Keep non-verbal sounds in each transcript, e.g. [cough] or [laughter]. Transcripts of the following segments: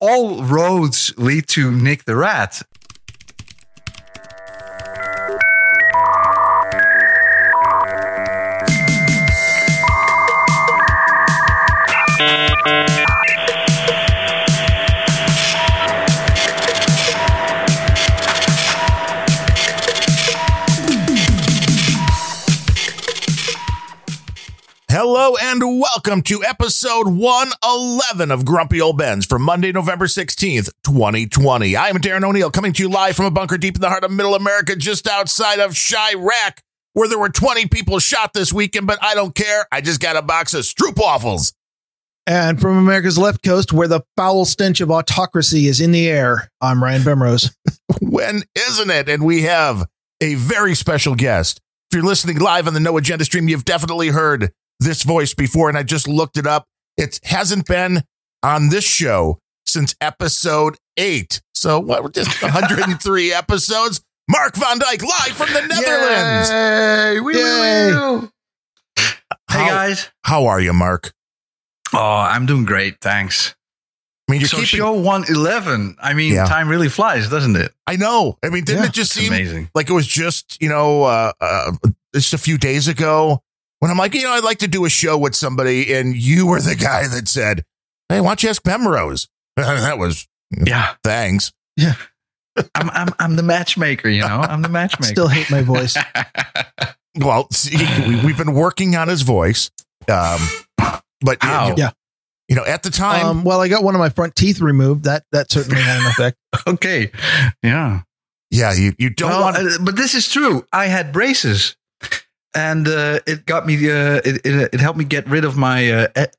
all roads lead to NickTheRat. Hello and welcome to episode 111 of Grumpy Old Bens for Monday, November 16th, 2020. I am Darren O'Neill coming to you live from a bunker deep in the heart of middle America, just outside of Chiraq, where there were 20 people shot this weekend, but I don't care. I just got a box of Stroop waffles. And from America's left coast, where the foul stench of autocracy is in the air, I'm Ryan Bemrose. [laughs] when isn't it? And we have a very special guest. If you're listening live on the No Agenda stream, you've definitely heard this voice before, and I just looked it up. It hasn't been on this show since episode eight. So what? We're just [laughs] 103 episodes. Mark Van Dijk live from the Netherlands. Yay! Wee, Yay. wee, wee. Hey How- guys. How are you, Mark? Oh, I'm doing great. Thanks. I mean, you're so keeping. show 111. I mean, Yeah. time really flies, doesn't it? I know. I mean, didn't Yeah, it just seem amazing. like it was just you know uh, uh, just a few days ago when I'm like, you know, I'd like to do a show with somebody, and you were the guy that said, "Hey, why don't you ask Bemrose?" [laughs] that was Yeah. thanks. Yeah, I'm I'm I'm the matchmaker, you know. I'm the I [laughs] matchmaker. still hate my voice. [laughs] Well, see, we, we've been working on his voice, um, but How? you, you know, at the time, Um, well, I got one of my front teeth removed. That that certainly had an effect. okay. Yeah. yeah, you, you don't Well, want. uh, but this is true. I had braces, and uh, it got me. Uh, it, it it helped me get rid of my uh, S,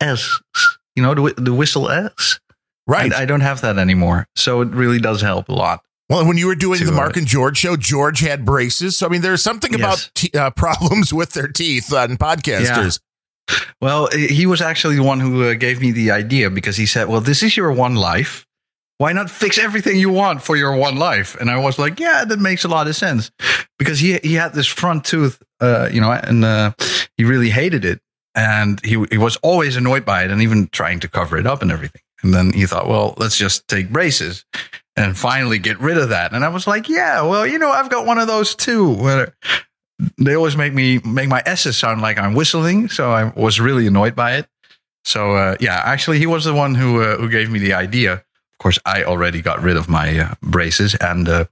S. You know the the whistle S. right. I, I don't have that anymore, so it really does help a lot. well, when you were doing the uh, Mark and George show, George had braces. So I mean, there's something about Yes. te- uh, [laughs] problems with their teeth on podcasters. Well, he was actually the one who uh, gave me the idea because he said, "Well, this is your one life. Why not fix everything you want for your one life?" And I was like, "Yeah, that makes a lot of sense." Because he he had this front tooth, uh, you know, and uh, he really hated it, and he he was always annoyed by it, and even trying to cover it up and everything. And then he thought, "Well, let's just take braces." And finally get rid of that. And I was like, yeah, well, you know, I've got one of those too. Where they always make me make my S's sound like I'm whistling, so I was really annoyed by it. So uh, yeah, actually, he was the one who uh, who gave me the idea. Of course, I already got rid of my uh, braces, and uh,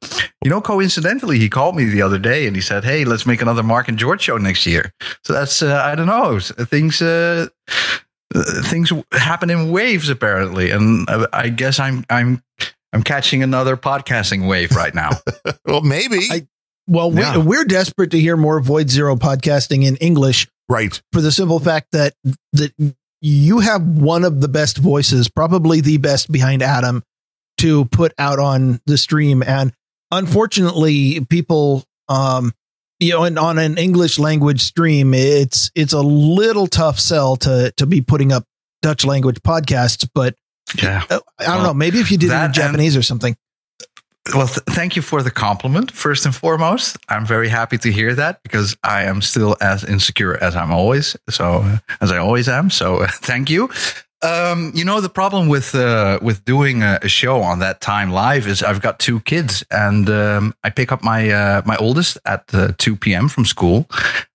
you know, coincidentally, he called me the other day and he said, "Hey, let's make another Mark and George show next year." So that's uh, I don't know things. Uh, uh, things happen in waves apparently, and uh, I guess I'm I'm I'm catching another podcasting wave right now. [laughs] Well, maybe I- Well, Yeah. we, we're desperate to hear more Voidzero podcasting in English right. for the simple fact that that you have one of the best voices, probably the best behind Adam, to put out on the stream. And unfortunately, people, um, you know, and on an English language stream, it's it's a little tough sell to to be putting up Dutch language podcasts. But yeah. uh, I don't Well, know, maybe if you did it in and- Japanese or something. Well, th- thank you for the compliment, first and foremost. I'm very happy to hear that because I am still as insecure as I'm always, so as I always am. So [laughs] thank you. Um, you know, the problem with uh, with doing a, a show on that time live is I've got two kids, and um, I pick up my uh, my oldest at uh, 2 p.m. from school,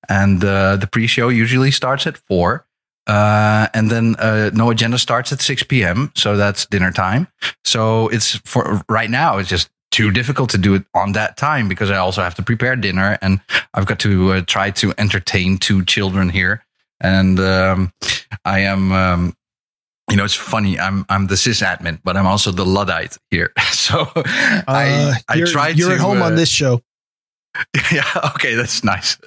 and uh, the pre-show usually starts at four. Uh, and then uh, no agenda starts at 6 p.m. So that's dinner time. So it's for right now, it's just too difficult to do it on that time because I also have to prepare dinner and I've got to uh, try to entertain two children here. And um, I am, um, you know, it's funny. I'm I'm the sysadmin, but I'm also the luddite here. [laughs] So Uh, I I try you're to at home uh, on this show. [laughs] yeah okay that's nice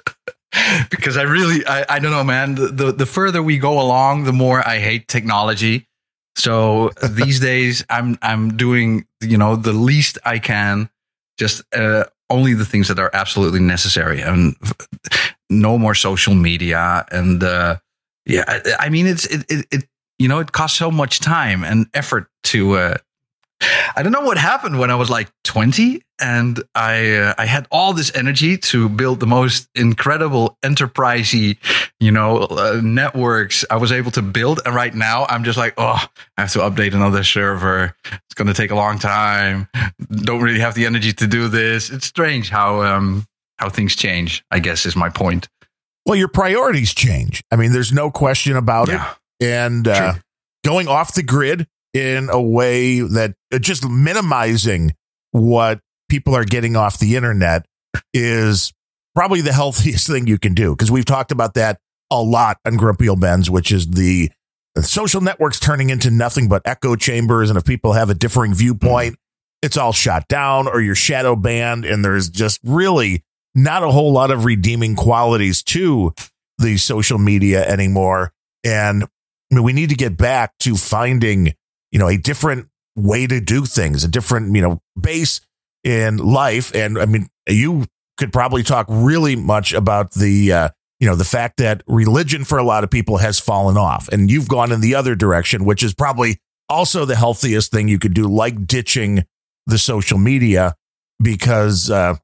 [laughs] because i really I, I don't know man the, the the further we go along the more i hate technology so [laughs] these days i'm i'm doing you know the least i can just uh, only the things that are absolutely necessary and no more social media and uh yeah i, I mean it's it, it it you know it costs so much time and effort to uh I don't know what happened when I was like 20 and I uh, I had all this energy to build the most incredible enterprisey, you know, uh, networks I was able to build and right now I'm just like, oh, I have to update another server. It's going to take a long time. Don't really have the energy to do this. It's strange how um how things change, I guess is my point. Well, your priorities change. I mean, there's no question about yeah. it. And uh, going off the grid in a way that uh, just minimizing what people are getting off the internet is probably the [laughs] healthiest thing you can do because we've talked about that a lot on Grumpy Old Bens, which is the social networks turning into nothing but echo chambers. And if people have a differing viewpoint, it's all shot down or you're shadow banned. And there's just really not a whole lot of redeeming qualities to the social media anymore. And I mean, we need to get back to finding you know, a different way to do things, a different, you know, base in life. And I mean, you could probably talk really much about the, uh, you know, the fact that religion for a lot of people has fallen off and you've gone in the other direction, which is probably also the healthiest thing you could do, like ditching the social media because, uh,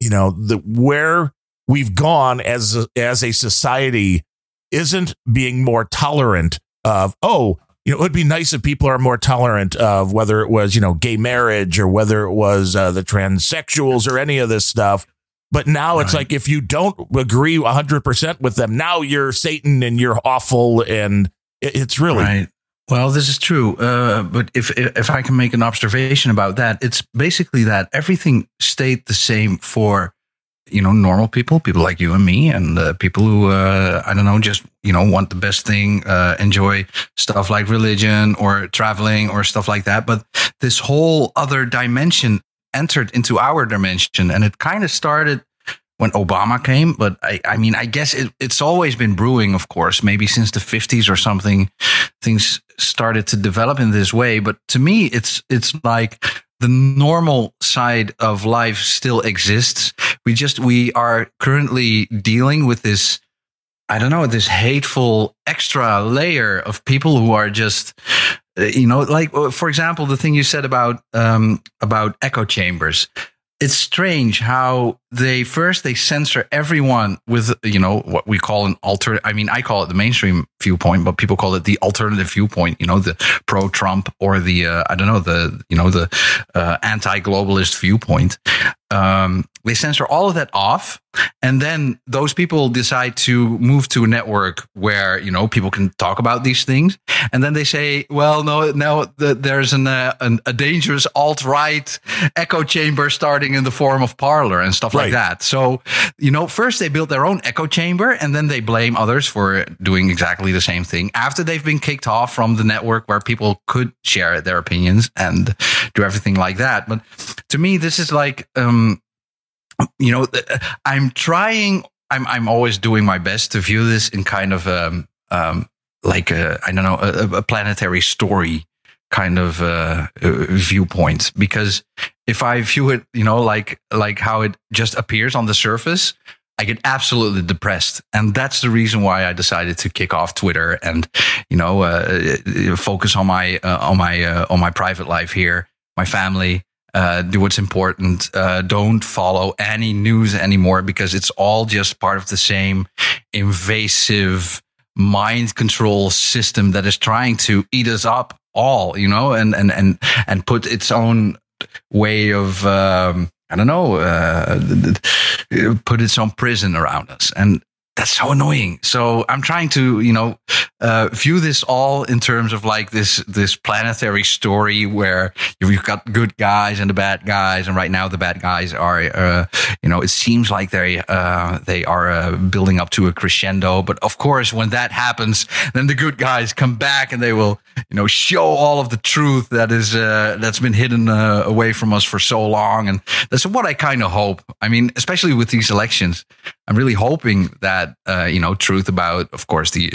you know, the where we've gone as a, as a society isn't being more tolerant of, oh, you know, it would be nice if people are more tolerant of whether it was, you know, gay marriage or whether it was uh, the transsexuals or any of this stuff. But now right. it's like if you don't agree 100% with them, now you're Satan and you're awful. And it's really. Right. Well, this is true. Uh, but if, if I can make an observation about that, it's basically that everything stayed the same for you know normal people people like you and me and uh, people who uh, i don't know just you know want the best thing uh, enjoy stuff like religion or traveling or stuff like that but this whole other dimension entered into our dimension and it kind of started when obama came but i, I mean i guess it, it's always been brewing of course maybe since the 50s or something things started to develop in this way but to me it's it's like the normal side of life still exists. We just, we are currently dealing with this, I don't know, this hateful extra layer of people who are just, uh, you know, like, uh, for example, the thing you said about, um, about echo chambers. It's strange how they first they censor everyone with you know what we call an alter i mean i call it the mainstream viewpoint but people call it the alternative viewpoint you know the pro trump or the uh, i don't know the you know the uh, anti globalist viewpoint um, they censor all of that off and then those people decide to move to a network where you know people can talk about these things. And then they say well no no the, there's an, uh, an, a dangerous alt-right echo chamber starting in the form of Parler and stuff right. like that. So you know first they build their own echo chamber and then they blame others for doing exactly the same thing after they've been kicked off from the network where people could share their opinions and do everything like that. But to me this is like um you know, I'm trying. I'm I'm always doing my best to view this in kind of um, um like I don't know a, a, planetary story kind of uh, uh, viewpoint because if I view it, you know, like like how it just appears on the surface, I get absolutely depressed, and that's the reason why I decided to kick off Twitter and you know uh, uh focus on my uh, on my uh, on my private life here, my family, uh, do what's important. Uh, don't follow any news anymore because it's all just part of the same invasive mind control system that is trying to eat us up all, you know, and and and and put its own way of um, I don't know, uh, put its own prison around us, and that's so annoying. So I'm trying to, you know, uh, view this all in terms of like this this planetary story where you've got good guys and the bad guys, and right now the bad guys are, uh, you know, it seems like they uh, they are uh, building up to a crescendo. But of course, when that happens, then the good guys come back and they will, you know, show all of the truth that is uh, that's been hidden uh, away from us for so long, and that's what I kind of hope. I mean, especially with these elections, I'm really hoping that you know truth about, of course, the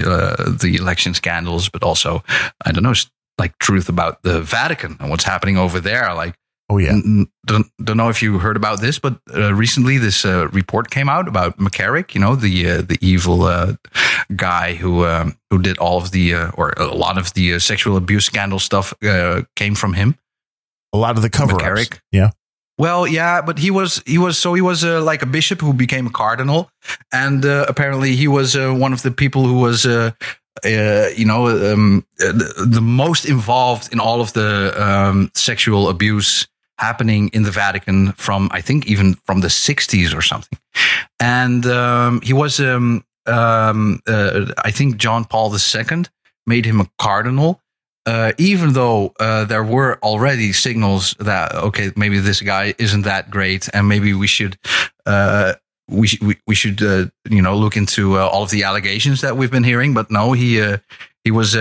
the election scandals, but also I don't know, like truth about the Vatican and what's happening over there. Like, oh yeah, n- don't don't know if you heard about this, but uh, recently this uh, report came out about McCarrick. You know, the uh, the evil uh, guy who um, who did all of the uh, or a lot of the uh, sexual abuse scandal stuff came from him. A lot of the cover ups. McCarrick. Yeah. Well, yeah, but he was he was so he was uh, like a bishop who became a cardinal, and uh, apparently he was uh, one of the people who was. Uh, uh, you know, um, uh, the, the most involved in all of the um, sexual abuse happening in the Vatican from, I think, even from the 60s or something. And um, he was, um, um, I think, John Paul II made him a cardinal. Uh, even though uh, there were already signals that okay, maybe this guy isn't that great, and maybe we should uh, we sh- we, we should uh, you know look into uh, all of the allegations that we've been hearing. But no, he uh, he was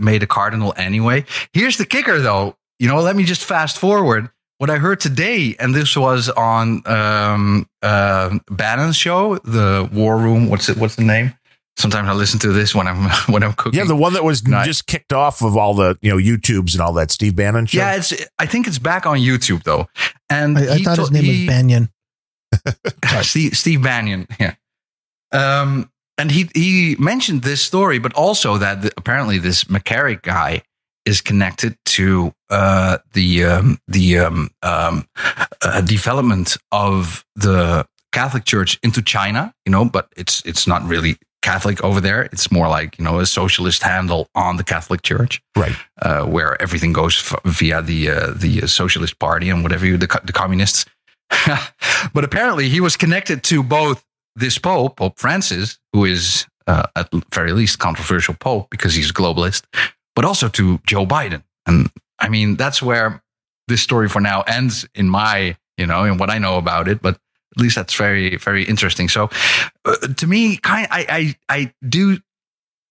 made a cardinal anyway. Here's the kicker, though. You know, let me just fast forward. What I heard today, and this was on um, Bannon's show, the War Room. What's it? What's the name? Sometimes I listen to this when I'm [laughs] when I'm cooking. Yeah, the one that was Nice. just kicked off of all the you know YouTubes and all that Steve Bannon show. Yeah, it's. I think it's back on YouTube though. And I, I he thought his name he- was Banyan. [laughs] Steve, Steve Banyan. Yeah. Um, and he he mentioned this story, but also that the, apparently this McCarrick guy is connected to uh, the um, the um, um, uh, development of the Catholic Church into China. You know, but it's it's not really Catholic over there. It's more like you know a socialist handle on the Catholic Church right. uh, where everything goes f- via the uh, the Socialist Party and whatever you, the, the communists. [laughs] but apparently, he was connected to both this Pope, Pope Francis, who is uh, at very least controversial Pope because he's a globalist, but also to Joe Biden. And I mean, that's where this story for now ends in my, you know, in what I know about it. But at least that's very, very interesting. So, uh, to me, kind, I, I, I do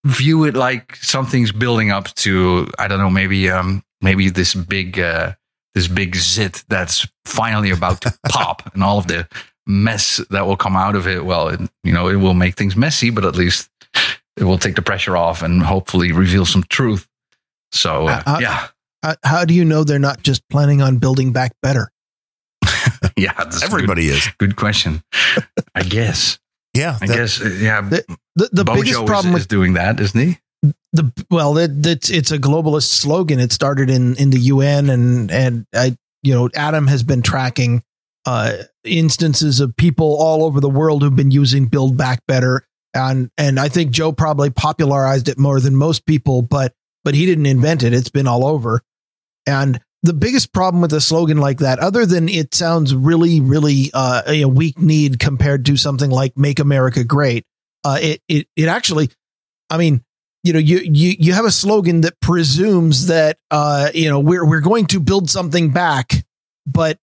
view it like something's building up to I don't know maybe um maybe this big uh this big zit that's finally about to [laughs] pop and all of the mess that will come out of it well it, you know it will make things messy but at least it will take the pressure off and hopefully reveal some truth so uh, Uh, uh, yeah How, how do you know they're not just planning on building back better? [laughs] yeah a good- Everybody is. good, question I guess Yeah. I that- guess uh, yeah The- The the biggest problem is, with doing that isn't he the well, it, it's it's a globalist slogan. It started in in the UN, and and I you know Adam has been tracking uh, instances of people all over the world who've been using Build Back Better, and and I think Joe probably popularized it more than most people, but but he didn't invent it. It's been all over, and the biggest problem with a slogan like that, other than it sounds really really uh, a weak need compared to something like "Make America Great," uh, it it it actually, I mean you know you you you have a slogan that presumes that uh you know we're we're going to build something back but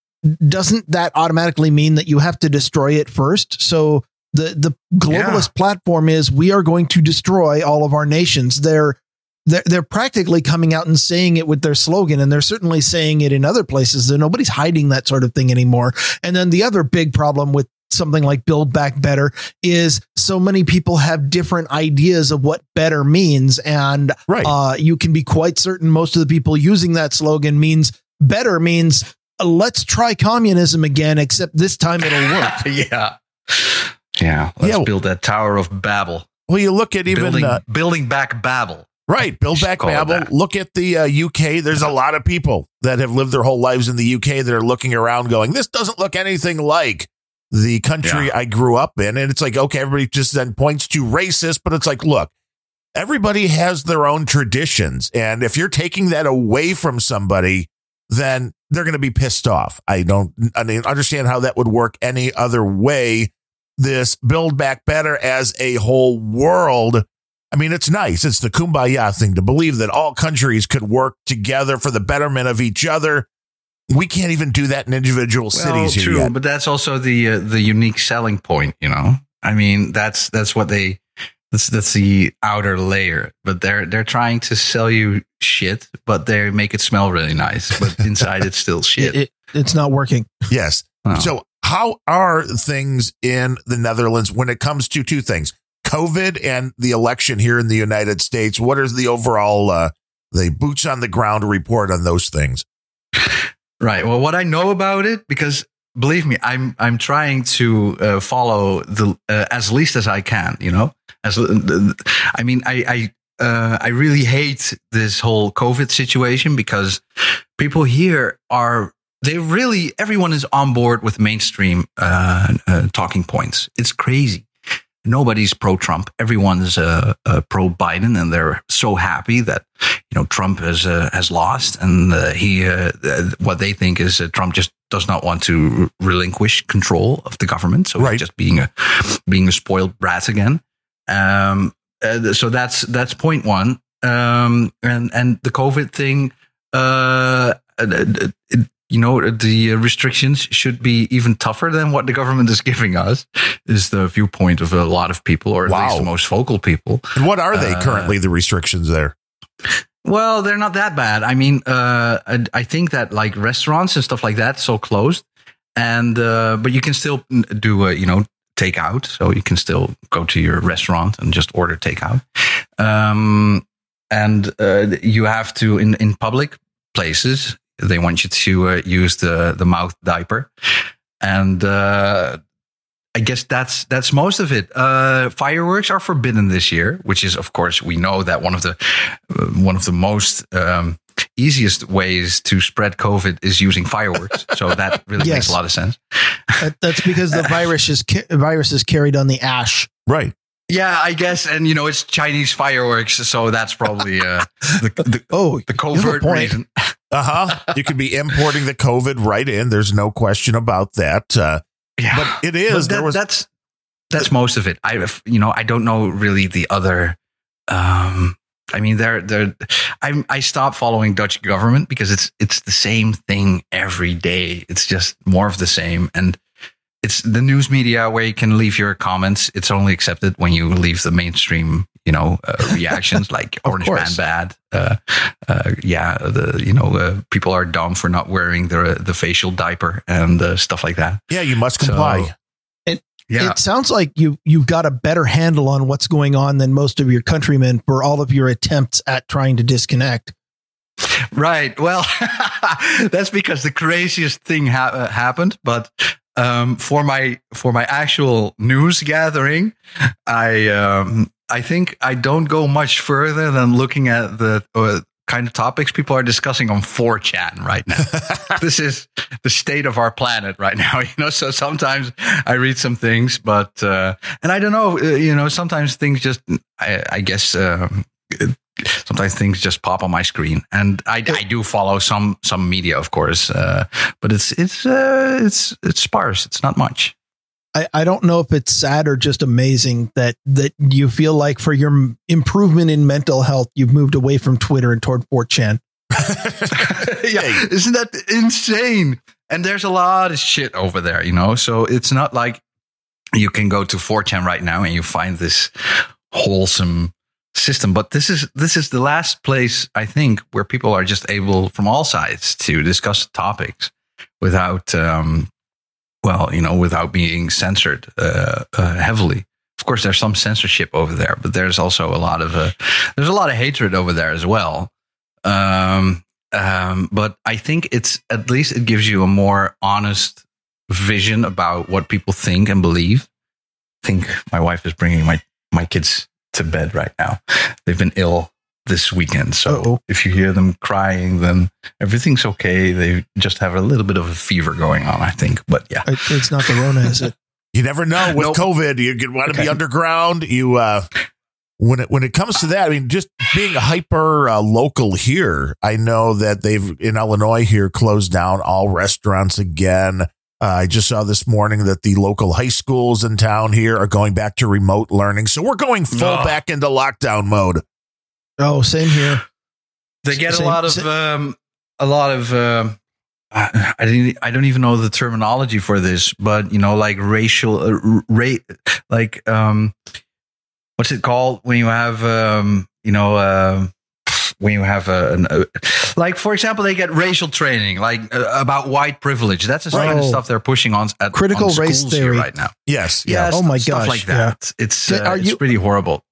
doesn't that automatically mean that you have to destroy it first? So the the globalist platform is we are going to destroy all of our nations. They're they're, they're practically coming out and saying it with their slogan and they're certainly saying it in other places that nobody's hiding that sort of thing anymore. And then the other big problem with something like build back better is so many people have different ideas of what better means and right. uh, you can be quite certain most of the people using that slogan means better means uh, let's try communism again except this time it'll [laughs] work. Yeah. Yeah. Let's Yeah. build that tower of babel. Well, you look at even building, uh, building back babel Right. Build back Babel. Look at the uh, UK. There's a lot of people that have lived their whole lives in the UK that are looking around going, this doesn't look anything like the country Yeah. I grew up in. And it's like, okay, everybody just then points to racist, but it's like, look, everybody has their own traditions. And if you're taking that away from somebody, then they're going to be pissed off. I don't I mean, understand how that would work any other way. This build back better as a whole world. I mean, it's nice. It's the kumbaya thing to believe that all countries could work together for the betterment of each other. We can't even do that in individual cities here true, yet. but that's also the uh, the unique selling point. You know, I mean, that's that's what they that's that's the outer layer. But they're they're trying to sell you shit, but they make it smell really nice. But [laughs] inside, it's still shit. It- it- it's not working Yes. Oh. So, how are things in the Netherlands when it comes to two things, COVID and the election here in the United States? What is the overall, uh, the boots on the ground report on those things? Right. Well, what I know about it, because believe me, I'm I'm trying to uh, follow the uh, as least as I can. You know, as I mean, I, I uh, I really hate this whole COVID situation because people here are they really everyone is on board with mainstream uh, uh, talking points. It's crazy. Nobody's pro Trump. Everyone's uh, uh, pro Biden, and they're so happy that you know Trump has uh, has lost, and uh, he uh, uh, what they think is uh, Trump just does not want to relinquish control of the government, so Right. he's just being a being a spoiled brat again. Um, uh, so that's that's point one. Um, and and the COVID thing, uh, it, it- you know, the restrictions should be even tougher than what the government is giving us. Is the viewpoint of a lot of people, or at Wow. least the most vocal people. And what are they Uh, currently, the restrictions there? Well, they're not that bad. I mean, uh, I, I think that like restaurants and stuff like that so closed, and uh, but you can still do uh, you know takeout, so you can still go to your restaurant and just order takeout. Um, and uh, you have to in in public places they want you to uh, use the the mouth diaper, and uh, I guess that's that's most of it. Uh, fireworks are forbidden this year, which is, of course, we know that one of the uh, one of the most um, easiest ways to spread COVID is using fireworks. so that really [laughs] makes a lot of sense. That's because the [laughs] virus is ca- virus is carried on the ash. Right. Yeah, I guess, and you know, it's Chinese fireworks, so that's probably uh, the, the [laughs] Oh, the you covert reason. Uh huh. you could be importing the COVID right in. There's no question about that. Uh, Yeah, but it is. But there was that's that's most of it. I you know I don't know really the other. Um, I mean, they're they're. I I stopped following Dutch government because it's it's the same thing every day. It's just more of the same, and it's the news media where you can leave your comments. It's only accepted when you leave the mainstream, you know, uh, [laughs] reactions like Orange Man bad. Uh, uh, yeah, the you know uh, people are dumb for not wearing the the facial diaper and uh, stuff like that. yeah. You must comply. So- Yeah, It sounds like you you've got a better handle on what's going on than most of your countrymen for all of your attempts at trying to disconnect. Right. Well, [laughs] that's because the craziest thing ha- uh, happened. But um, for my for my actual news gathering, I um, I think I don't go much further than looking at the uh, kind of topics people are discussing on 4chan right now. [laughs] this is the state of our planet right now. [laughs] You know, so sometimes I read some things, but uh, and I don't know. Uh, you know, sometimes things just I, I guess. Um, sometimes things just pop on my screen. And i, I do follow some some media of course uh, but it's it's uh, it's it's sparse. It's not much. I, I don't know if it's sad or just amazing that that you feel like for your improvement in mental health, you've moved away from Twitter and toward 4chan. [laughs] yeah. Isn't that insane? And there's a lot of shit over there you know? So it's not like you can go to 4chan right now and you find this wholesome system but this is this is the last place i think where people are just able from all sides to discuss topics without um well you know without being censored uh, uh, heavily. Of course there's some censorship over there but there's also a lot of uh, there's a lot of hatred over there as well. Um um but i think it's at least it gives you a more honest vision about what people think and believe. I think my wife is bringing my my kids to bed right now they've been ill this weekend so Uh-oh. if you hear them crying then everything's okay they just have a little bit of a fever going on i think but yeah It's not the Rona, is it? [laughs] You never know with Nope. COVID. You could want to be underground. You uh, when it when it comes to that, I mean, just being hyper uh, local here. I know that they've in Illinois here closed down all restaurants again. Uh, I just saw this morning that the local high schools in town here are going back to remote learning. So we're going full Ugh. back into lockdown mode. Oh, same here. they get a lot of um, a lot of um, I, I didn't I don't even know the terminology for this, but you know, like racial, uh, ra- like um, what's it called when you have um, you know, um when you have a, an, uh, like for example, they get racial training, like uh, about white privilege. That's the kind of Oh. stuff they're pushing on at Critical on race schools here theory. right now. Yes. Yeah, Oh my stuff gosh, like that. It's uh, are it's pretty horrible.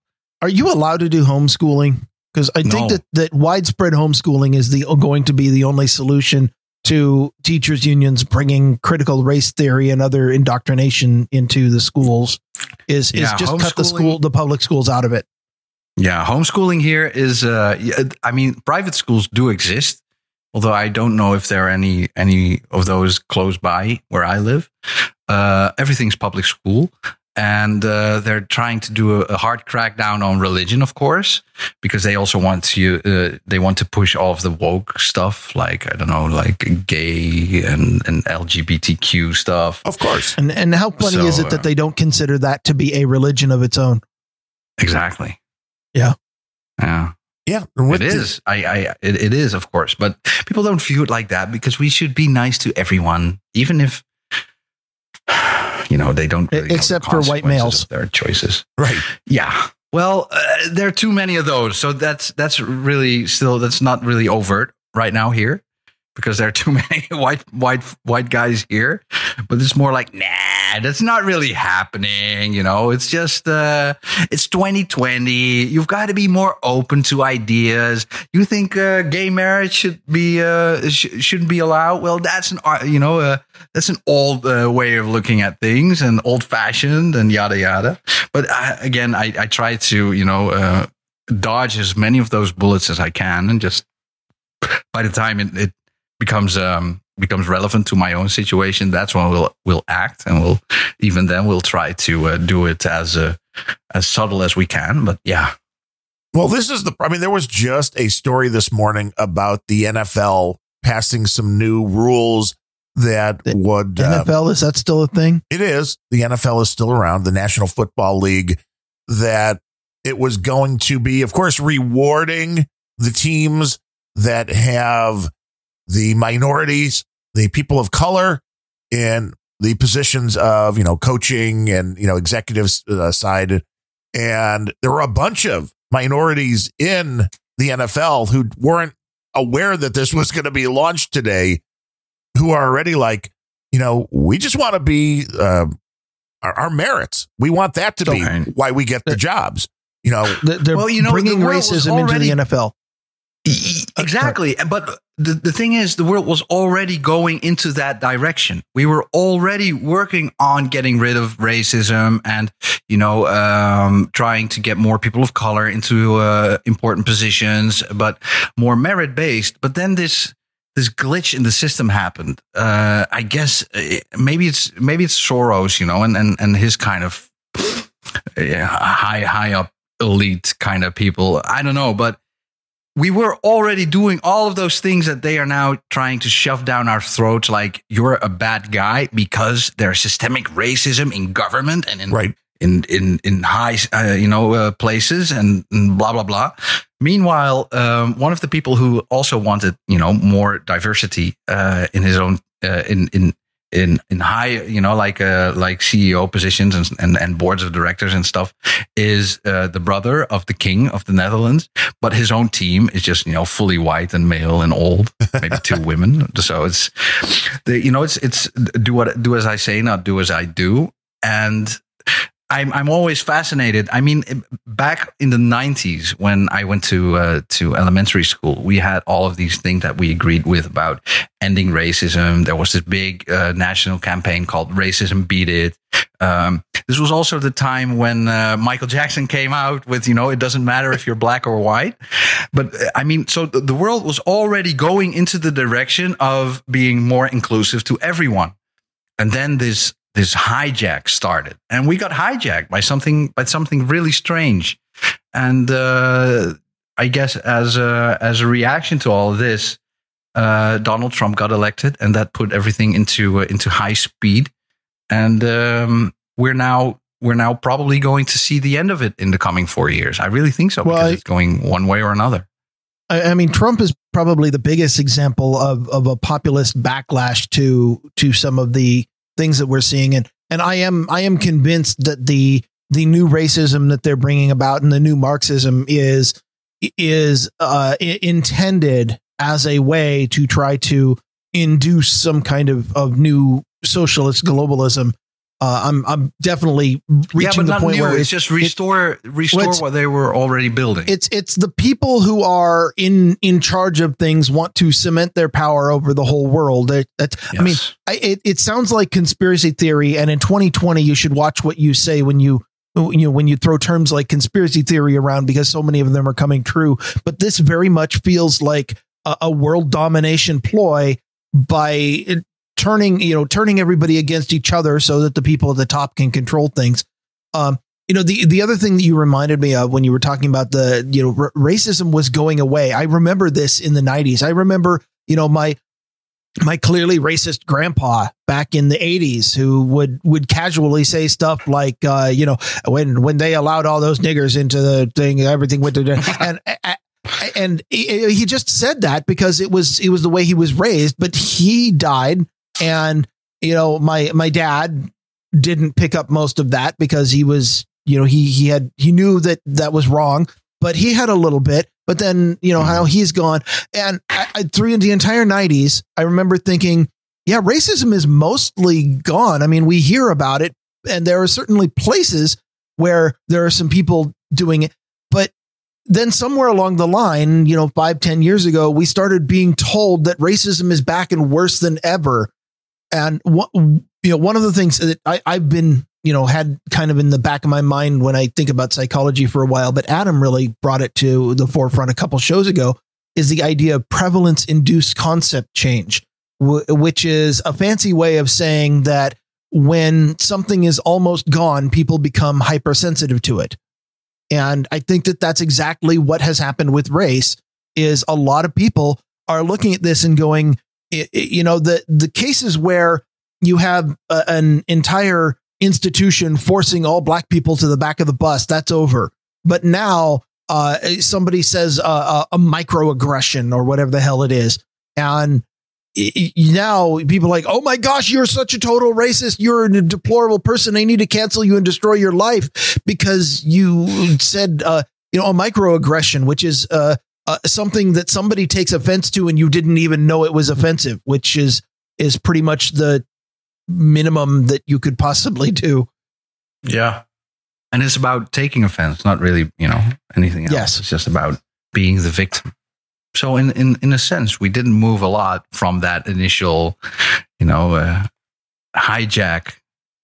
Are you allowed to do homeschooling? Because I think No. that, that widespread homeschooling is the going to be the only solution to teachers unions bringing critical race theory and other indoctrination into the schools. Is is just cut the school the public schools out of it. Yeah, homeschooling here is. Uh, I mean, private schools do exist, although I don't know if there are any any of those close by where I live. Uh, everything's public school, and uh, they're trying to do a, a, hard crackdown on religion, of course, because they also want to uh, they want to push all of the woke stuff, like I don't know, like gay and, and LGBTQ stuff, of course. And and how funny so, is it that uh, they don't consider that to be a religion of its own? Exactly. Yeah. Yeah. Yeah, it is. I, I, it, it is, of course, but people don't view it like that because we should be nice to everyone, even if [sighs] you know they don't. Really Except for white males, their choices, right? Yeah. Well, uh, there are too many of those, so that's that's really still that's not really overt right now here because there are too [laughs] many white white white guys here. But it's more like, nah, that's not really happening. You know, it's just uh, it's 2020. You've got to be more open to ideas. You think uh, gay marriage should be uh, sh- shouldn't be allowed? Well, that's an uh, you know uh, that's an old uh, way of looking at things and old fashioned and yada yada. But I, again, I, I try to you know uh, dodge as many of those bullets as I can and just by the time it, it becomes um, becomes relevant to my own situation, that's when we'll we'll act, and we'll even then we'll try to uh, do it as uh, as subtle as we can. But yeah. Well, this is the. I mean, there was just a story this morning about the NFL passing some new rules that the would NFL uh, is that still a thing? It is. The NFL is still around. The National Football League that it was going to be, of course, rewarding the teams that have the minorities, the people of color in the positions of, you know, coaching and, you know, executives uh, side. And there were a bunch of minorities in the NFL who weren't aware that this was going to be launched today, who are already like, you know, we just want to be uh, our, our, merits. We want that to be why we get the jobs. You know, they're well, you know, bringing racism already, into the NFL. Exactly. But the, the thing is, the world was already going into that direction. We were already working on getting rid of racism and, you know, um, trying to get more people of color into uh, important positions, but more merit based. But then this, this glitch in the system happened. Uh, I guess uh, maybe it's, maybe it's Soros, you know, and, and, and his kind of yeah, high, high up elite kind of people. I don't know, but we were already doing all of those things that they are now trying to shove down our throats like you're a bad guy because there's systemic racism in government and in right. in in in high uh, you know uh, places and, and, blah blah blah meanwhile um, one of the people who also wanted you know more diversity uh, in his own uh, in in in in high you know like uh like ceo positions and and, and boards of directors and stuff is uh, the brother of the king of the netherlands but his own team is just you know fully white and male and old maybe two [laughs] women. So it's the you know it's it's do what do as i say not do as i do. And I'm I'm always fascinated. I mean, back in the '90s when I went to uh, to elementary school, we had all of these things that we agreed with about ending racism. There was this big uh, national campaign called "Racism Beat It." Um, this was also the time when uh, Michael Jackson came out with, you know, it doesn't matter if you're black or white. But I mean, so the world was already going into the direction of being more inclusive to everyone. And then this this hijack started, and we got hijacked by something by something really strange. And uh, I guess as a as a reaction to all of this, uh, Donald Trump got elected, and that put everything into uh, into high speed. And um, we're now we're now probably going to see the end of it in the coming four years. I really think so well, because I, it's going one way or another. I, I mean, Trump is probably the biggest example of of a populist backlash to to some of the things that we're seeing. And and I am I am convinced that the the new racism that they're bringing about and the new Marxism is is uh, intended as a way to try to induce some kind of of new socialist globalism uh, I'm I'm definitely reaching yeah, the point new. where it's, just restore it, restore what they were already building. It's it's the people who are in in charge of things want to cement their power over the whole world. It, yes. I mean, I, it it sounds like conspiracy theory, and in 2020, you should watch what you say when you you know when you throw terms like conspiracy theory around because so many of them are coming true but this very much feels like a, a world domination ploy by turning you know turning everybody against each other so that the people at the top can control things. Um you know the the other thing that you reminded me of when you were talking about the you know r- racism was going away. I remember this in the 90s i remember you know my my clearly racist grandpa back in the 80s who would would casually say stuff like uh, you know when when they allowed all those niggers into the thing everything went to [laughs] and and he just said that because it was it was the way he was raised but he died and you know my my dad didn't pick up most of that because he was you know he he had he knew that that was wrong but he had a little bit but then you know how he's gone. And I, I, through the entire 90s i remember thinking yeah racism is mostly gone. I mean we hear about it and there are certainly places where there are some people doing it but then somewhere along the line you know five ten years ago we started being told that racism is back and worse than ever and what you know one of the things that I, i've been you know had kind of in the back of my mind when I think about psychology for a while, but Adam really brought it to the forefront a couple shows ago is the idea of prevalence induced concept change, which is a fancy way of saying that when something is almost gone, people become hypersensitive to it. And I think that that's exactly what has happened with race is a lot of people are looking at this and going, you know, the, the cases where you have a, an entire institution forcing all black people to the back of the bus. That's over. But now uh, somebody says uh, uh a microaggression or whatever the hell it is. And now people are like, oh my gosh, you're such a total racist. You're a deplorable person. They need to cancel you and destroy your life because you said, uh, you know, a microaggression, which is uh, uh, something that somebody takes offense to and you didn't even know it was offensive, which is is pretty much the minimum that you could possibly do. Yeah. And it's about taking offense, not really, you know, anything else. Yes. It's just about being the victim. So in, in, in a sense, we didn't move a lot from that initial, you know, uh, hijack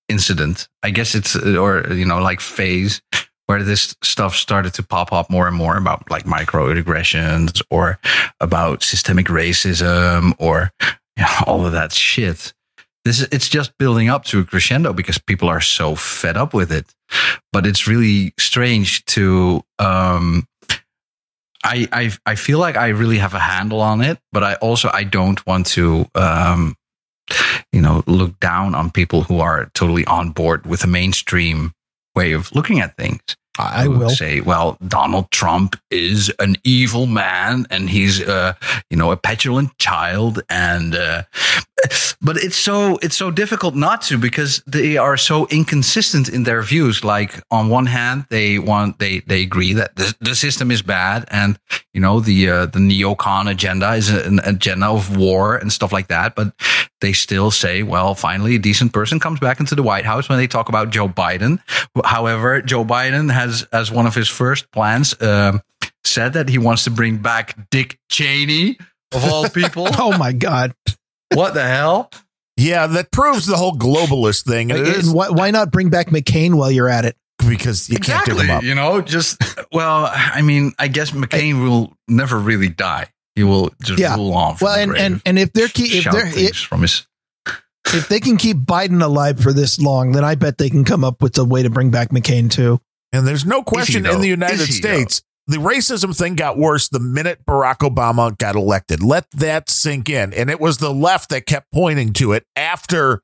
incident. I guess it's, or, you know, like phase where this stuff started to pop up more and more about like microaggressions or about systemic racism or you know, all of that shit this is, it's just building up to a crescendo because people are so fed up with it. But it's really strange to um, I, I I feel like I really have a handle on it, but I also I don't want to um, you know look down on people who are totally on board with the mainstream way of looking at things. I will say, well, Donald Trump is an evil man, and he's, uh, you know, a petulant child, and uh, [laughs] but it's so it's so difficult not to because they are so inconsistent in their views. Like on one hand, they want they they agree that the, the system is bad, and you know the uh, the neocon agenda is an agenda of war and stuff like that. But they still say, well, finally, a decent person comes back into the White House when they talk about Joe Biden. However, Joe Biden has, as one of his first plans, uh, said that he wants to bring back Dick Cheney of all [laughs] people. oh my God. What the hell? Yeah, that proves the whole globalist thing. And why, why not bring back McCain while you're at it? Because you exactly, can't give him up. You know, just well, I mean, I guess McCain will never really die. He will just yeah. rule on. Well, and, and and if they're keep, if they're it, from his if they can keep Biden alive for this long, then I bet they can come up with a way to bring back McCain too. And there's no question in the United States, though? The racism thing got worse the minute Barack Obama got elected. Let that sink in. And it was the left that kept pointing to it after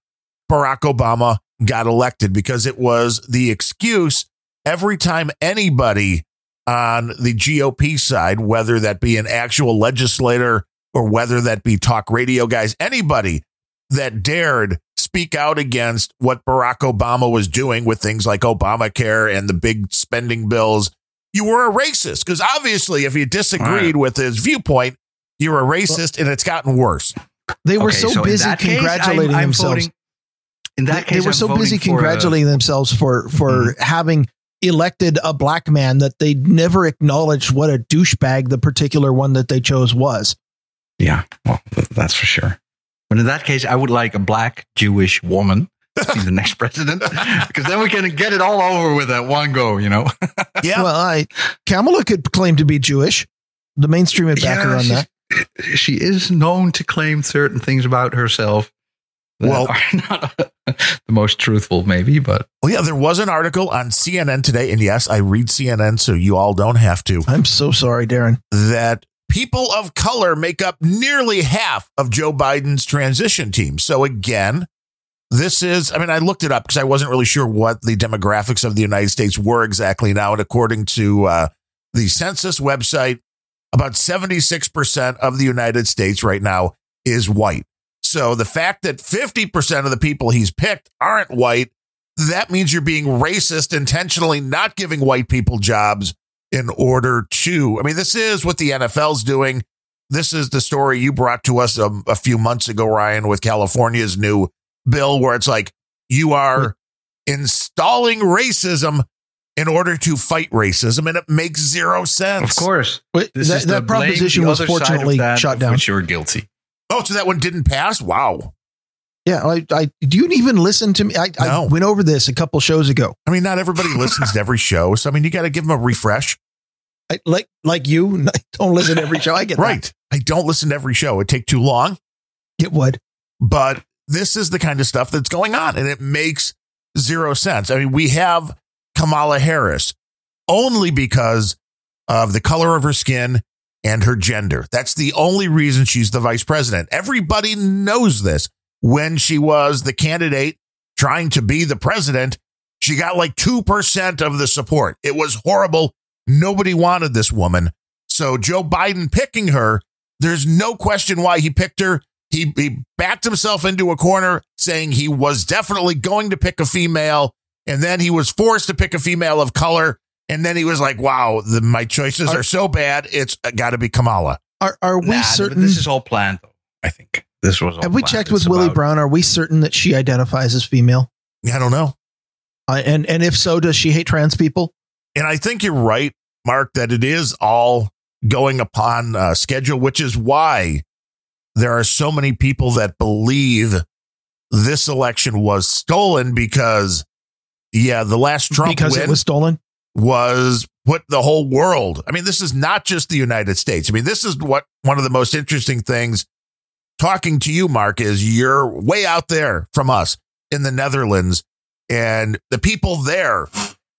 Barack Obama got elected because it was the excuse every time anybody on the GOP side, whether that be an actual legislator or whether that be talk radio guys, anybody that dared speak out against what Barack Obama was doing with things like Obamacare and the big spending bills, you were a racist. Because obviously, if you disagreed right. with his viewpoint, you're a racist, well, and it's gotten worse. They were okay, so, so busy congratulating case, I'm, I'm themselves. Voting, in that they, case, they were I'm so busy congratulating a, themselves for for mm-hmm. having elected a black man that they never acknowledged what a douchebag the particular one that they chose was. Yeah, well, that's for sure. But in that case, I would like a black Jewish woman [laughs] be the next president because then we can get it all over with at one go. You know. [laughs] Yeah. Well, I Kamala could claim to be Jewish. The mainstream would back her on that. She is known to claim certain things about herself. That Well- are [laughs] not the most truthful, maybe, but Well, yeah, there was an article on CNN today, and yes, I read CNN, so you all don't have to. I'm so sorry, Darren. That people of color make up nearly half of Joe Biden's transition team. So again, this is, I mean, I looked it up because I wasn't really sure what the demographics of the United States were exactly now. And according to uh, the census website, about 76% of the United States right now is white. So the fact that 50% of the people he's picked aren't white, that means you're being racist, intentionally not giving white people jobs in order to. I mean, this is what the NFL's doing. This is the story you brought to us um, a few months ago, Ryan, with California's new bill, where it's like you are installing racism in order to fight racism, and it makes zero sense. of course, Wait, this that is that proposition was other side of fortunately that shot down. Which you're guilty. Oh, so that one didn't pass? Wow. Yeah, I, I do you even listen to me? I, I went over this a couple shows ago. I mean, not everybody listens to every show. So, I mean, you got to give them a refresh. I, like like you [laughs] don't listen to every show. I get that. Right. I don't listen to every show. It'd take too long. It would. but this is the kind of stuff that's going on and it makes zero sense. I mean, we have Kamala Harris only because of the color of her skin and her gender. That's the only reason she's the vice president. Everybody knows this. When she was the candidate trying to be the president, she got like 2% of the support. It was horrible. Nobody wanted this woman. So Joe Biden picking her, there's no question why he picked her. He, he backed himself into a corner saying he was definitely going to pick a female. And then he was forced to pick a female of color. And then he was like, wow, the, my choices are so bad. It's got to be Kamala. Are are we Nah, certain? This is all planned, though. I think this was. All have we planned. checked It's with Willie about- Brown? Are we certain that she identifies as female? I don't know. Uh, and and if so, does she hate trans people? And I think you're right, Mark, that it is all going upon uh, schedule, which is why there are so many people that believe this election was stolen because, yeah, the last Trump because win it was stolen. was put the whole world. I mean, this is not just the United States. I mean, this is what one of the most interesting things talking to you, Mark, is you're way out there from us in the Netherlands, and the people there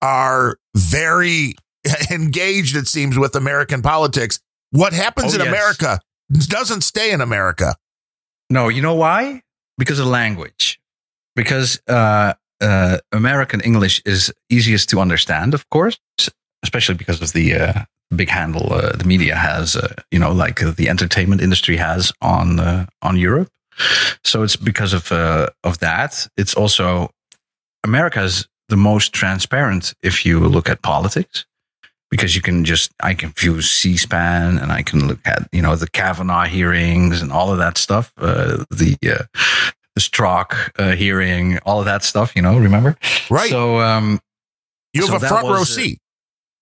are very [laughs] engaged, it seems, with American politics. What happens Oh, in yes. America doesn't stay in America. No, you know why? Because of language. Because uh, uh, American English is easiest to understand, of course, especially because of the uh, big handle uh, the media has, uh, you know, like uh, the entertainment industry has on uh, on Europe. So it's because of uh, of that. It's also America is the most transparent if you look at politics because you can just I can view C-SPAN and I can look at you know the Kavanaugh hearings and all of that stuff, uh, the uh, the Strzok uh, hearing, all of that stuff. You know, remember? Right. So um, you have so a front row was, uh, seat.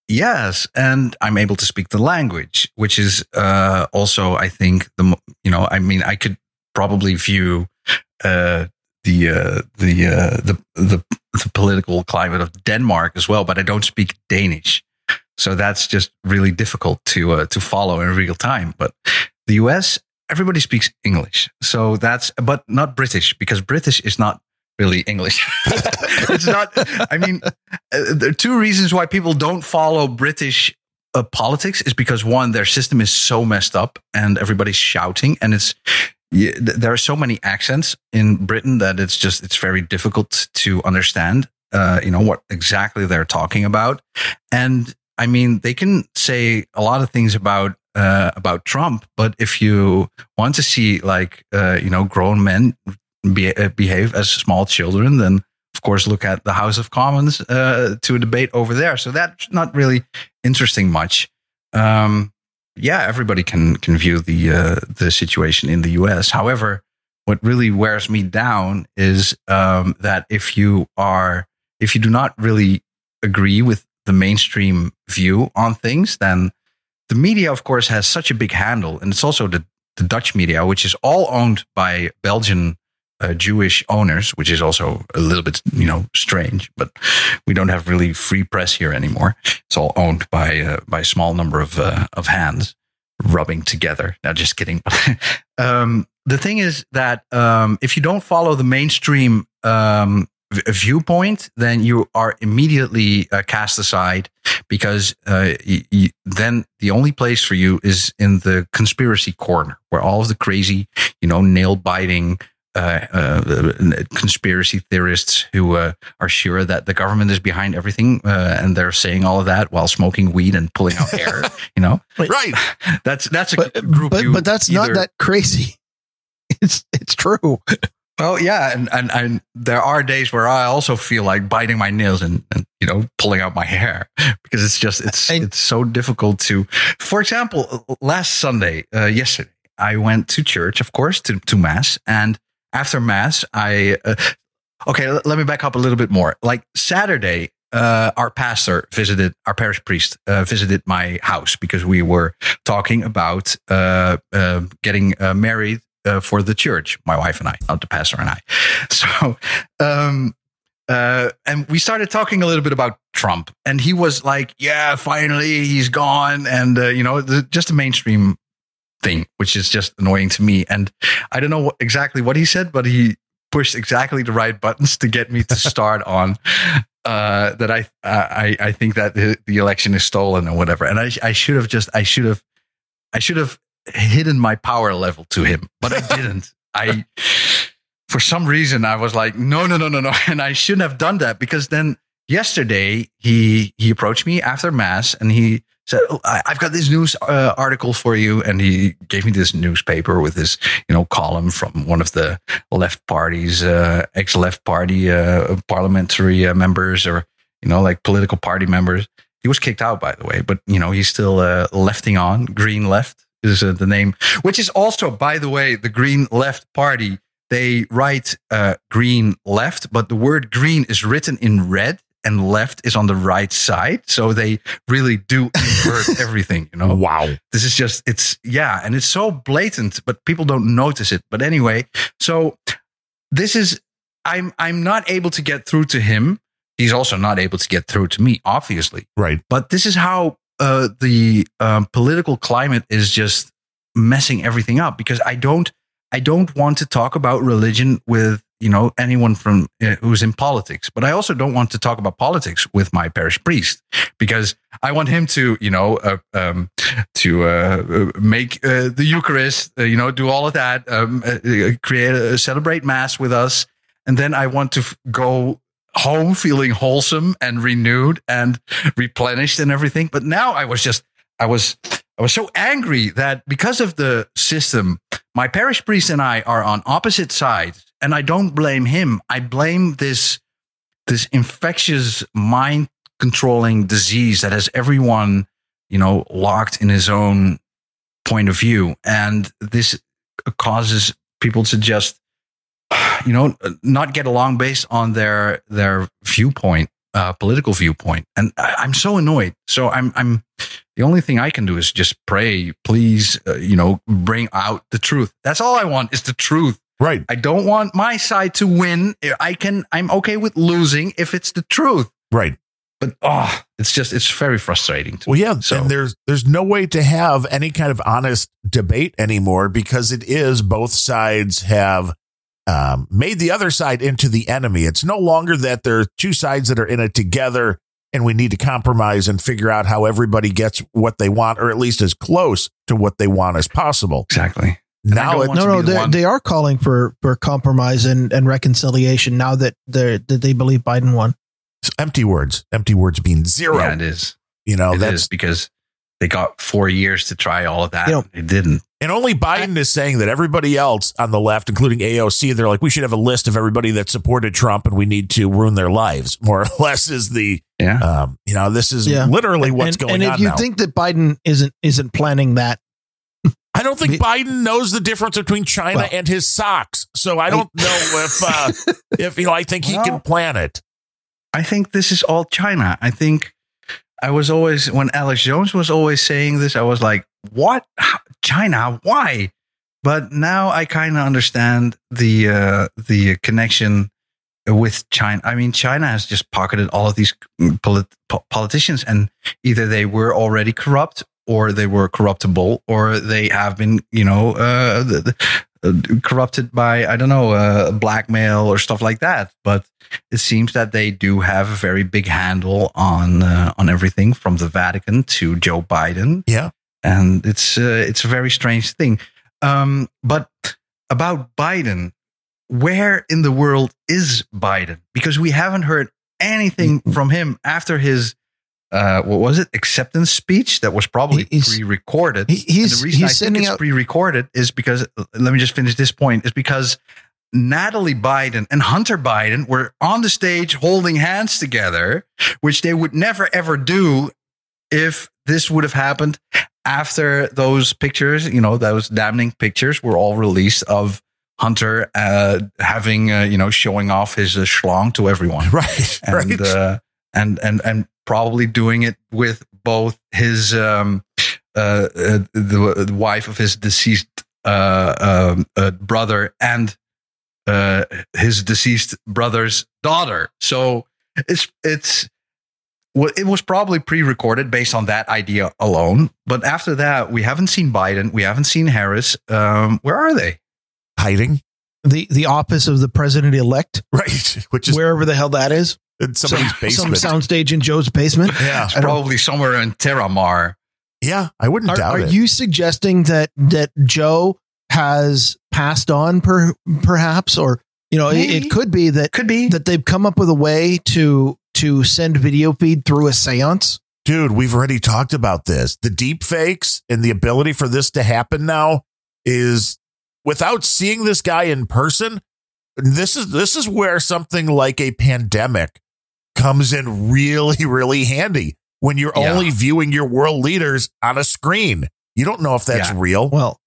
yes, and I'm able to speak the language, which is uh, also I think the you know I mean I could probably view uh, the uh, the, uh, the the the political climate of Denmark as well, but I don't speak Danish. So that's just really difficult to uh, to follow in real time. But the US, everybody speaks English, so that's but not British because British is not really English. [laughs] it's not. I mean, uh, there are two reasons why people don't follow British uh, politics is because one, their system is so messed up and everybody's shouting, and it's there are so many accents in Britain that it's just it's very difficult to understand. Uh, you know what exactly they're talking about, and I mean they can say a lot of things about uh, about Trump, but if you want to see like uh, you know grown men be, uh, behave as small children, then of course look at the House of Commons uh, to a debate over there. So that's not really interesting much. Um, yeah, everybody can can view the uh, the situation in the U.S. However, what really wears me down is um, that if you are if you do not really agree with the mainstream view on things, then the media, of course, has such a big handle, and it's also the the Dutch media, which is all owned by Belgian uh, Jewish owners, which is also a little bit, you know, strange. But we don't have really free press here anymore. It's all owned by uh, by a small number of uh, of hands rubbing together. Now, just kidding. [laughs] um, the thing is that um, if you don't follow the mainstream um, v- viewpoint, then you are immediately uh, cast aside because uh, y- y- then the only place for you is in the conspiracy corner, where all of the crazy, you know, nail biting. Uh, uh, conspiracy theorists who uh, are sure that the government is behind everything, uh, and they're saying all of that while smoking weed and pulling out hair. [laughs] You know, Right. that's that's a But group. but, you but that's not that crazy. [laughs] It's it's true. Well, yeah, and, and and there are days where I also feel like biting my nails and, and you know pulling out my hair [laughs] because it's just it's And- it's so difficult to. For example, last Sunday, uh, yesterday, I went to church, of course, to to mass, and after mass, I uh, okay. Let, let me back up a little bit more. Like Saturday. Uh, our pastor visited our parish priest uh, visited my house because we were talking about uh, uh, getting uh, married uh, for the church, my wife and I, not the pastor and I. [laughs] So, um, uh, and we started talking a little bit about Trump, and he was like, "Yeah, finally he's gone," and uh, you know, the, just a mainstream thing, which is just annoying to me. And I don't know what, exactly what he said, but he pushed exactly the right buttons to get me to [laughs] start on. Uh, that I, I I think that the, the election is stolen or whatever, and I I should have just I should have I should have hidden my power level to him, but I didn't. I, for some reason, I was like, no, no, no, no, no, and I shouldn't have done that because then yesterday he he approached me after mass and he said, oh, I, "I've got this news uh, article for you," and he gave me this newspaper with this you know column from one of the left parties, uh, ex left party uh, parliamentary uh, members, or you know like political party members. He was kicked out, by the way, but you know he's still uh, lefting on. Green Left is uh, the name, which is also, by the way, the Green Left Party. They write uh, Green Left, but the word green is written in red and left is on the right side. So they really do invert [laughs] everything, you know? Wow. This is just, it's, yeah, and it's so blatant, but people don't notice it. But anyway, so this is, I'm, I'm not able to get through to him. He's also not able to get through to me, obviously. Right. But this is how uh, the um, political climate is just messing everything up because I don't I don't want to talk about religion with you know anyone from uh, who's in politics, but I also don't want to talk about politics with my parish priest because I want him to you know uh, um, to uh, make uh, the Eucharist, you know, do all of that, um, create celebrate mass with us, and then I want to f- go home feeling wholesome and renewed and replenished and everything. But now I was just, I was, I was so angry that because of the system, my parish priest and I are on opposite sides, and I don't blame him. I blame this, this infectious mind controlling disease that has everyone, you know, locked in his own point of view, and this causes people to just [sighs] you know not get along based on their their viewpoint uh, political viewpoint. And I, i'm so annoyed. So i'm i'm the only thing i can do is just pray please uh, you know bring out the truth. That's all i want is the truth. Right. i don't want my side to win. I can i'm okay with losing if it's the truth. Right. but oh it's just it's very frustrating to Well, yeah, So- and there's there's no way to have any kind of honest debate anymore because it is both sides have um, made the other side into the enemy. It's no longer that there are two sides that are in it together and we need to compromise and figure out how everybody gets what they want or at least as close to what they want as possible. exactly I Now it, No, no, be the they, they are calling for for compromise and, and reconciliation now that they that they believe Biden won. it's empty words, empty words being zero. yeah it is you know, It that's is because they got four years to try all of that You know- they didn't And only Biden is saying that everybody else on the left, including AOC, they're like, we should have a list of everybody that supported Trump and we need to ruin their lives. [laughs] More or less is the, yeah um, you know, this is Yeah. literally what's and, going on. and if on you now. think that Biden isn't isn't planning that, I don't think Biden knows the difference between China Well- and his socks. So I don't know if, uh, [laughs] if, you know, I think he can plan it. I think this is all China. I think I was always when Alex Jones was always saying this, I was like, "What? China? Why?" But now I kind of understand the uh, the connection with China. I mean, China has just pocketed all of these polit- po- politicians, and either they were already corrupt, or they were corruptible, or they have been, you know, uh, the, corrupted by I don't know, uh, blackmail or stuff like that. But it seems that they do have a very big handle on uh, on everything from the Vatican to Joe Biden. Yeah. and it's uh, it's a very strange thing. Um, but about Biden, where in the world is Biden? Because we haven't heard anything from him after his uh, what was it acceptance speech that was probably he's- pre-recorded. he- And the reason he's I think it's out- pre-recorded is because let me just finish this point is because Natalie Biden and Hunter Biden were on the stage holding hands together, which they would never ever do if this would have happened after those pictures, you know, those damning pictures were all released of Hunter uh, having, uh, you know, showing off his uh, schlong to everyone [laughs] Right. and right. uh, and and and probably doing it with both his um uh, uh the, the wife of his deceased uh, um, uh brother and uh his deceased brother's daughter so it's it's well, it was probably pre-recorded based on that idea alone but after that we haven't seen biden we haven't seen harris um where are they Hiding. The the office of the president elect, [laughs] Right. Which is wherever the hell that is. In somebody's [laughs] Some basement. soundstage in Joe's basement. yeah. it's probably somewhere in terramar Yeah. I wouldn't Are, doubt are it. Are you suggesting that that Joe has passed on, per, perhaps, or you know, it, it could be that could be that they've come up with a way to to send video feed through a séance? Dude, we've already talked about this. The deep fakes and the ability for this to happen now is without seeing this guy in person. This is this is where something like a pandemic comes in really, [laughs] really handy when you're Yeah. only viewing your world leaders on a screen. You don't know if that's Yeah. real. Well,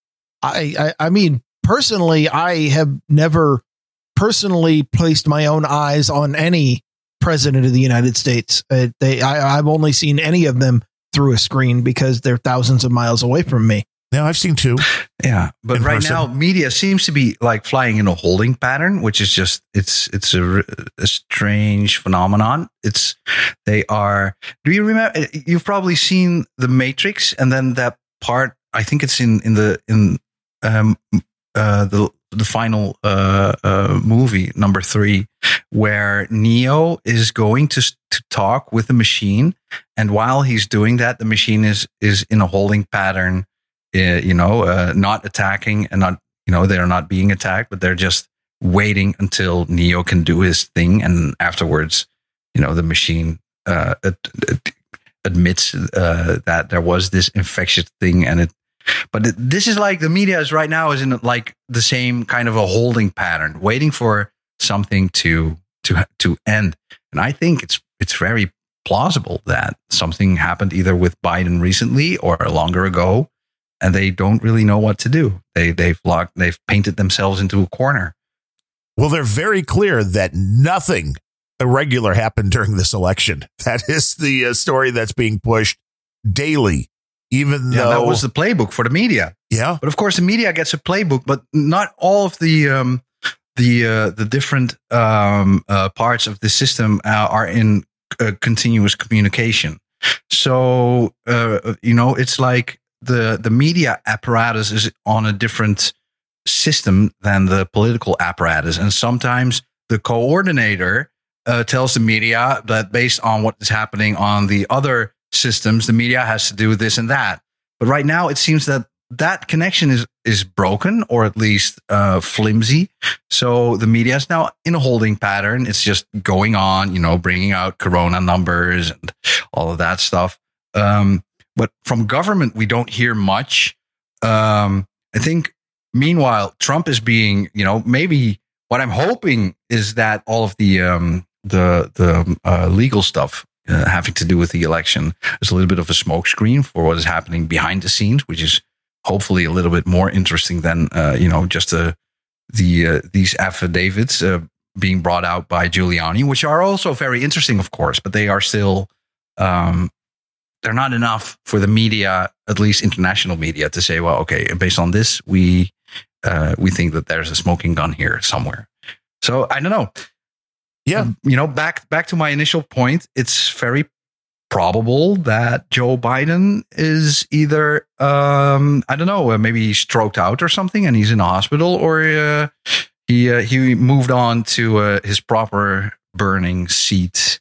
I, I I mean, personally, I have never personally placed my own eyes on any president of the United States. Uh, they, I, I've only seen any of them through a screen because they're thousands of miles away from me. Now I've seen two. [sighs] Yeah, but right person. now media seems to be like flying in a holding pattern, which is just it's it's a strange phenomenon. It's they are. Do you remember? You've probably seen the Matrix, and then that part. I think it's in in the in um uh the the final uh uh movie number three, where Neo is going to to talk with the machine, and while he's doing that, the machine is is in a holding pattern you know, uh, not attacking and not, you know, they're not being attacked, but they're just waiting until Neo can do his thing. And afterwards, you know, the machine uh, ad- ad- admits uh, that there was this infectious thing. And it, but this is like the media is right now is in like the same kind of a holding pattern, waiting for something to, to, to end. And I think it's, it's very plausible that something happened either with Biden recently or longer ago and they don't really know what to do. They they've locked they've painted themselves into a corner. Well, they're very clear that nothing irregular happened during this election. [laughs] That is the uh, story that's being pushed daily, even Yeah, though that was the playbook for the media. yeah, But of course, the media gets a playbook, but not all of the um, the uh, the different um, uh, parts of the system uh, are in uh, continuous communication. So uh, you know, it's like the the media apparatus is on a different system than the political apparatus, and sometimes the coordinator uh, tells the media that based on what is happening on the other systems, the media has to do this and that. But right now, it seems that that connection is is broken or at least uh, flimsy. So the media is now in a holding pattern. It's just going on, you know, bringing out corona numbers and all of that stuff. Um, but from government, we don't hear much. Um, I think. Meanwhile, Trump is being, you know, maybe what I'm hoping is that all of the um, the the uh, legal stuff uh, having to do with the election is a little bit of a smokescreen for what is happening behind the scenes, which is hopefully a little bit more interesting than uh, you know just uh, the uh, these affidavits uh, being brought out by Giuliani, which are also very interesting, of course, but they are still um, they're not enough for the media, at least international media, to say, well, okay, based on this, we uh, we think that there's a smoking gun here somewhere. So I don't know. Yeah. You know, back back to my initial point, it's very probable that Joe Biden is either um, I don't know, maybe stroked out or something and he's in a hospital or uh, he uh, he moved on to uh, his proper burning seat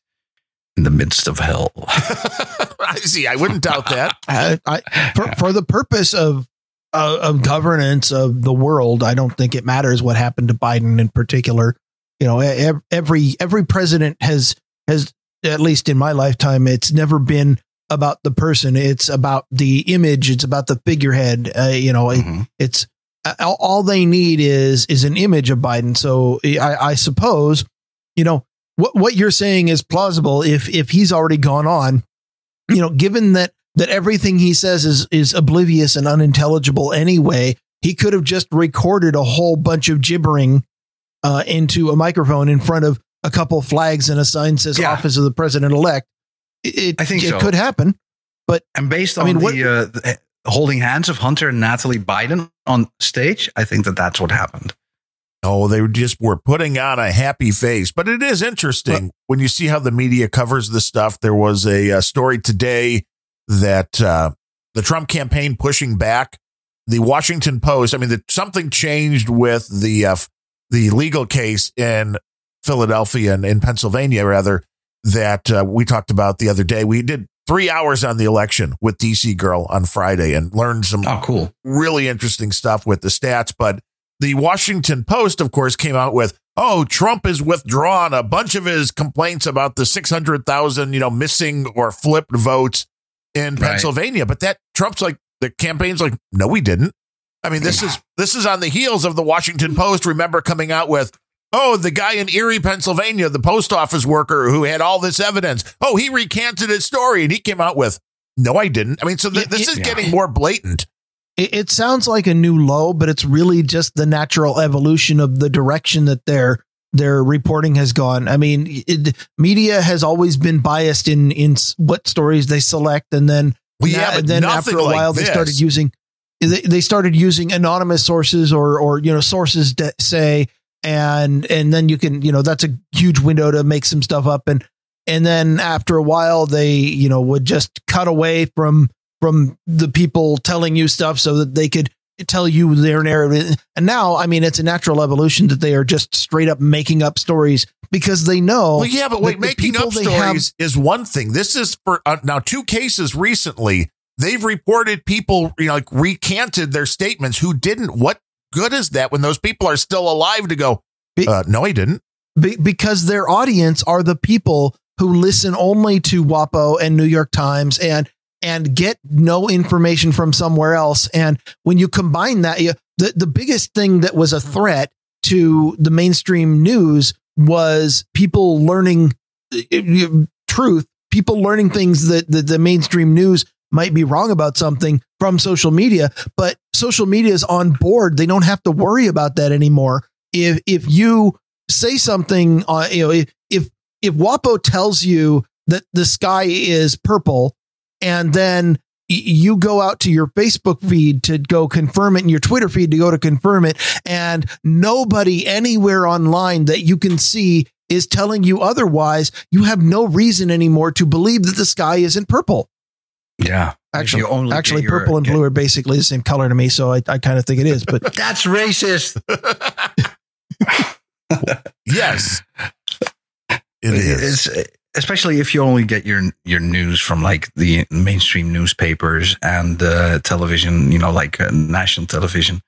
in the midst of hell. [laughs] [laughs] I see. I wouldn't doubt that. [laughs] I, I, for, for the purpose of uh, of governance of the world, I don't think it matters what happened to Biden in particular. You know, every every president has has at least in my lifetime, it's never been about the person. It's about the image. It's about the figurehead. Uh, you know, it- Mhm. it's all all they need is is an image of Biden. So I, I suppose, you know, what what you're saying is plausible if if he's already gone on. You know, given that that everything he says is is oblivious and unintelligible anyway, he could have just recorded a whole bunch of gibbering uh, into a microphone in front of a couple flags and a sign says Yeah. "Office of the President Elect." It, I think it so. could happen. but And based I on mean, what- the, uh, the holding hands of Hunter and Natalie Biden on stage, I think that that's what happened. Oh, they just were putting on a happy face. But it is interesting when you see how the media covers this stuff. There was a, uh story today that uh, the Trump campaign pushing back. The Washington Post. I mean, the, something changed with the uh, the legal case in Philadelphia and in Pennsylvania, rather that uh, we talked about the other day. We did three hours on the election with DC Girl on Friday and learned some Oh, cool. really interesting stuff with the stats. But the Washington Post, of course, came out with, oh, Trump has withdrawn a bunch of his complaints about the 600,000, you know, missing or flipped votes in Right. Pennsylvania. But that Trump's like, the campaign's like, no, we didn't. I mean, this is this is on the heels of the Washington Post. Remember coming out with, oh, the guy in Erie, Pennsylvania, the post office worker who had all this evidence. Oh, he recanted his story, and he came out with, no, I didn't. I mean, so th- Yeah, this yeah. is getting more blatant. It, it sounds like a new low, but it's really just the natural evolution of the direction that their their reporting has gone. I mean, it, media has always been biased in in what stories they select, and then Well, yeah, but then after a like while they started using they, they started using anonymous sources or or you know sources that say and and then you can you know that's a huge window to make some stuff up and and then after a while they you know would just cut away from from the people telling you stuff so that they could tell you their narrative and now i mean it's a natural evolution that they are just straight up making up stories because they know Well, yeah, but wait, making up stories is one thing. This is for uh, now two cases recently. They've reported people, you know, like recanted their statements who didn't. What good is that when those people are still alive to go? Uh, no, I didn't. be- because their audience are the people who listen only to WAPO and New York Times and and get no information from somewhere else. And when you combine that, you, the the biggest thing that was a threat to the mainstream news was people learning uh, uh, truth, people learning things that, that the mainstream news might be wrong about something from social media, but social media is on board. They don't have to worry about that anymore. If if you say something on you know if if if WAPO tells you that the sky is purple and then you go out to your Facebook feed to go confirm it and your Twitter feed to go to confirm it and nobody anywhere online that you can see is telling you otherwise you have no reason anymore to believe that the sky isn't purple Yeah. Actually only actually your- purple and get- blue are basically the same color to me so I, I kind of think it is but [laughs] That's racist. [laughs] [laughs] Yes, it is. It's, especially if you only get your your news from like the mainstream newspapers and uh, television, you know, like uh, national television,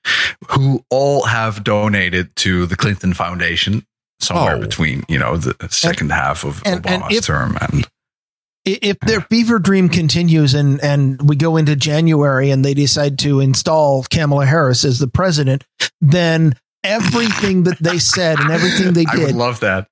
who all have donated to the Clinton Foundation somewhere Oh. between, you know, the second half of and- and Obama's if- term and if their fever dream continues and and we go into January and they decide to install Kamala Harris as the president, then everything that they said and everything they did. [laughs] I would love that.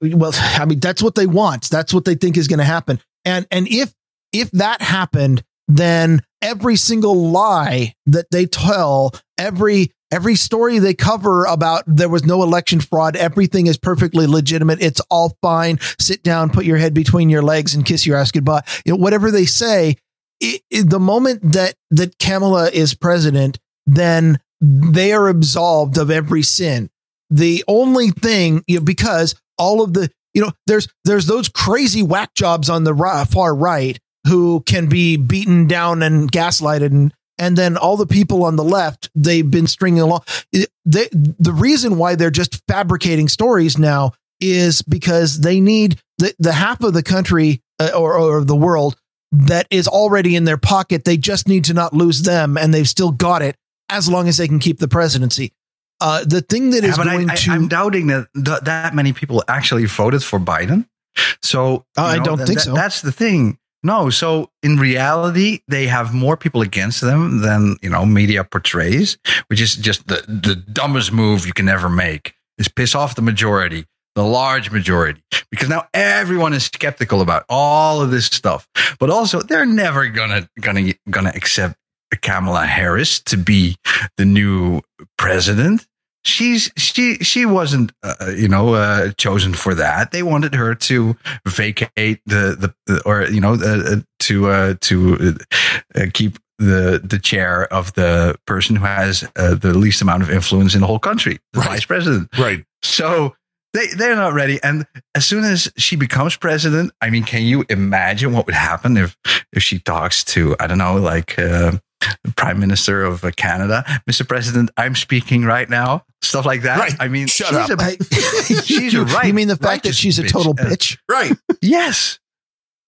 Well, [sighs] I mean, that's what they want. That's what they think is going to happen. And and if if that happened, then every single lie that they tell, every every story they cover about there was no election fraud, everything is perfectly legitimate. It's all fine. Sit down, put your head between your legs, and kiss your ass goodbye. You know, whatever they say, it, it- the moment that that Kamala is president, then they are absolved of every sin. The only thing, you know, because all of the, you know, there's there's those crazy whack jobs on the ri- far right who can be beaten down and gaslighted and and then all the people on the left they've been stringing along. They, the reason why they're just fabricating stories now is because they need the, the half of the country uh, or, or the world that is already in their pocket they just need to not lose them and they've still got it as long as they can keep the presidency uh, the thing that is Yeah, going I, to I, am doubting that th- that many people actually voted for Biden. So Uh, I know, don't th- think that- so. That's the thing. No, so in reality, they have more people against them than you know media portrays, which is just the the dumbest move you can ever make. Is piss off the majority, the large majority, because now everyone is skeptical about all of this stuff. But also, they're never gonna gonna gonna accept Kamala Harris to be the new president she's she she wasn't uh, you know uh, chosen for that they wanted her to vacate the the, or you know uh, uh, to uh, to uh, keep the the chair of the person who has uh, the least amount of influence in the whole country the Right. vice president Right. so they they're not ready and as soon as she becomes president i mean can you imagine what would happen if if she talks to i don't know like uh, prime minister of uh, canada mr president i'm speaking right now stuff like that Right. i mean Shut she's up. a- I- [laughs] She's you, a right- you mean the fact that she's a bitch. total Uh, bitch Right. Yes.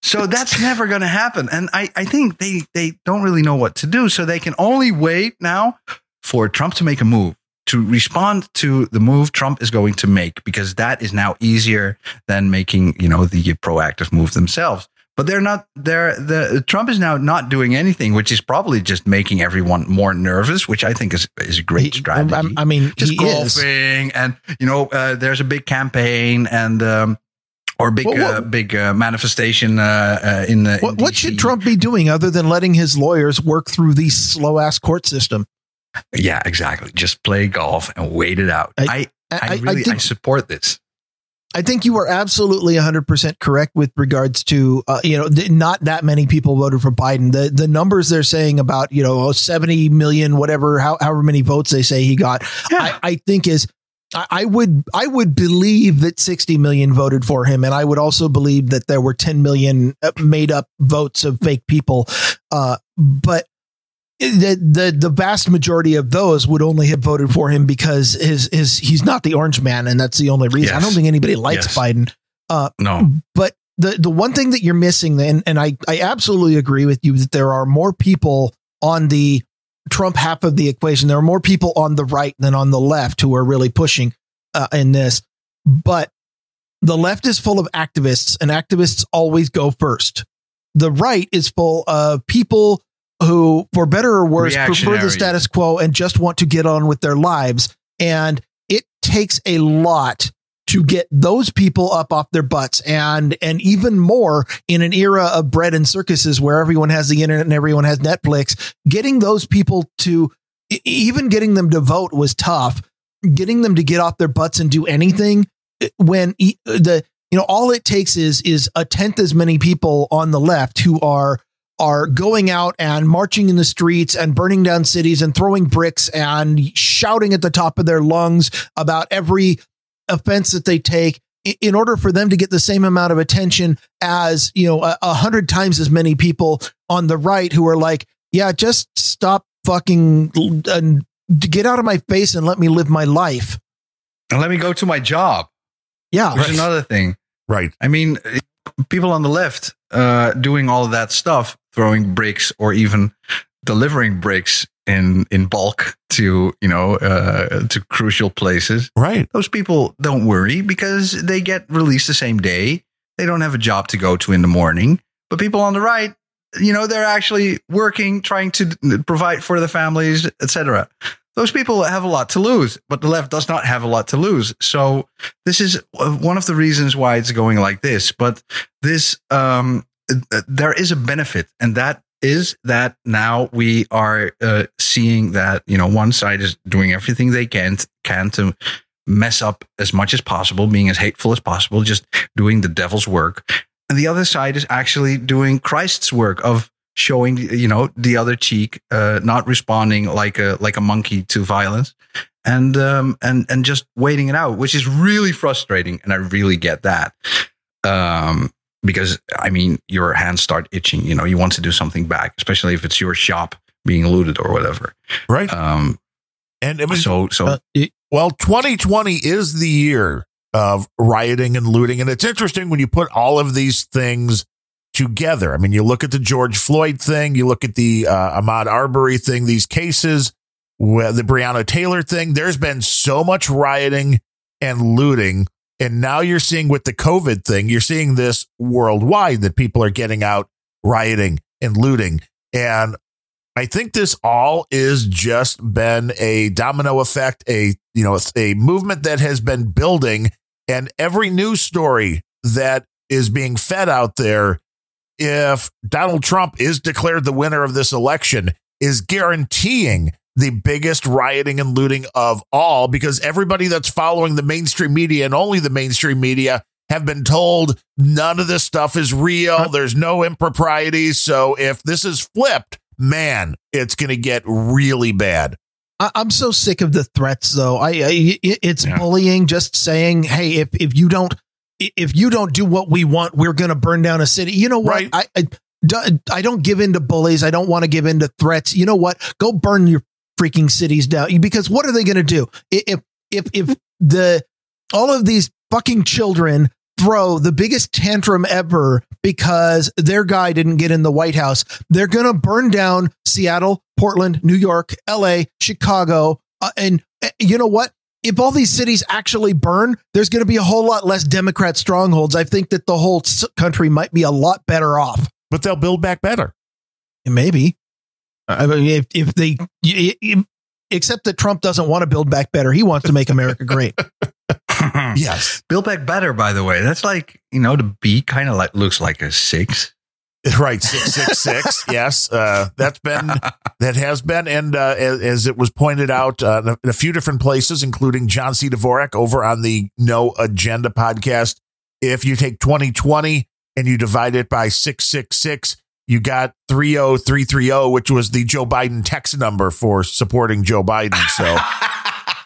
So that's never going to happen. And I, I think they, they don't really know what to do. So they can only wait now for Trump to make a move, to respond to the move Trump is going to make, because that is now easier than making, you know, the proactive move themselves. But they're not they're the Trump is now not doing anything, which is probably just making everyone more nervous, which I think is is a great He- strategy. I, I mean just he is. golfing and you know uh, there's a big campaign and um, or big Well, what- uh, big uh, manifestation uh, uh, in the what, in what should Trump be doing other than letting his lawyers work through the slow ass court system? yeah exactly. Just play golf and wait it out. I I, i, I- I really I, think support this I think you are absolutely 100% correct with regards to, uh, you know, th- not that many people voted for Biden. The the numbers they're saying about, you know, 70 million, whatever, how, however many votes they say he got, I, I think is, I, I would, I would believe that 60 million voted for him. And I would also believe that there were 10 million uh, made up votes of fake people. Uh, but the, the the vast majority of those would only have voted for him because his his he's not the orange man and that's the only reason. I don't think anybody likes Yes. Biden. no But the the one thing that you're missing and and I I absolutely agree with you that there are more people on the Trump half of the equation. There are more people on the right than on the left who are really pushing uh, in this. But the left is full of activists and activists always go first. The right is full of people who, for better or worse, prefer the status quo and just want to get on with their lives. And it takes a lot to get those people up off their butts and and even more in an era of bread and circuses where everyone has the internet and everyone has Netflix getting those people to even getting them to vote was tough getting them to get off their butts and do anything eh, when the you know all it takes is is a tenth as many people on the left who are are going out and marching in the streets and burning down cities and throwing bricks and shouting at the top of their lungs about every offense that they take in order for them to get the same amount of attention as you know a, a hundred times as many people on the right who are like yeah just stop fucking and get out of my face and let me live my life. And let me go to my job. Yeah. Which is another thing. Right. I mean, people on the left uh, doing all of that stuff, throwing bricks or even delivering bricks in in bulk to you know uh, to crucial places. Right. Those people don't worry because they get released the same day. They don't have a job to go to in the morning. But people on the right, you know, they're actually working, trying to provide for the families, etc. Those people have a lot to lose, but the left does not have a lot to lose. So this is one of the reasons why it's going like this. But this, um, there is a benefit, and that is that now we are uh, seeing that you know one side is doing everything they can can to mess up as much as possible, being as hateful as possible, just doing the devil's work, and the other side is actually doing Christ's work of showing you know the other cheek, uh, not responding like a like a monkey to violence, and um, and and just waiting it out, which is really frustrating, and I really get that. Um, because I mean, your hands start itching. You know, you want to do something back, especially if it's your shop being looted or whatever. Right. Um, and it was so so. Uh, it- Well, 2020 is the year of rioting and looting. And it's interesting when you put all of these things together. I mean, you look at the George Floyd thing, you look at the uh, Ahmaud Arbery thing, these cases, the Breonna Taylor thing. There's been so much rioting and looting. And now you're seeing with the COVID thing, you're seeing this worldwide that people are getting out rioting and looting. And I think this all is just been a domino effect, a you know, a movement that has been building and every news story that is being fed out there if Donald Trump is declared the winner of this election is guaranteeing the biggest rioting and looting of all because everybody that's following the mainstream media and only the mainstream media have been told none of this stuff is real. There's no improprieties. So if this is flipped, man, it's going to get really bad. I'm so sick of the threats, though. I, I it's Yeah. bullying. Just saying, hey, if if you don't if you don't do what we want, we're going to burn down a city. You know what? Right. I, I I don't give in to bullies. I don't want to give in to threats. You know what? Go burn your freaking cities down. Because what are they going to do if if if the all of these fucking children throw the biggest tantrum ever because their guy didn't get in the White House. They're going to burn down Seattle, Portland, New York, LA, Chicago. Uh, and uh, you know what? If all these cities actually burn, there's going to be a whole lot less Democrat strongholds. I think that the whole country might be a lot better off. But they'll build back better. Maybe. I mean, if, if they, y- y- except that Trump doesn't want to build back better. He wants to make America great. [laughs] [laughs] Yes. Build back better, by the way. That's like, you know, the B kind of like looks like a six. Right, six six [laughs] six. yes, uh, that's been that has been, and uh, as, as it was pointed out uh, in a- in a few different places, including John C. Dvorak over on the No Agenda podcast. If you take 2020 and you divide it by six six six, you got three zero three three zero, which was the Joe Biden text number for supporting Joe Biden. So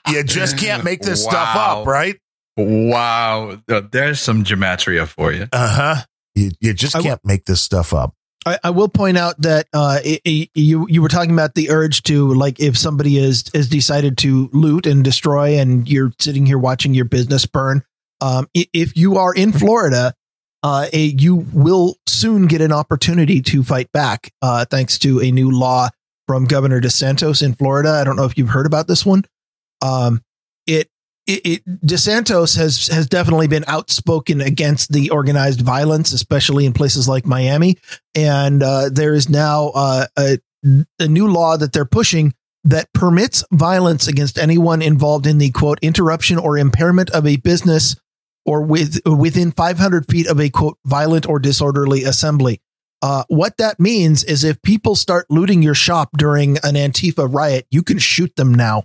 [laughs] you just can't make this stuff up, right? Wow. Uh, There's some gematria for you. Uh huh. You, you just can't make this stuff up. I, I will point out that uh, i- i- you you were talking about the urge to like if somebody is is decided to loot and destroy, and you're sitting here watching your business burn. Um, if you are in Florida, uh, a, you will soon get an opportunity to fight back, uh, thanks to a new law from Governor DeSantis in Florida. I don't know if you've heard about this one. Um, it it, it DeSantis has has definitely been outspoken against the organized violence, especially in places like Miami and uh, there is now uh, a, a new law that they're pushing that permits violence against anyone involved in the quote interruption or impairment of a business or with within 500 feet of a quote violent or disorderly assembly. Uh, what that means is if people start looting your shop during an Antifa riot, you can shoot them now.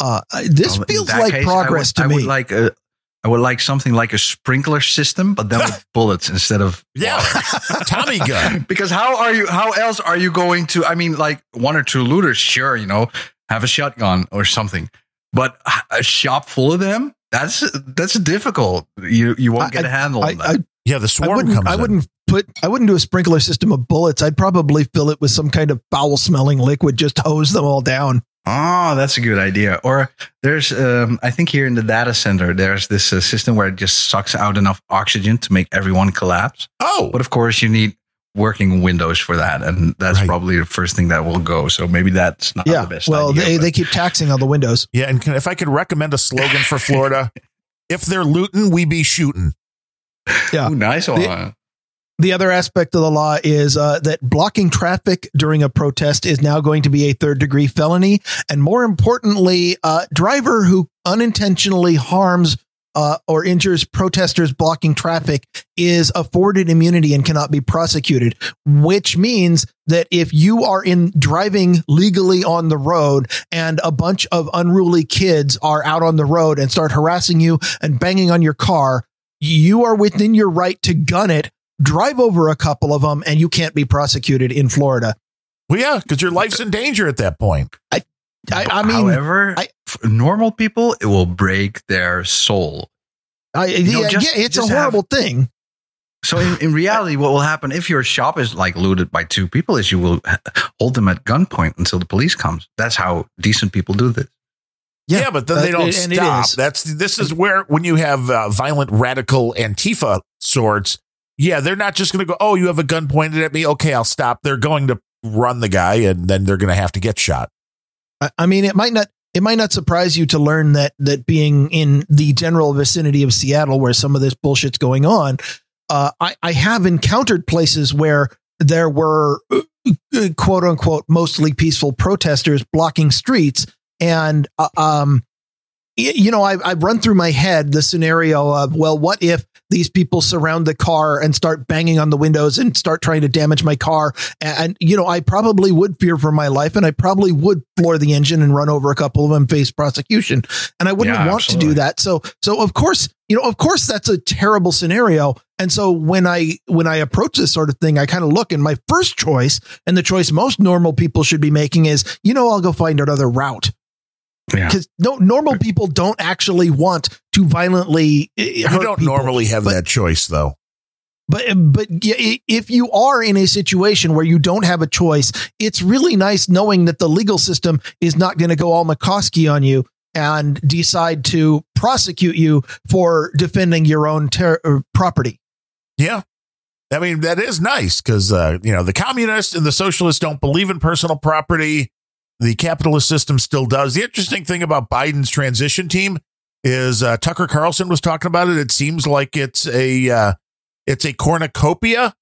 Uh, this Oh, in feels like case, progress would, to I me. would like a, I would like something like a sprinkler system, but then with [laughs] bullets instead of Yeah, [laughs] Tommy gun. [laughs] because how are you how else are you going to i mean like one or two looters sure you know have a shotgun or something but a shop full of them that's that's difficult you you won't get a handle I, on that I, Yeah, the I swarm wouldn't. comes I in. wouldn't put. I wouldn't do a sprinkler system of bullets. I'd probably fill it with some kind of foul smelling liquid. Just [laughs] hose them all down. oh that's a good idea or there's um i think here in the data center there's this uh, system where it just sucks out enough oxygen to make everyone collapse Oh, but of course you need working windows for that and that's Right. probably the first thing that will go so maybe that's not yeah. the best Well, idea, they, but- they keep taxing all the windows. yeah. And can, if I could recommend a slogan for [laughs] Florida, if they're looting, we be shooting. yeah. Ooh, nice The- one The other aspect of the law is uh, that blocking traffic during a protest is now going to be a third degree felony, and more importantly, uh, driver who unintentionally harms. Uh, or injures protesters blocking traffic is afforded immunity and cannot be prosecuted, which means that if you are in driving legally on the road and a bunch of unruly kids are out on the road and start harassing you and banging on your car, you are within your right to gun it drive over a couple of them, and you can't be prosecuted in Florida. Well, yeah, because your life's in danger at that point. I, I mean, however, I- for normal people, it will break their soul. I, know, yeah, just- yeah, it's a just have- horrible thing. So in, in reality, what will happen if your shop is like looted by two people is you will hold them at gunpoint until the police comes. That's how decent people do this. Yeah, Yeah, but then uh, they don't it stop. is. That's this is where when you have uh, violent radical Antifa sorts, yeah, they're not just going to go, "Oh, you have a gun pointed at me. Okay, I'll stop." They're going to run the guy, and then they're going to have to get shot. I, mean, it might not it might not surprise you to learn that that being in the general vicinity of Seattle, where some of this bullshit's going on, uh, I, I have encountered places where there were [clears throat] quote unquote mostly peaceful protesters blocking streets, and uh, um, you know, I, I've run through my head the scenario of, well, what if these people surround the car and start banging on the windows and start trying to damage my car? And, you know, I probably would fear for my life and I probably would floor the engine and run over a couple of them, face prosecution. And I wouldn't Yeah, want to do that. So, so of course, you know, of course that's a terrible scenario. And so when I, when I approach this sort of thing, I kind of look and my first choice and the choice most normal people should be making is, you know, I'll go find another route Yeah. because no normal people don't actually want to violently uh, You don't people. normally have But- that choice, though. But but if you are in a situation where you don't have a choice, it's really nice knowing that the legal system is not going to go all McCloskey on you and decide to prosecute you for defending your own ter- uh, property. Yeah. I mean, that is nice because, uh, you know, the communists and the socialists don't believe in personal property. The capitalist system still does. The interesting thing about Biden's transition team is uh, Tucker Carlson was talking about it. It seems like it's a uh, it's a cornucopia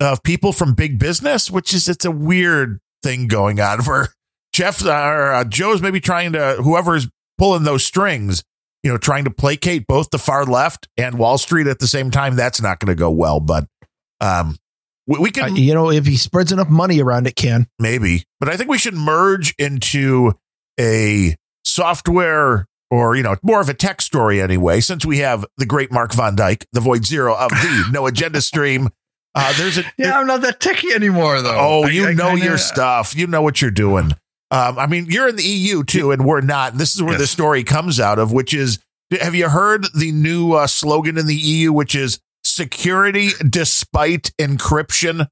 of people from big business, which is it's a weird thing going on where Jeff or uh, Joe's maybe trying to whoever's pulling those strings you know, trying to placate both the far left and Wall Street at the same time, that's not going to go well. But um, we, we Uh, can you know, if he spreads enough money around, it can. maybe, but I think we should merge into a software or, you know, more of a tech story anyway, since we have the great Mark Van Dijk, the Voidzero of the [laughs] No Agenda stream. Uh, there's a, Yeah, I'm not that techie anymore, though. Oh, I- you I know kinda- your stuff. You know what you're doing. Um, I mean, you're in the EU too, and we're not. This is where the story comes out of, which is have you heard the new uh, slogan in the EU, which is security despite encryption?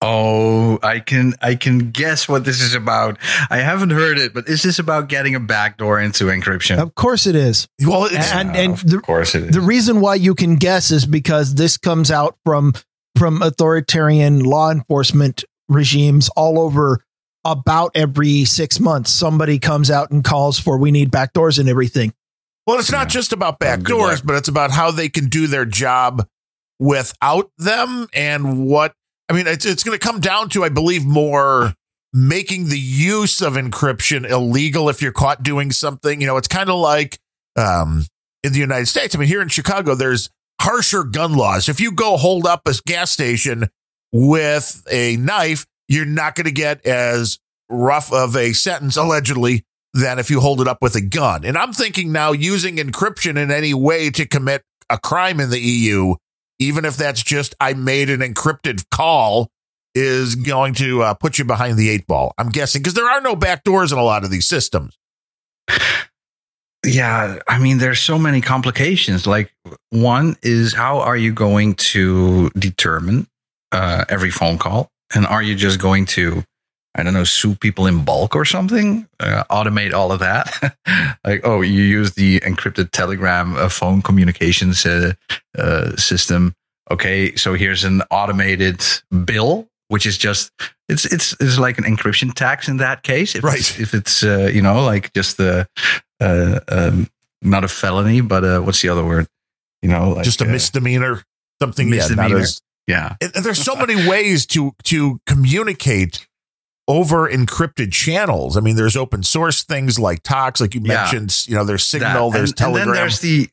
Oh, I can I can guess what this is about. I haven't heard it, but is this about getting a backdoor into encryption? Of course, it is. Well, it's, And- Uh, and of the- course it is. The reason why you can guess is because this comes out from from authoritarian law enforcement regimes all over about every six months. Somebody comes out and calls for we need backdoors and everything. Well, it's not Yeah. just about good backdoors, but it's about how they can do their job without them and what. I mean, it's it's going to come down to, I believe, more making the use of encryption illegal if you're caught doing something. You know, it's kind of like um, in the United States. I mean, here in Chicago, there's harsher gun laws. If you go hold up a gas station with a knife, you're not going to get as rough of a sentence, allegedly, than if you hold it up with a gun. And I'm thinking now using encryption in any way to commit a crime in the EU, even if that's just I made an encrypted call, is going to uh, put you behind the eight ball. I'm guessing because there are no backdoors in a lot of these systems. Yeah, I mean, there's so many complications. Like, one is how are you going to determine uh, every phone call? And are you just going to, I don't know, sue people in bulk or something? Uh, automate all of that? [laughs] like, oh, you use the encrypted Telegram uh, phone communications uh, uh, system. Okay, so here's an automated bill, which is just it's it's it's like an encryption tax in that case. If Right. It's, if it's uh, you know like just the uh, um, not a felony, but uh, what's the other word? You know, like, just a misdemeanor, something yeah, misdemeanor. Yeah, and and there's so many ways to to communicate over encrypted channels. I mean, there's open source things like Tox, like you Yeah. mentioned. You know, there's Signal, That. there's and, Telegram. And then there's the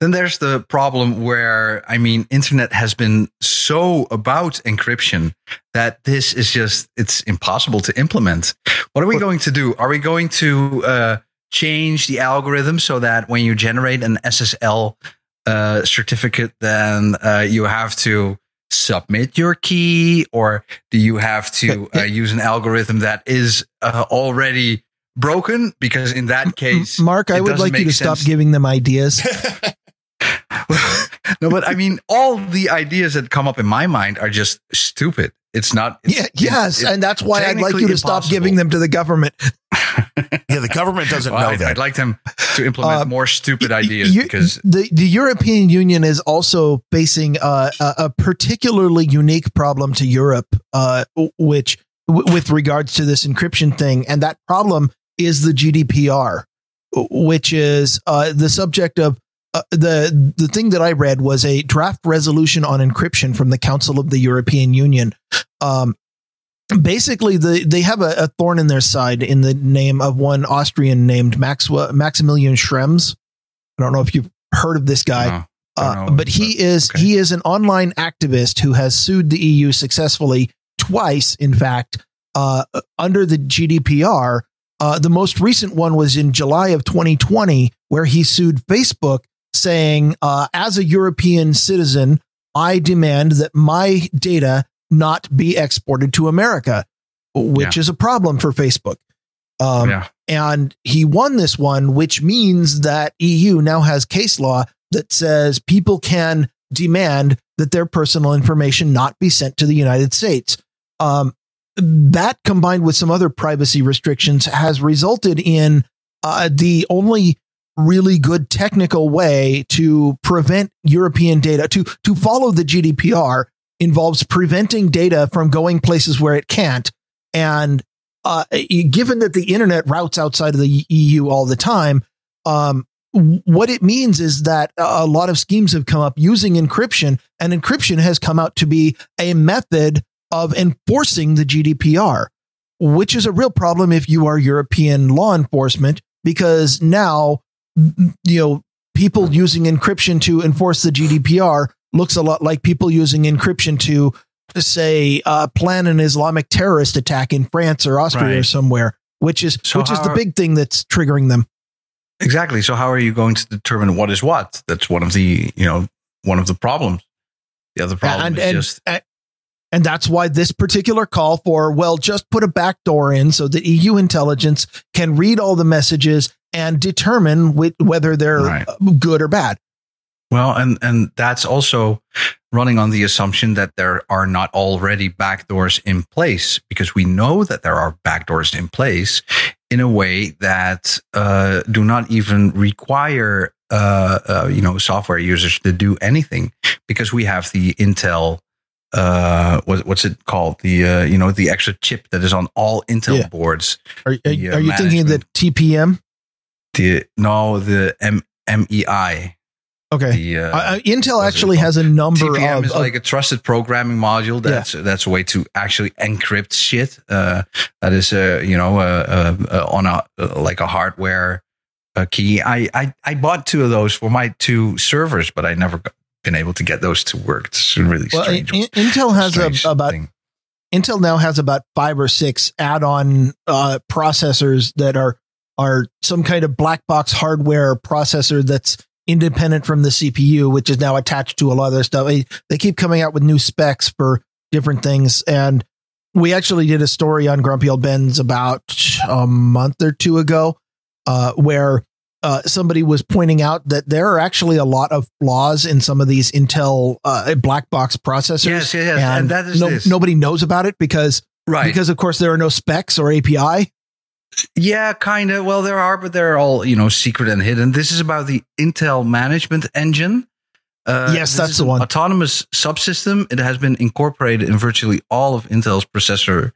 then there's the problem where I mean, internet has been so about encryption that this is just it's impossible to implement. What are we going to do? Are we going to uh, change the algorithm so that when you generate an SSL uh, certificate, then uh, you have to submit your key, or do you have to uh, use an algorithm that is uh, already broken? Because in that case, Mark, I would like you to stop giving them ideas. [laughs] [laughs] no, but I mean, all the ideas that come up in my mind are just stupid. It's not. It's, yeah, yes, and that's why I'd like you to impossible. stop giving them to the government. [laughs] yeah, the government doesn't well, know I'd, that. I'd like them to implement uh, more stupid ideas you, because the the European Union is also facing uh, a, a, particularly unique problem to Europe, uh, which w- with regards to this encryption thing, and that problem is the GDPR, which is uh, the subject of uh, the the thing that I read was a draft resolution on encryption from the Council of the European Union. Um, basically, the they have a, a, thorn in their side in the name of one Austrian named Maxwell, Maximilian Schrems. I don't know if you've heard of this guy. No, uh, but he is okay. he is an online activist who has sued the EU successfully twice. In fact, uh, under the GDPR, uh, the most recent one was in July of 2020, where he sued Facebook saying, uh, as a European citizen, I demand that my data not be exported to America, which yeah. is a problem for Facebook. Um, yeah. And he won this one, which means that EU now has case law that says people can demand that their personal information not be sent to the United States. Um, that combined with some other privacy restrictions has resulted in uh, the only really good technical way to prevent European data to to follow the GDPR involves preventing data from going places where it can't. And uh, given that the internet routes outside of the EU all the time, um, what it means is that a lot of schemes have come up using encryption, and encryption has come out to be a method of enforcing the GDPR, which is a real problem if you are European law enforcement, because now you know, people using encryption to enforce the GDPR looks a lot like people using encryption to say uh, plan an Islamic terrorist attack in France or Austria right. or somewhere, which is so which is the big thing that's triggering them. Exactly. So how are you going to determine what is what? That's one of the you know one of the problems. The other problem and, is and, just. And, and that's why this particular call for, well, just put a backdoor in so that EU intelligence can read all the messages and determine whether they're right. good or bad. Well, and and that's also running on the assumption that there are not already backdoors in place because we know that there are backdoors in place in a way that uh, do not even require uh, uh, you know software users to do anything because we have the Intel uh what, what's it called the uh you know the extra chip that is on all intel yeah. boards are, are, the, uh, are you thinking of the tpm the no, the M MEI. Okay. The, uh, uh, Intel actually has a number TPM of, is like a trusted programming module. That's yeah. that's a way to actually encrypt shit. Uh, that is, uh, you know, uh, uh, on a like a hardware key. I, I I bought two of those for my two servers, but I never been able to get those to work. It's really well, strange. Intel has a, about thing. Intel now has about five or six add-on processors that are are some kind of black box hardware processor that's independent from the CPU, which is now attached to a lot of their stuff. They keep coming out with new specs for different things. And we actually did a story on Grumpy Old Bens about a month or two ago, uh, where uh, somebody was pointing out that there are actually a lot of flaws in some of these Intel uh, black box processors. Yes, yes, yes. And, and that is no, nobody knows about it because, right. because of course there are no specs or API. Yeah, kind of. Well, there are, but they're all you know secret and hidden. This is about the Intel Management Engine. Uh, yes, that's the one. Autonomous subsystem. It has been incorporated in virtually all of Intel's processor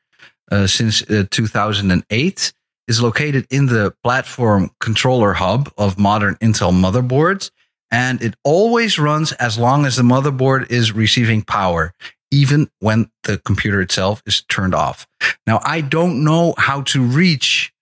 uh, since uh, 2008. Is located in the platform controller hub of modern Intel motherboards, and it always runs as long as the motherboard is receiving power even when the computer itself is turned off. Now, I don't know how to reach,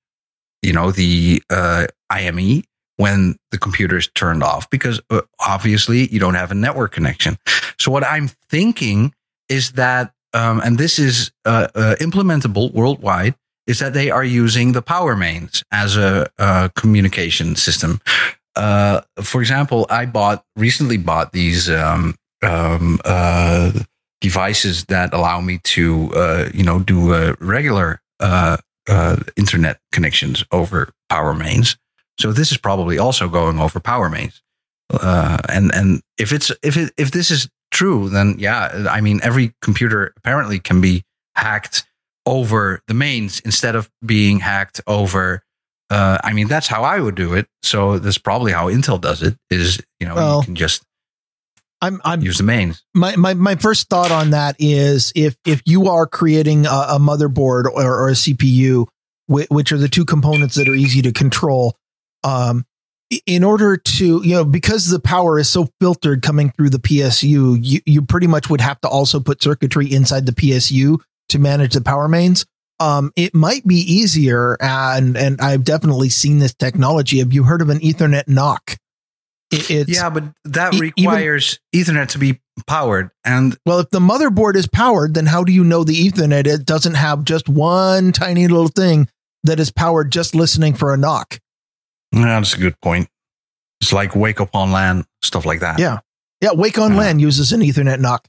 you know, the uh, IME when the computer is turned off because uh, obviously you don't have a network connection. So what I'm thinking is that, um, and this is uh, uh, implementable worldwide, is that they are using the power mains as a, a communication system. Uh, for example, I bought recently bought these um, um, uh, devices that allow me to, uh, you know, do uh, regular uh, uh, internet connections over power mains. So this is probably also going over power mains. Uh, and and if it's if it if this is true, then yeah, I mean every computer apparently can be hacked over the mains instead of being hacked over. Uh, I mean that's how I would do it. So that's probably how Intel does it. Is you know Well, you can just I'm I'm use the mains. my, my my first thought on that is if if you are creating a, a motherboard or, or a CPU, whi- which are the two components that are easy to control, um, in order to you know because the power is so filtered coming through the PSU, you you pretty much would have to also put circuitry inside the PSU to manage the power mains. Um, it might be easier, and and I've definitely seen this technology. Have you heard of an Ethernet knock? It, it's Yeah, but that E- even- requires Ethernet to be powered, and Well, if the motherboard is powered, then how do you know the Ethernet it doesn't have just one tiny little thing that is powered just listening for a knock? yeah, that's a good point. It's like wake up on LAN stuff like that. Yeah. Yeah, Wake on Yeah. LAN uses an Ethernet knock.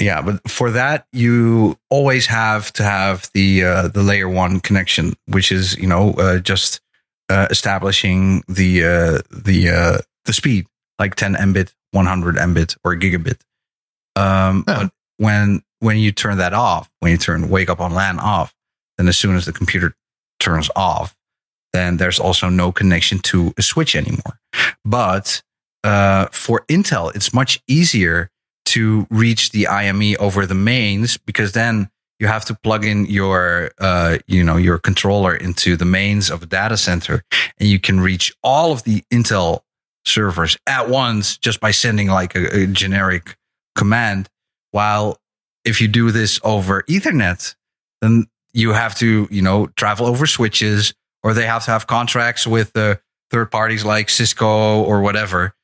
Yeah, but for that you always have to have the uh, the layer one connection, which is you know uh, just uh, establishing the uh, the uh, the speed, like 10 mbit, 100 mbit, or gigabit. Um, Yeah. But when when you turn that off, when you turn wake up on LAN off, then as soon as the computer turns off, then there's also no connection to a switch anymore. But uh, for Intel, it's much easier to reach the IME over the mains because then you have to plug in your uh, you know your controller into the mains of a data center and you can reach all of the Intel servers at once just by sending like a, a generic command while if you do this over ethernet then you have to you know travel over switches or they have to have contracts with uh, third parties like Cisco or whatever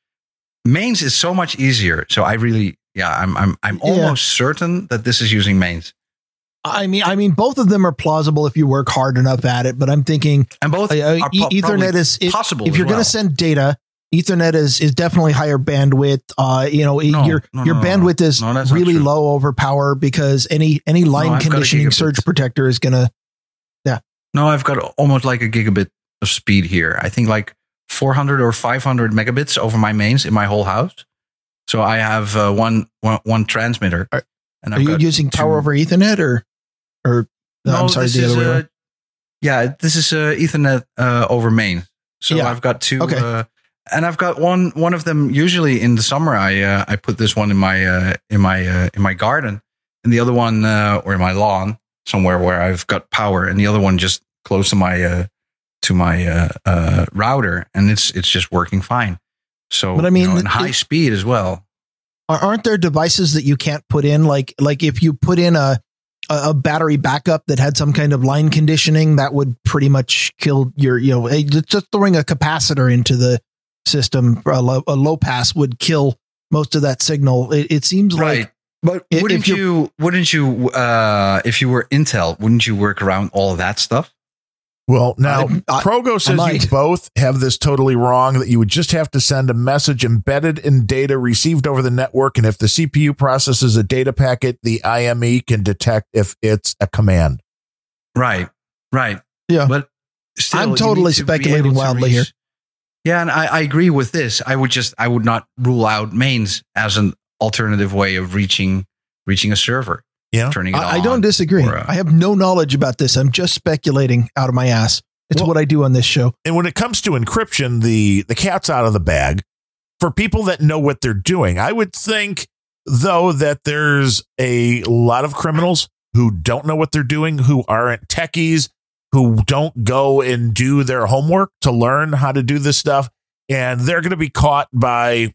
mains is so much easier so i really yeah i'm i'm i'm Yeah. almost certain that this is using mains I mean, I mean, both of them are plausible if you work hard enough at it. But I'm thinking and both uh, Ethernet is if, possible if you're going to send data. Ethernet is is definitely higher bandwidth. Uh, you know, No, your no, your no, no, bandwidth is no, really low over power because any any line a conditioning surge protector is going to Yeah. No, I've got almost like a gigabit of speed here. I think like 400 or 500 megabits over my mains in my whole house. So I have uh, one, one one transmitter. Are- and Are you using power over Ethernet or or no, I'm sorry, this the is, other way uh, around. Yeah, this is uh, Ethernet uh, over main. So Yeah. I've got two. Okay. And I've got one one of them. Usually in the summer, I uh, I put this one in my uh, in my uh, in my garden, and the other one uh, or in my lawn somewhere where I've got power, and the other one just close to my uh, to my uh, uh, router, and it's it's just working fine. So, But I mean, you know, it- high speed as well. Are- Aren't there devices that you can't put in like like if you put in a a battery backup that had some kind of line conditioning that would pretty much kill your you know eh, just throwing a capacitor into the system a low, a low pass would kill most of that signal. It, it seems right. like But if wouldn't you're- Wouldn't you? Uh, if you were Intel, wouldn't you work around all of that stuff? Well, now I- I- Progo says you both have this totally wrong. That you would just have to send a message embedded in data received over the network, and if the CPU processes a data packet, the IME can detect if it's a command. Right, right. Yeah. but still, I'm totally to speculating to wildly here. Yeah, and I, I agree with this. I would just I would not rule out mains as an alternative way of reaching reaching a server. Yeah. turning it I, I don't disagree. or, uh, I have no knowledge about this. I'm just speculating out of my ass. It's Well- what I do on this show. And when it comes to encryption, the the cat's out of the bag. For people that know what they're doing, I would think though that there's a lot of criminals who don't know what they're doing, who aren't techies, who don't go and do their homework to learn how to do this stuff, and they're going to be caught by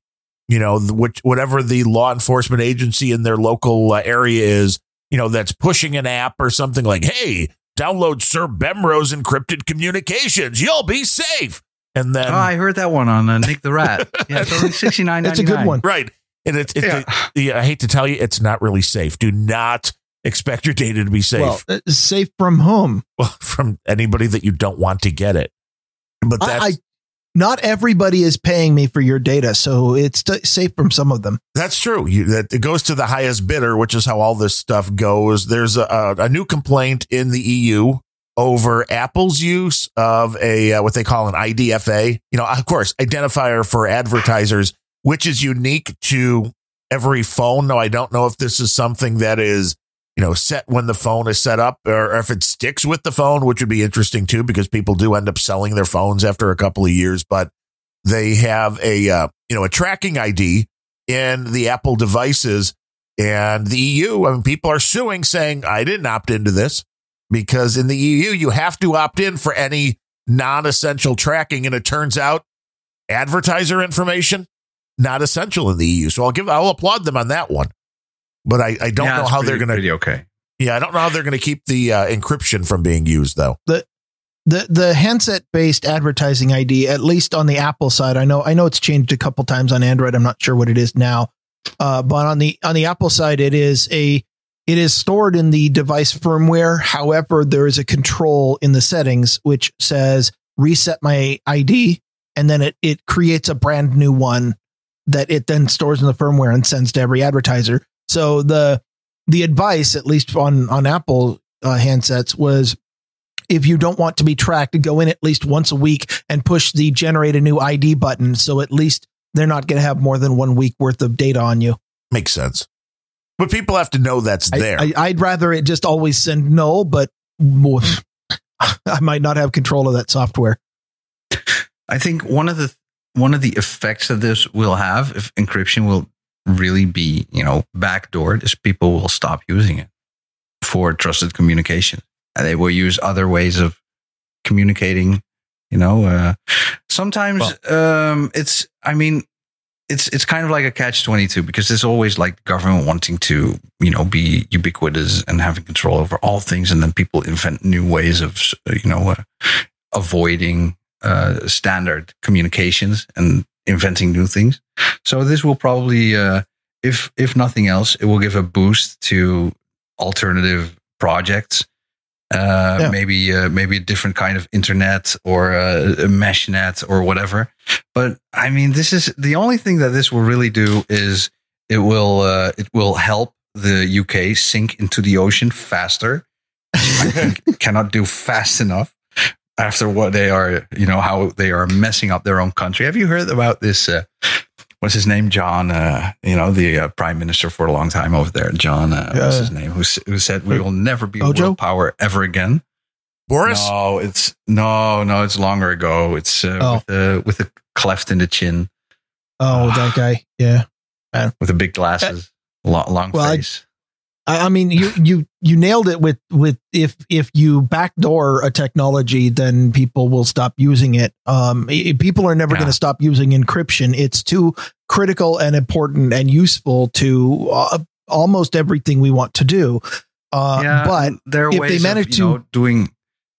you know which whatever the law enforcement agency in their local uh, area is, you know, that's pushing an app or something like, hey. Download Sir Bemrose encrypted communications. You'll be safe. And then Oh, I heard that one on uh, NickTheRat. [laughs] Yeah, it's only sixty nine. That's a good one. Right. And it's, it's Yeah. yeah, I hate to tell you, it's not really safe. Do not expect your data to be safe Well, uh, safe from home. [laughs] from anybody that you don't want to get it. But I, that's I not everybody is paying me for your data, so it's t- safe from some of them. That's true. You, that it goes to the highest bidder, which is how all this stuff goes. There's a, a new complaint in the EU over Apple's use of a uh, what they call an IDFA. You know, of course, identifier for advertisers, which is unique to every phone. Now, I don't know if this is something that is you know set when the phone is set up, or if it sticks with the phone, which would be interesting too, because people do end up selling their phones after a couple of years. But they have a uh, you know a tracking ID in the Apple devices. And the EU, I mean, people are suing saying, I didn't opt into this because in the EU, you have to opt in for any non essential tracking. And it turns out advertiser information, not essential in the EU. So I'll give, I'll applaud them on that one. But I, I don't Yeah, know how pretty- they're going to, okay. yeah, I don't know how they're going to keep the uh, encryption from being used though. the the handset based advertising ID, at least on the Apple side, I know I know it's changed a couple times on Android. I'm not sure what it is now, uh, but on the on the Apple side, it is a it is stored in the device firmware. However, there is a control in the settings which says reset my ID, and then it it creates a brand new one that it then stores in the firmware and sends to every advertiser. So the the advice, at least on on Apple uh, handsets, was if you don't want to be tracked, go in at least once a week and push the generate a new ID button. So at least they're not going to have more than one week worth of data on you. Makes sense. But people have to know that's I, there. I, I'd rather it just always send no, but [laughs] I might not have control of that software. I think one of the one of the effects that this will have if encryption will really be, you know, backdoored is people will stop using it for trusted communication. And they will use other ways of communicating, you know. Uh, sometimes um, it's I mean it's it's kind of like a catch 22 because there's always like government wanting to, you know, be ubiquitous and having control over all things and then people invent new ways of you know uh, avoiding uh, standard communications and inventing new things. So this will probably, uh, if if nothing else, it will give a boost to alternative projects. Uh, Yeah. Maybe uh, maybe a different kind of internet or uh, a mesh net or whatever. But I mean, this is the only thing that this will really do is it will uh, it will help the UK sink into the ocean faster. I think [laughs] cannot do fast enough after what they are, you know, how they are messing up their own country. Have you heard about this? Uh, what's his name? John, uh, you know, the uh, prime minister for a long time over there. John, uh, what's his name? Who, who said we will never be Ojo? world power ever again? Boris? No, it's no, no, it's longer ago. It's uh, Oh. with, uh, with a cleft in the chin, Oh, that guy. Yeah. [sighs] with the big glasses, long, long Well, face. I, I mean, you you you nailed it with with if if you backdoor a technology, then people will stop using it. Um, i- people are never Yeah. going to stop using encryption. It's too critical and important and useful to uh, almost everything we want to do. Uh, but there are if ways they manage of, you to- know, doing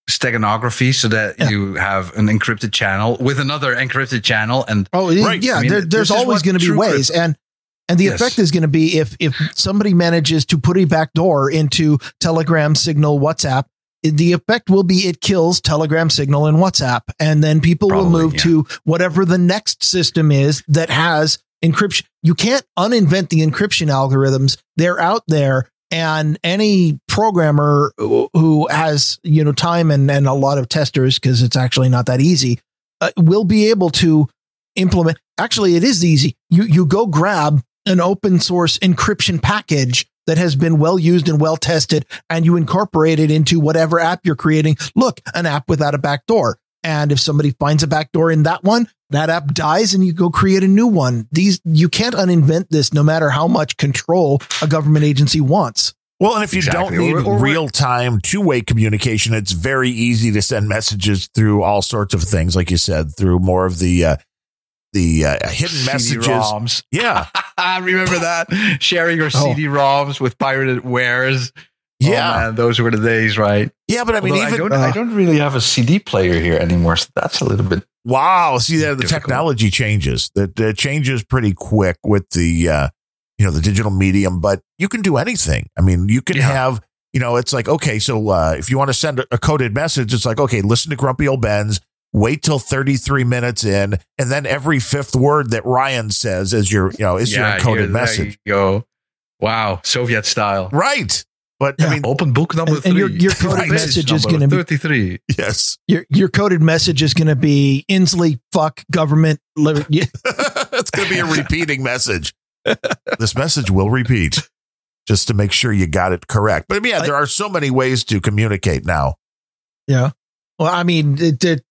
steganography so that Yeah. you have an encrypted channel with another encrypted channel and Oh Right. yeah, I mean, there, there's always going to be ways, crypto- and and the Yes. effect is going to be if if somebody manages to put a backdoor into Telegram, Signal, WhatsApp, the effect will be it kills Telegram, Signal, and WhatsApp, and then people will move yeah. to whatever the next system is that has encryption. You can't uninvent the encryption algorithms; they're out there. And any programmer who who has you know time and, and a lot of testers because it's actually not that easy uh, will be able to implement actually it is easy you you go grab an open source encryption package that has been well used and well tested and you incorporate it into whatever app you're creating. Look an app without a backdoor. And if somebody finds a backdoor in that one that app dies and you go create a new one. These you can't uninvent this no matter how much control a government agency wants. Well, and if you Exactly. don't need Or- or- real time two way communication, it's very easy to send messages through all sorts of things, like you said, through more of the uh, the uh, hidden messages. CD-ROMs. Yeah, [laughs] Remember that? Sharing your Oh. CD-ROMs with pirated wares. Oh, yeah, man, those were the days, right? yeah. But I mean, Although I, don't, I uh, don't really have a CD player here anymore, so that's a little bit. wow. See that the Difficult. technology changes. That it changes pretty quick with the uh, you know the digital medium, but you can do anything. I mean, you can Yeah. have. You know, it's like okay, so uh, if you want to send a, a coded message, it's like okay, listen to Grumpy Old Ben's. Wait till 33 minutes in, and then every fifth word that Ryan says is your, you know, is your Yeah, encoded here- message. you go. Wow, Soviet style. Right. But Yeah. I mean, Open book number And- three. and your- your coded Right. message is gonna be- 33. yes, Your your coded message is going to be Inslee fuck government. li- [laughs] it's going to be a [laughs] repeating message. this message will repeat just to make sure you got it correct. But yeah, there are so many ways to communicate now. Yeah. Well, I mean, it, it,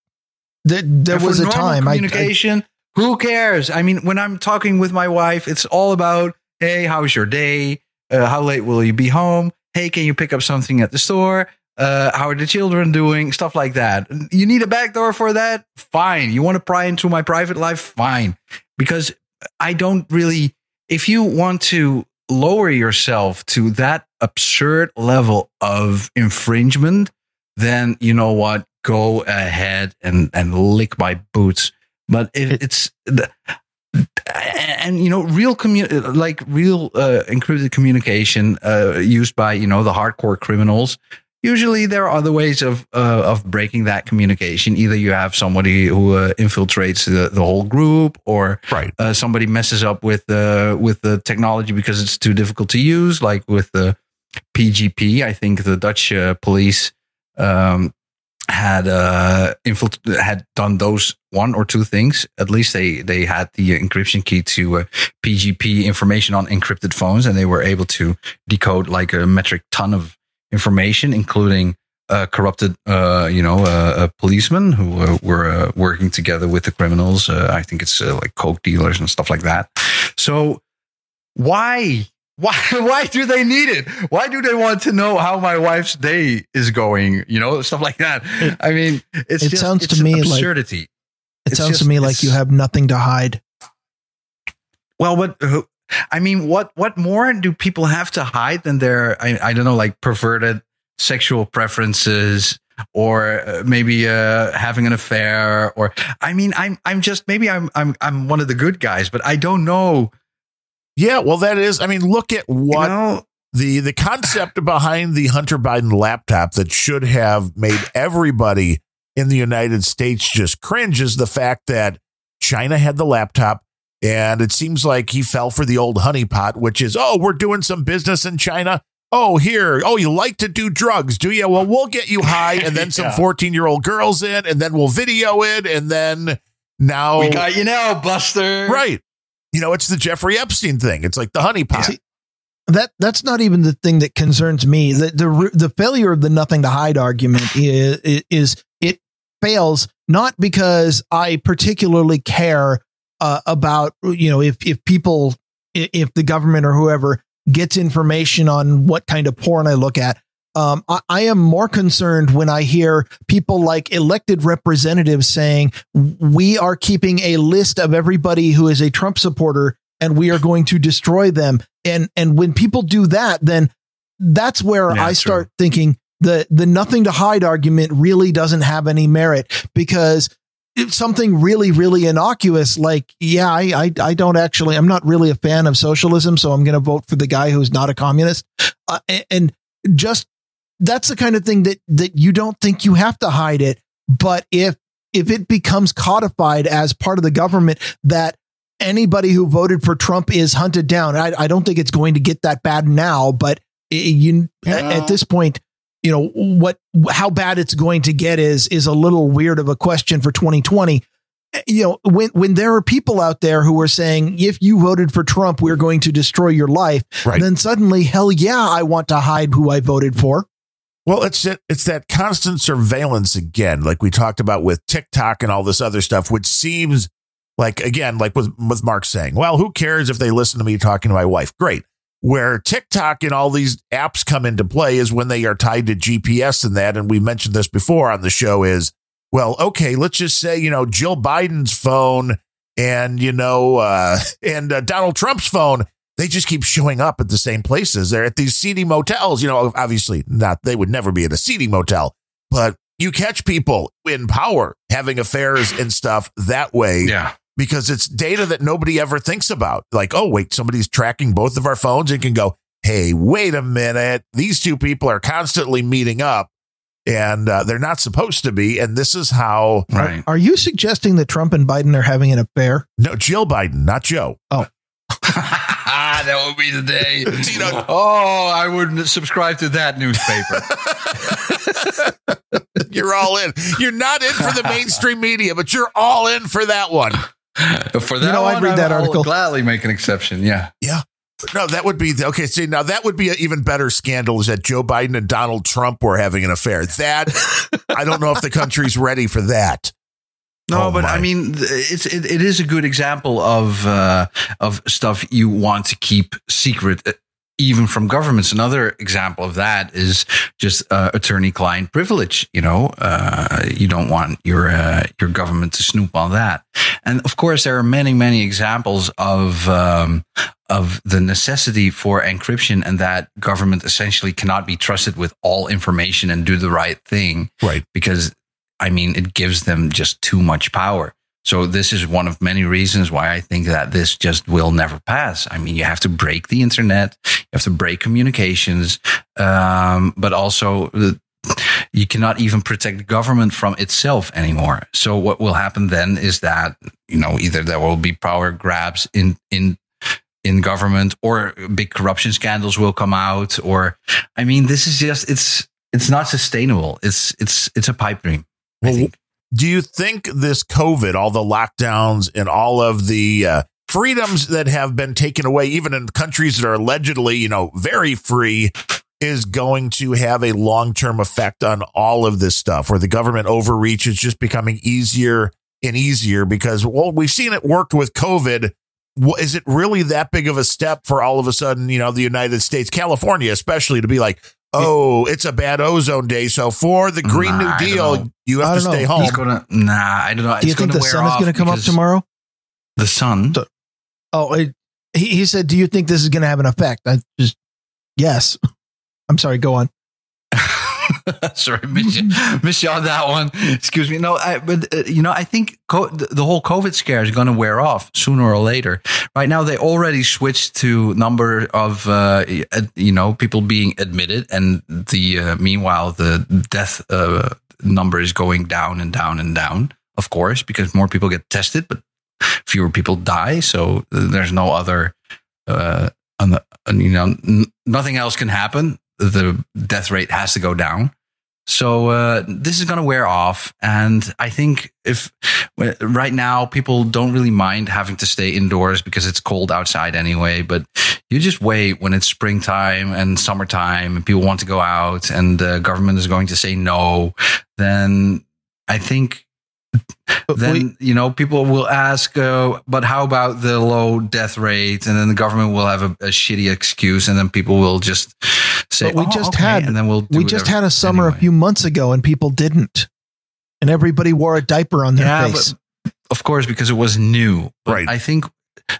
there, there was a time. I, I, communication. who cares? I mean, when I'm talking with my wife, it's all about, hey, how's your day? Uh, how late will you be home? Hey, can you pick up something at the store? Uh, how are the children doing? Stuff like that. You need a backdoor for that? Fine. You want to pry into my private life? Fine. Because I don't really, if you want to lower yourself to that absurd level of infringement, then you know what? Go ahead and, and lick my boots. But It- it's, the, and you know, real commu- like real uh, encrypted communication uh, used by you know the hardcore criminals. Usually, there are other ways of uh, of breaking that communication. Either you have somebody who uh, infiltrates the, the whole group, or Right. uh, somebody messes up with the with the technology because it's too difficult to use, like with the PGP. I think the Dutch uh, police um, had uh, had done those one or two things. At least they they had the encryption key to uh, PGP information on encrypted phones, and they were able to decode like a metric ton of information, including corrupted, uh, you know, policemen who uh, were uh, working together with the criminals. I think it's like coke dealers and stuff like that. So why? Why, [laughs] why do they need it? Why do they want to know how my wife's day is going? You know, stuff like that. I mean, it's it just, sounds to me like- absurdity. it it's sounds just- to me like you have nothing to hide. Well, what I mean, what what more do people have to hide than their I, I don't know, like perverted sexual preferences or uh, maybe uh, having an affair or I mean, I'm I'm just maybe I'm I'm I'm one of the good guys, but I don't know. Yeah. Well, that is, I mean, look at You what know? the the concept behind the Hunter Biden laptop that should have made everybody in the United States just cringe is the fact that China had the laptop and it seems like he fell for the old honeypot, which is, oh, we're doing some business in China. Oh, here. Oh, you like to do drugs, do you? Well, we'll get you high and then [laughs] some Yeah. 14 year old girls in and then we'll video it. And then now, We got you now, Buster. right. You know, it's the Jeffrey Epstein thing. It's like the honeypot. See, that that's not even the thing that concerns me. The the the failure of the nothing to hide argument is is it fails not because I particularly care uh, about you know if if people if the government or whoever gets information on what kind of porn I look at. Um, I, I am more concerned when I hear people like elected representatives saying we are keeping a list of everybody who is a Trump supporter and we are going to destroy them. And and when people do that, then that's where Yeah, I true. start thinking the the nothing to hide argument really doesn't have any merit because it's something really really innocuous like yeah I, I I don't actually I'm not really a fan of socialism so I'm going to vote for the guy who's not a communist uh, and, and just that's the kind of thing that that you don't think you have to hide it but if if it becomes codified as part of the government that anybody who voted for Trump is hunted down. I, I don't think it's going to get that bad now, but i- you Yeah. at this point, you know what how bad it's going to get is is a little weird of a question for 2020. Eh, you know, when when there are people out there who are saying if you voted for Trump, we're going to destroy your life, Right. then suddenly, hell yeah, I want to hide who I voted for. Well, it's it, it's that constant surveillance again, like we talked about with TikTok and all this other stuff, which seems like again, like with with Mark saying, well, who cares if they listen to me talking to my wife? Great. Where TikTok and all these apps come into play is when they are tied to GPS and that, and we mentioned this before on the show. Is well, okay, let's just say you know Jill Biden's phone and you know uh, [laughs] and uh, Donald Trump's phone they just keep showing up at the same places. They're at these seedy motels. You know, obviously not, they would never be at a seedy motel, but you catch people in power having affairs and stuff that way Yeah. because it's data that nobody ever thinks about. Like, oh, wait, somebody's tracking both of our phones and can go, hey, wait a minute. These two people are constantly meeting up. and uh, they're not supposed to be. And this is how. Right. Are you suggesting that Trump and Biden are having an affair? No, Jill Biden, not Joe. [laughs] that would be the day. [laughs] You oh, I wouldn't subscribe to that newspaper. [laughs] You're all in. You're not in for the mainstream media, but you're all in for that one. For that know, I'd read that I'll article. gladly make an exception. Yeah, yeah. No, that would be okay. See, now that would be an even better scandal is that Joe Biden and Donald Trump were having an affair. That I don't know if the country's ready for that. No, Oh, but my. I mean, it's it, it is a good example of uh, of stuff you want to keep secret, uh, even from governments. Another example of that is just uh, attorney-client privilege. You know, uh, you don't want your uh, your government to snoop on that. And of course, there are many many examples of. Um, of the necessity for encryption and that government essentially cannot be trusted with all information and do the right thing Right. because I mean, it gives them just too much power. So this is one of many reasons why I think that this just will never pass. I mean, you have to break the internet, you have to break communications, um, but also you cannot even protect the government from itself anymore. So what will happen then is that you know either there will be power grabs in in in government or big corruption scandals will come out or I mean, this is just it's it's not sustainable. It's it's it's a pipe dream. I think. Do you think this COVID, all the lockdowns and all of the uh, freedoms that have been taken away, even in countries that are allegedly, you know, very free, is going to have a long term effect on all of this stuff where the government overreach is just becoming easier and easier because, well, we've seen it worked with COVID. Is it really that big of a step for all of a sudden, you know, the United States, California, especially to be like, oh, it's a bad ozone day. So for the Green Nah, New Deal, you I have to stay know. home. It's gonna nah, I don't know. Do you think gonna the wear sun is going to come up tomorrow? The sun. So- Oh, it, he, he said, "Do you think this is going to have an effect?" I just yes. [laughs] I'm sorry. Go on. [laughs] Sorry, miss you, miss you on that one. Excuse me. No, I, but uh, you know, I think co- the whole COVID scare is going to wear off sooner or later. Right now, they already switched to number of uh, uh, you know people being admitted, and the uh, meanwhile the death uh, number is going down and down and down. Of course, because more people get tested, but fewer people die. So uh, there's no other, the, you know, n- nothing else can happen. The death rate has to go down. So uh, this is going to wear off, and I think if right now people don't really mind having to stay indoors because it's cold outside anyway, but you just wait when it's springtime and summertime and people want to go out and the government is going to say no, then I think But then we- you know people will ask, uh, but how about the low death rate? And then the government will have a, a shitty excuse, and then people will just say, But we "Oh, just okay," had- and then we'll do we just had a summer a few months ago, and people didn't, and everybody wore a diaper on their Yeah, face. but of course because it was new. But Right. I think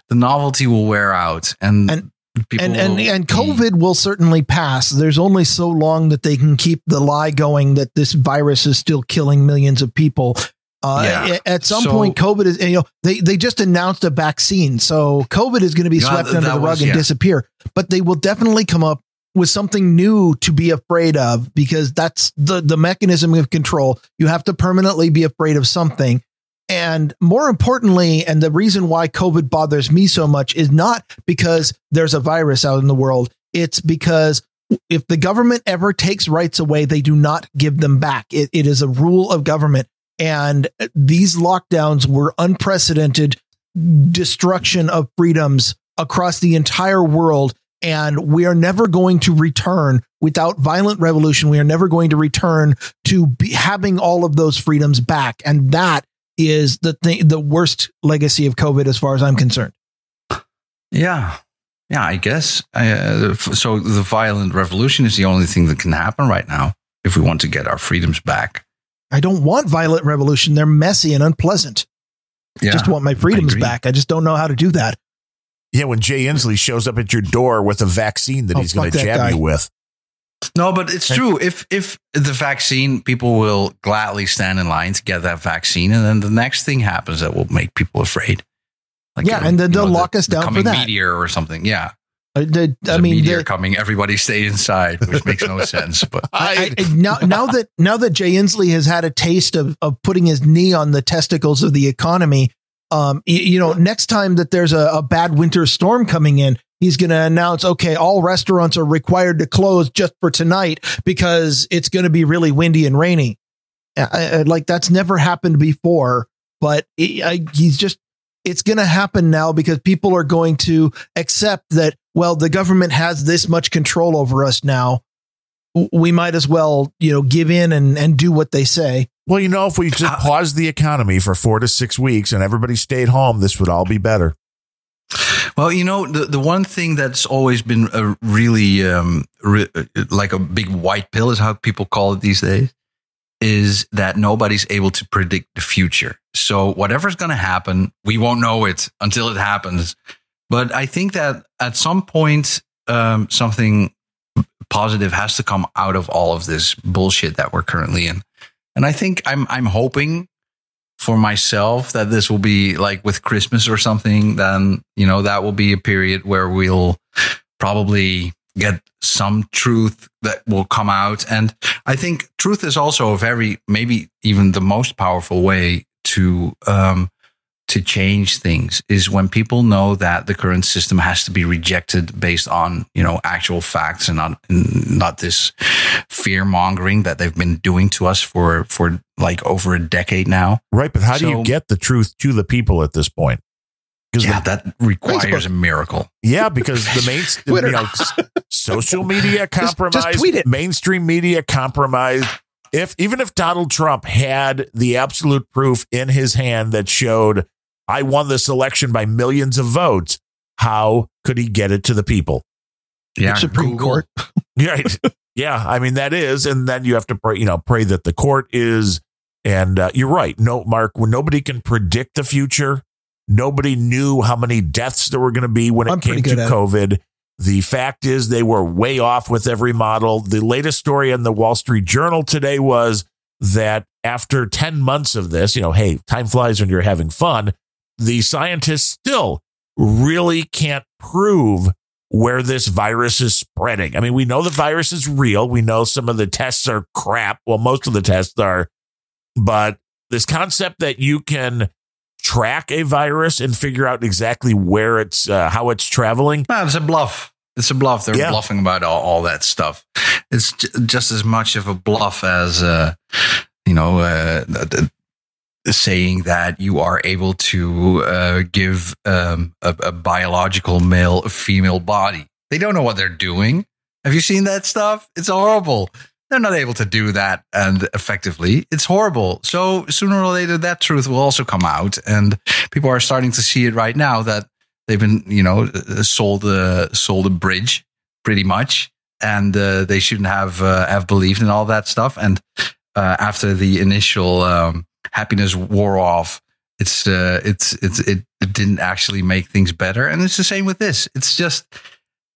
the novelty will wear out, and And- people and and will and be- COVID will certainly pass. There's only so long that they can keep the lie going that this virus is still killing millions of people. Uh, Yeah. At some So- point, COVID is you know they they just announced a vaccine, so COVID is going to be Yeah, swept under that the rug was- and yeah. disappear. But they will definitely come up with something new to be afraid of because that's the the mechanism of control. You have to permanently be afraid of something. And more importantly, and the reason why COVID bothers me so much is not because there's a virus out in the world. It's because if the government ever takes rights away, they do not give them back. It, it is a rule of government. And these lockdowns were unprecedented destruction of freedoms across the entire world. And we are never going to return without violent revolution. We are never going to return to be having all of those freedoms back. And that is the thing, the worst legacy of COVID, as far as I'm concerned. Yeah, yeah. I guess uh, f- so. The violent revolution is the only thing that can happen right now if we want to get our freedoms back. I don't want violent revolution. They're messy and unpleasant. Yeah, Just want my freedoms agree. back. I just don't know how to do that. Yeah, when Jay Inslee shows up at your door with a vaccine that Oh, he's going to jab guy. you with. No, but it's true. If if the vaccine, people will gladly stand in line to get that vaccine, and then the next thing happens that will make people afraid. Like Yeah, uh, and then they'll know, lock the- us down the for that. meteor or something. Yeah, I, the, I mean, meteor the- coming. Everybody stay inside, which makes no [laughs] sense. But I, I, now, now that now that Jay Inslee has had a taste of of putting his knee on the testicles of the economy, um, y- you, know, next time that there's a, a bad winter storm coming in, he's going to announce, okay, all restaurants are required to close just for tonight because it's going to be really windy and rainy. I, I- like that's never happened before, but it, I, he's just it's going to happen now because people are going to accept that well the government has this much control over us now we might as well you know give in and and do what they say Well, you know, if we just Uh, paused the economy for four to six weeks and everybody stayed home, this would all be better. Well, you know, the, the one thing that's always been a really um, re- like a big white pill is how people call it these days is that nobody's able to predict the future. So whatever's going to happen, we won't know it until it happens. But I think that at some point, um, something positive has to come out of all of this bullshit that we're currently in. And I think I'm I'm hoping for myself that this will be like with Christmas or something, then, you know, that will be a period where we'll probably get some truth that will come out. And I think truth is also a very, maybe even the most powerful way to, um, to change things is when people know that the current system has to be rejected based on you know actual facts and not not this fear mongering that they've been doing to us for for like over a decade now Right. But how do you get the truth to the people at this point? Because yeah that requires Facebook. a miracle Yeah, because the main, you know, social media [laughs] just compromised, tweet it. mainstream media compromised. If even if Donald Trump had the absolute proof in his hand that showed I won this election by millions of votes, how could he get it to the people? yeah supreme Google. court [laughs] Right. yeah. I mean, that is. And then you have to pray, you know, pray that the court is. And uh, you're right. No, Mark, when nobody can predict the future, nobody knew how many deaths there were going to be when it I'm came to good at it. COVID. The fact is, they were way off with every model. The latest story in the Wall Street Journal today was that after 10 months of this, you know, hey, time flies when you're having fun. The scientists still really can't prove where this virus is spreading. I mean, we know the virus is real. We know some of the tests are crap. Well, most of the tests are, but this concept that you can track a virus and figure out exactly where it's, uh, how it's traveling. No, it's a bluff. It's a bluff. They're Yeah. bluffing about all, all that stuff. It's j- just as much of a bluff as, uh, you know, uh, the, saying that you are able to uh, give um, a, a biological male a female body. They don't know what they're doing. Have you seen that stuff? It's horrible. They're not able to do that and effectively. It's horrible. So sooner or later, that truth will also come out, and people are starting to see it right now that they've been you know uh, sold a sold a bridge pretty much and uh, they shouldn't have uh, have believed in all that stuff and uh, after the initial um, happiness wore off it's uh, it's it's it, it didn't actually make things better and it's the same with this it's just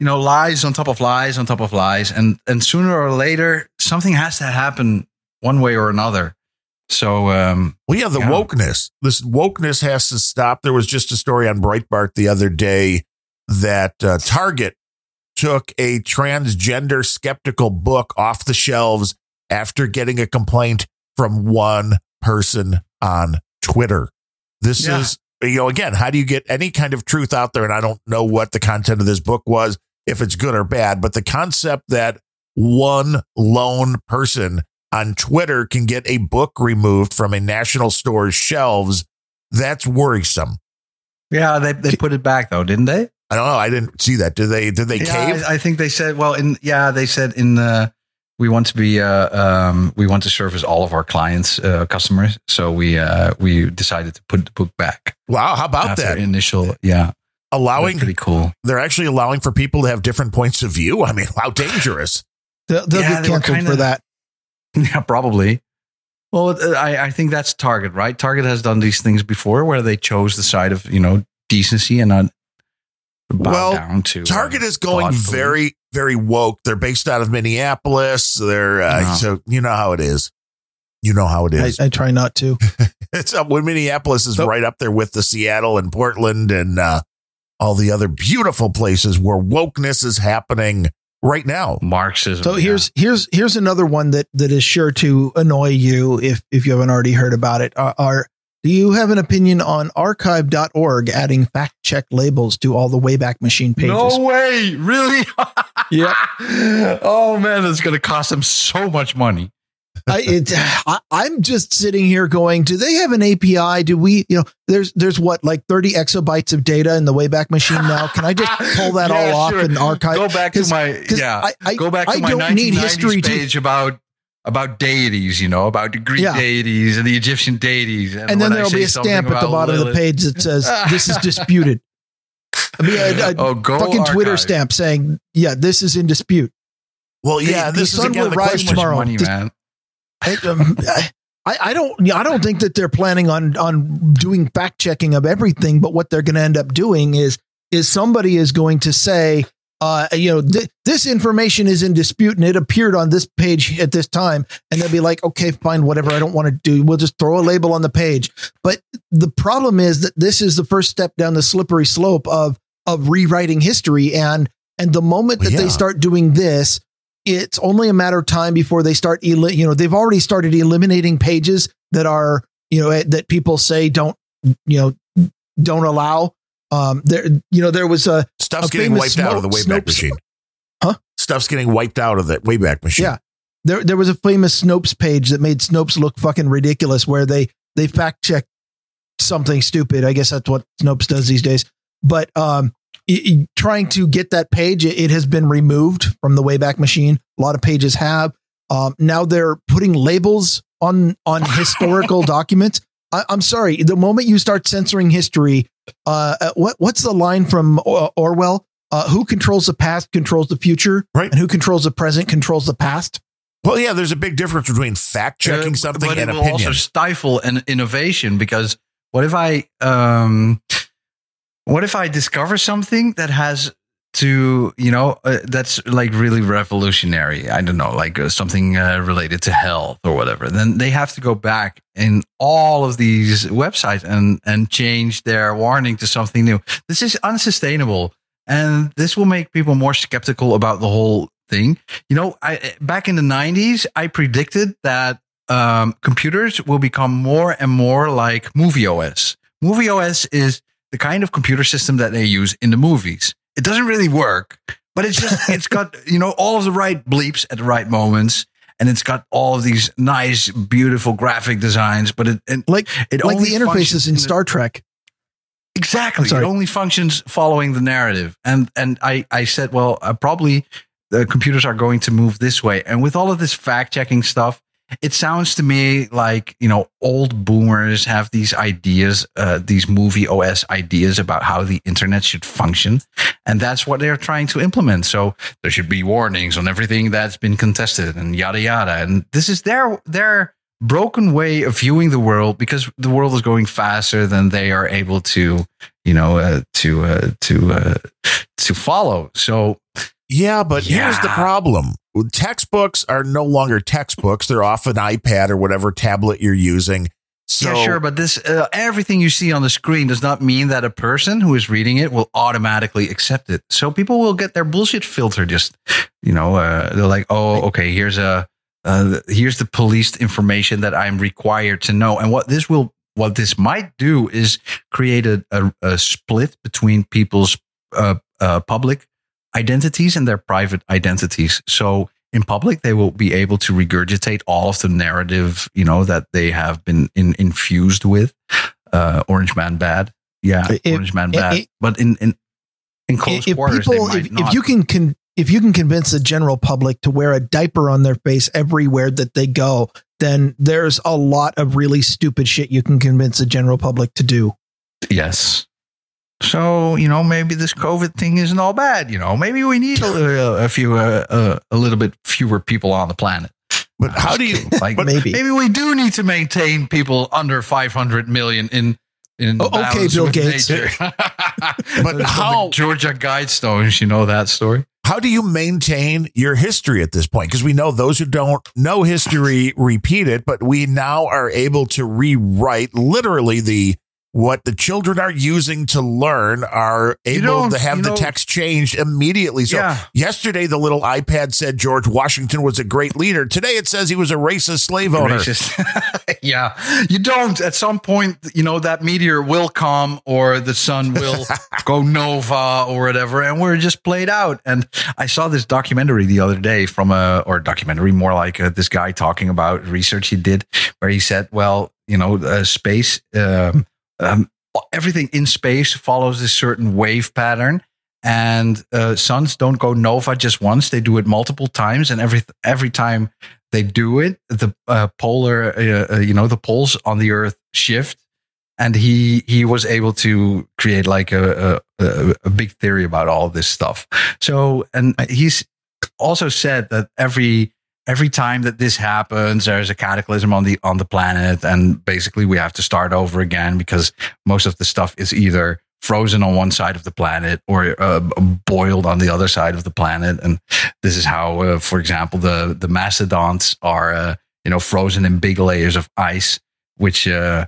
you know lies on top of lies on top of lies and and sooner or later something has to happen one way or another so um Well, yeah, the Yeah. wokeness. This wokeness has to stop. There was just a story on Breitbart the other day that uh, Target took a transgender skeptical book off the shelves after getting a complaint from one person on Twitter. This Yeah. is, you know, again, how do you get any kind of truth out there? And I don't know what the content of this book was, if it's good or bad, but the concept that one lone person on Twitter can get a book removed from a national store's shelves, that's worrisome. yeah they, they put it back though didn't they I don't know. I didn't see that. Did they? Did they yeah, cave? I, I think they said well in yeah they said in uh we want to be uh um we want to service all of our clients uh customers so we uh we decided to put the book back wow. How about after that? initial yeah allowing. pretty cool They're actually allowing for people to have different points of view. I mean, how dangerous. they'll, they'll Yeah, get they canceled kinda- for that [laughs] yeah probably well uh, I I think that's Target right Target has done these things before where they chose the side of you know decency and not bow Well, down to Target is going thought very, very woke. They're based out of Minneapolis. They're uh, Yeah. so you know how it is. You know how it is. I. I try not to [laughs] it's up when Minneapolis is So- right up there with the Seattle and Portland and uh, all the other beautiful places where wokeness is happening right now. Marxism. So yeah. here's here's here's another one that that is sure to annoy you if if you haven't already heard about it. Are, are do you have an opinion on archive.org adding fact check labels to all the Wayback Machine pages? No way, really? [laughs] Yeah. oh man, that's gonna cost them so much money. I, it, I, I'm just sitting here going, do they have an API? Do we, you know, there's there's what like 30 exabytes of data in the Wayback Machine now. Can I just [laughs] pull that Yeah, all off sure. and archive? Go back to my yeah. I, I, go back to I my don't need 1990s history to- page about about deities. You know about the Greek Yeah. deities and the Egyptian deities. And, and then there'll say be a stamp at the about bottom of the page that says this is disputed. [laughs] I mean, a, a oh, go fucking Twitter stamp saying, yeah, this is in dispute. Well, yeah, the this is sun again will rise question. Too much tomorrow. money, Just- man. I, um, I, I don't I don't think that they're planning on on doing fact checking of everything, but what they're going to end up doing is is somebody is going to say, uh, you know, th- this information is in dispute and it appeared on this page at this time, and they'll be like, okay, fine, whatever, I don't want to do. We'll just throw a label on the page. But the problem is that this is the first step down the slippery slope of of rewriting history, and and the moment that Well, they start doing this, it's only a matter of time before they start eli- you know they've already started eliminating pages that are you know eh, that people say don't you know don't allow um there you know there was a Stuff's getting wiped out of the Wayback Machine. Huh? Stuff's getting wiped out of the Wayback Machine. Yeah. there there was a famous Snopes page that made Snopes look fucking ridiculous where they they fact check something stupid I guess that's what Snopes does these days but um trying to get that page it, it has been removed from the Wayback Machine a lot of pages have um now they're putting labels on on [laughs] historical documents I, I'm sorry the moment you start censoring history uh uh, what what's the line from uh, Orwell uh, who controls the past controls the future Right. and who controls the present controls the past Well, yeah, there's a big difference between fact checking Uh, something but and it will opinion. also stifle an innovation because what if I um, what if I discover something that has to you know uh, that's like really revolutionary. I don't know like uh, something uh, related to health or whatever. Then they have to go back in all of these websites and and change their warning to something new. This is unsustainable and this will make people more skeptical about the whole thing. You know i back in the 90s i predicted that um, computers will become more and more like movie os movie os is the kind of computer system that they use in the movies it doesn't really work, but it's just it's got [laughs] you know all of the right bleeps at the right moments, and it's got all of these nice, beautiful graphic designs. But it and like it like only the interfaces in the- Star Trek. exactly. It only functions following the narrative. And and I I said, well, uh, probably the computers are going to move this way. And with all of this fact checking stuff, it sounds to me like you know old boomers have these ideas, uh, these movie OS ideas about how the internet should function, and that's what they're trying to implement. So there should be warnings on everything that's been contested and yada yada. And this is their their broken way of viewing the world because the world is going faster than they are able to, you know, uh, to uh, to uh, to follow. So Yeah, but here's the problem. Textbooks are no longer textbooks. They're off an iPad or whatever tablet you're using. So yeah, sure, but this uh, everything you see on the screen does not mean that a person who is reading it will automatically accept it. So people will get their bullshit filter. Just you know, uh, they're like, oh, okay, here's a uh, here's the policed information that I'm required to know. And what this will, what this might do, is create a, a, a split between people's uh, uh, public identities and their private identities. So in public, they will be able to regurgitate all of the narrative, you know, that they have been in, infused with. Uh, Orange Man bad, yeah, If- Orange Man bad. if- but in in in close if quarters, people, they might if, if you can, can, if you can convince the general public to wear a diaper on their face everywhere that they go, then there's a lot of really stupid shit you can convince the general public to do. Yes. So you know, maybe this COVID thing isn't all bad. You know, maybe we need a, a few, uh, uh, a little bit fewer people on the planet. but how do you like? but Maybe. maybe we do need to maintain people under 500 million in in Oh, okay, Bill Gates. [laughs] But how- Georgia Guidestones? You know that story. how do you maintain your history at this point? Because we know those who don't know history repeat it, but we now are able to rewrite literally the what the children are using to learn are able to have the know- text changed immediately. So Yeah. yesterday, the little iPad said George Washington was a great leader. Today, it says he was a racist slave owner. Racist. [laughs] yeah. You don't. At some point, you know, that meteor will come or the sun will [laughs] go nova or whatever. And we're just played out. And I saw this documentary the other day from a, or documentary more like uh, this guy talking about research he did where he said, well, you know, uh, space, um, um, everything in space follows this certain wave pattern. And uh, suns don't go nova just once; they do it multiple times, and every every time they do it, the uh, polar, uh, uh, you know, the poles on the Earth shift, and he he was able to create like a a, a- a big theory about all this stuff. So, and he's also said that every every time that this happens, there's a cataclysm on the on the planet, and basically we have to start over again because most of the stuff is either frozen on one side of the planet or uh, boiled on the other side of the planet. And this is how uh, for example the the mastodons are uh, you know frozen in big layers of ice which uh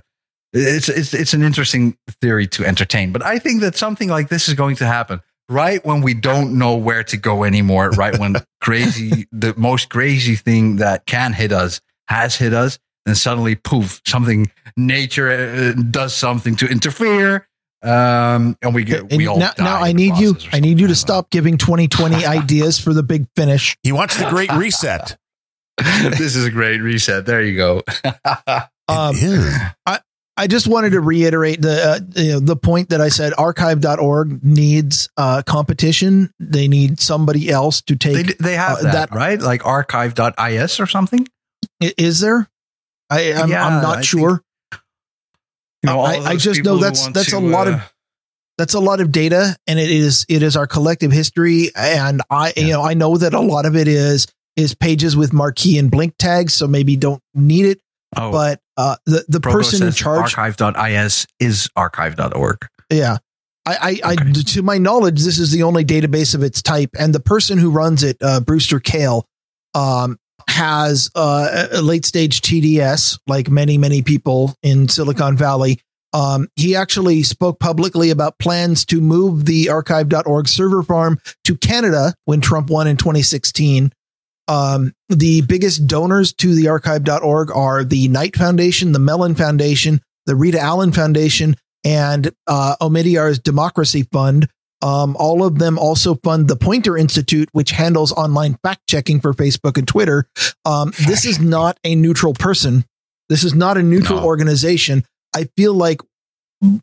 it's it's it's an interesting theory to entertain. But i think that something like this is going to happen right when we don't know where to go anymore right when [laughs] crazy the most crazy thing that can hit us has hit us and suddenly poof something nature uh, does something to interfere um and we get And we all now, die now I need you. I need you to stop giving 2020 [laughs] ideas for the big finish. He wants the great reset. [laughs] this is a great reset. There you go. Um, It is. I just wanted to reiterate the uh, you know, the point that I said. Archive.org needs uh, competition. They need somebody else to take. they have uh, that, that- right? Like archive.is or something. Is there? I, I'm, Yeah, I'm I not think- sure. You know, I- I just know that's- that's a to, lot of- uh, That's a lot of data, and it is it is our collective history. And I you know I know that a lot of it is is pages with marquee and blink tags, so maybe don't need it. oh, But uh, the the person in charge, archive.is is archive.org. yeah. I, I, Okay. I, to my knowledge, this is the only database of its type, and the person who runs it, uh, Brewster Kahle, um, has uh, a late stage TDS, like many many people in Silicon Valley. Um, he actually spoke publicly about plans to move the archive.org server farm to Canada when Trump won in 2016. Um, the biggest donors to the archive.org are the Knight Foundation, the Mellon Foundation, the Rita Allen Foundation, and uh, Omidyar's Democracy Fund. Um, all of them also fund the Poynter Institute, which handles online fact checking for Facebook and Twitter. Um, this is not a neutral person. This is not a neutral No. organization. I feel like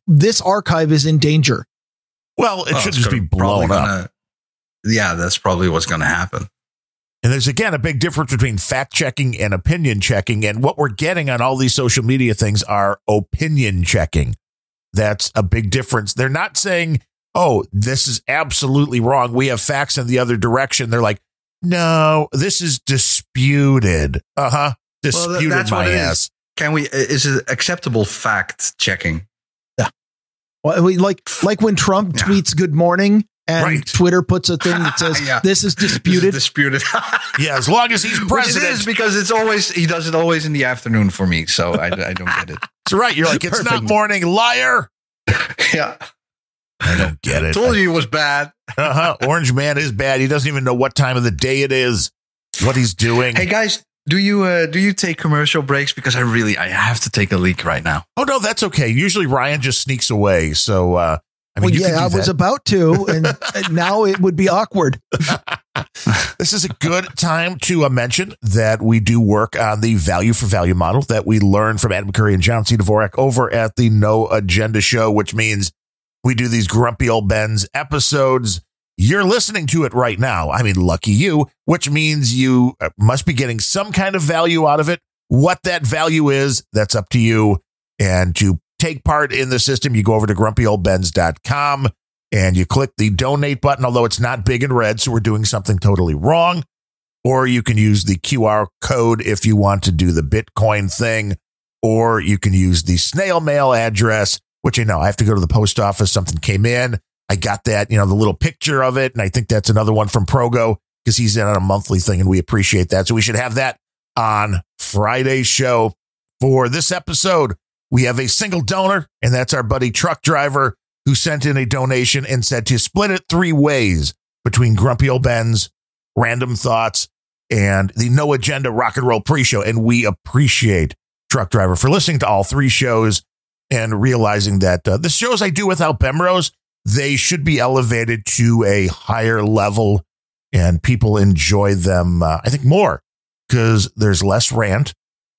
this archive is in danger. Well, it Oh, should just be probably blown up. gonna- yeah, that's probably what's going to happen. And there's again a big difference between fact checking and opinion checking. And what we're getting on all these social media things are opinion checking. That's a big difference. They're not saying, oh, this is absolutely wrong. We have facts in the other direction. They're like, no, this is disputed. Uh huh. Disputed th- that's my what it is. ass. Can we? Is it acceptable fact checking? Yeah. Well, we- like like when Trump [laughs] Yeah. tweets "Good morning" and Right. Twitter puts a thing that [laughs] says Yeah. "This is This is disputed." disputed. [laughs] Yeah, as long as he's Which it president. because it's always he does it always in the afternoon for me, so I, I don't get it. [laughs] That's right. You're like, it's not morning, liar. Yeah, I don't get it. told you it was bad. Uh-huh. Orange Man is bad. He doesn't even know what time of the day it is, what he's doing. Hey guys, do you uh, do you take commercial breaks? Because I really I have to take a leak right now. Oh no, that's okay. Usually Ryan just sneaks away. So uh I mean well, yeah, I was about to, and and now it would be awkward. [laughs] this is a good time to uh, mention that we do work on the value for value model that we learned from Adam Curry and John C. Dvorak over at the No Agenda Show, which means we do these Grumpy Old Bens episodes. You're listening to it right now. I mean, lucky you, which means you uh, must be getting some kind of value out of it. What that value is, that's up to you. And to take part in the system, you go over to grumpyoldbens.com and you click the donate button, although it's not big and red, so we're doing something totally wrong. Or you can use the QR code if you want to do the Bitcoin thing, or you can use the snail mail address, which you know I have to go to the post office. Something came in. I got that, you know, the little picture of it. And I think that's another one from Progo because he's in on a monthly thing and we appreciate that. So we should have that on Friday's show for this episode. We have a single donor, and that's our buddy Truck Driver, who sent in a donation and said to split it three ways between Grumpy Old Bens, Random Thoughts, and the No Agenda Rock and Roll pre show. And we appreciate Truck Driver for listening to all three shows and realizing that uh, the shows I do without Bemrose, they should be elevated to a higher level and people enjoy them, uh, I think, more because there's less rant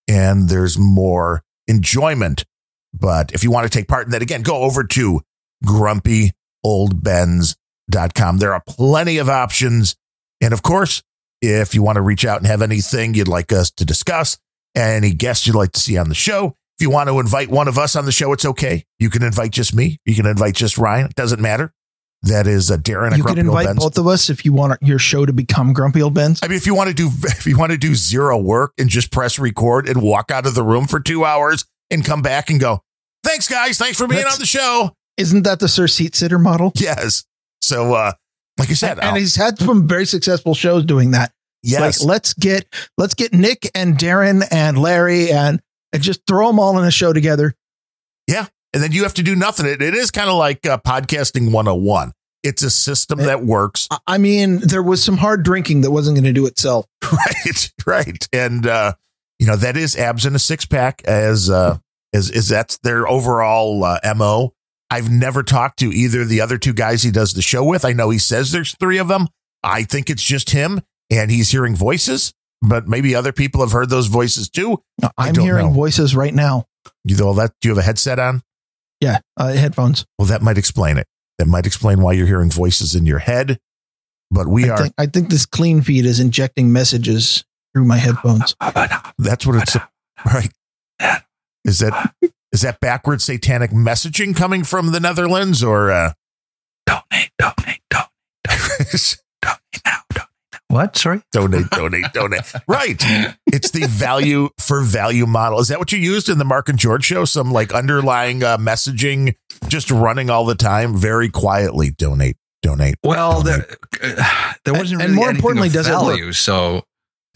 and there's more enjoyment. But if you want to take part in that, again, go over to grumpyoldbens.com. There are plenty of options. And of course, if you want to reach out and have anything you'd like us to discuss, any guests you'd like to see on the show, if you want to invite one of us on the show, it's okay. You can invite just me. You can invite just Ryan. It doesn't matter. That is a Darren. You can Grumpy Old invite both of us if you want your show to become Grumpy Old Bens. I mean, if you want to do if you want to do zero work and just press record and walk out of the room for two hours and come back and go, thanks guys, thanks for being That's- on the show. Isn't that the Sir Seat Sitter model? Yes. So, uh, like you said, and he's had some very successful shows doing that. yes, Like let's get let's get Nick and Darren and Larry and, and just throw them all in a show together. And then you have to do nothing. It, it is kind of like uh, podcasting 101. It's a system that works. I- mean, there was some hard drinking that wasn't going to do itself. [laughs] right, right. And uh, you know, that is abs in a six pack as uh as is that's their overall uh, MO. I've never talked to either of the other two guys he does the show with. I know he says there's three of them. I think it's just him and he's hearing voices, but maybe other people have heard those voices too. I I'm hearing know. voices right now. You know that do you have a headset on? Yeah, uh, headphones. Well, that might explain it. That might explain why you're hearing voices in your head. But we I are think, I think this clean feed is injecting messages through my headphones. That's what it's right. Is that is that backward satanic messaging coming from the Netherlands or uh Donate, donate, donate, donate now. Donate. [laughs] What? Sorry. donate, donate, donate? [laughs] Right. It's the value for value model. Is that what you used in the Mark and George show? Some like underlying uh, messaging just running all the time, very quietly. Donate, donate. Well, donate. there, uh, there wasn't And more importantly, of does it work? value, so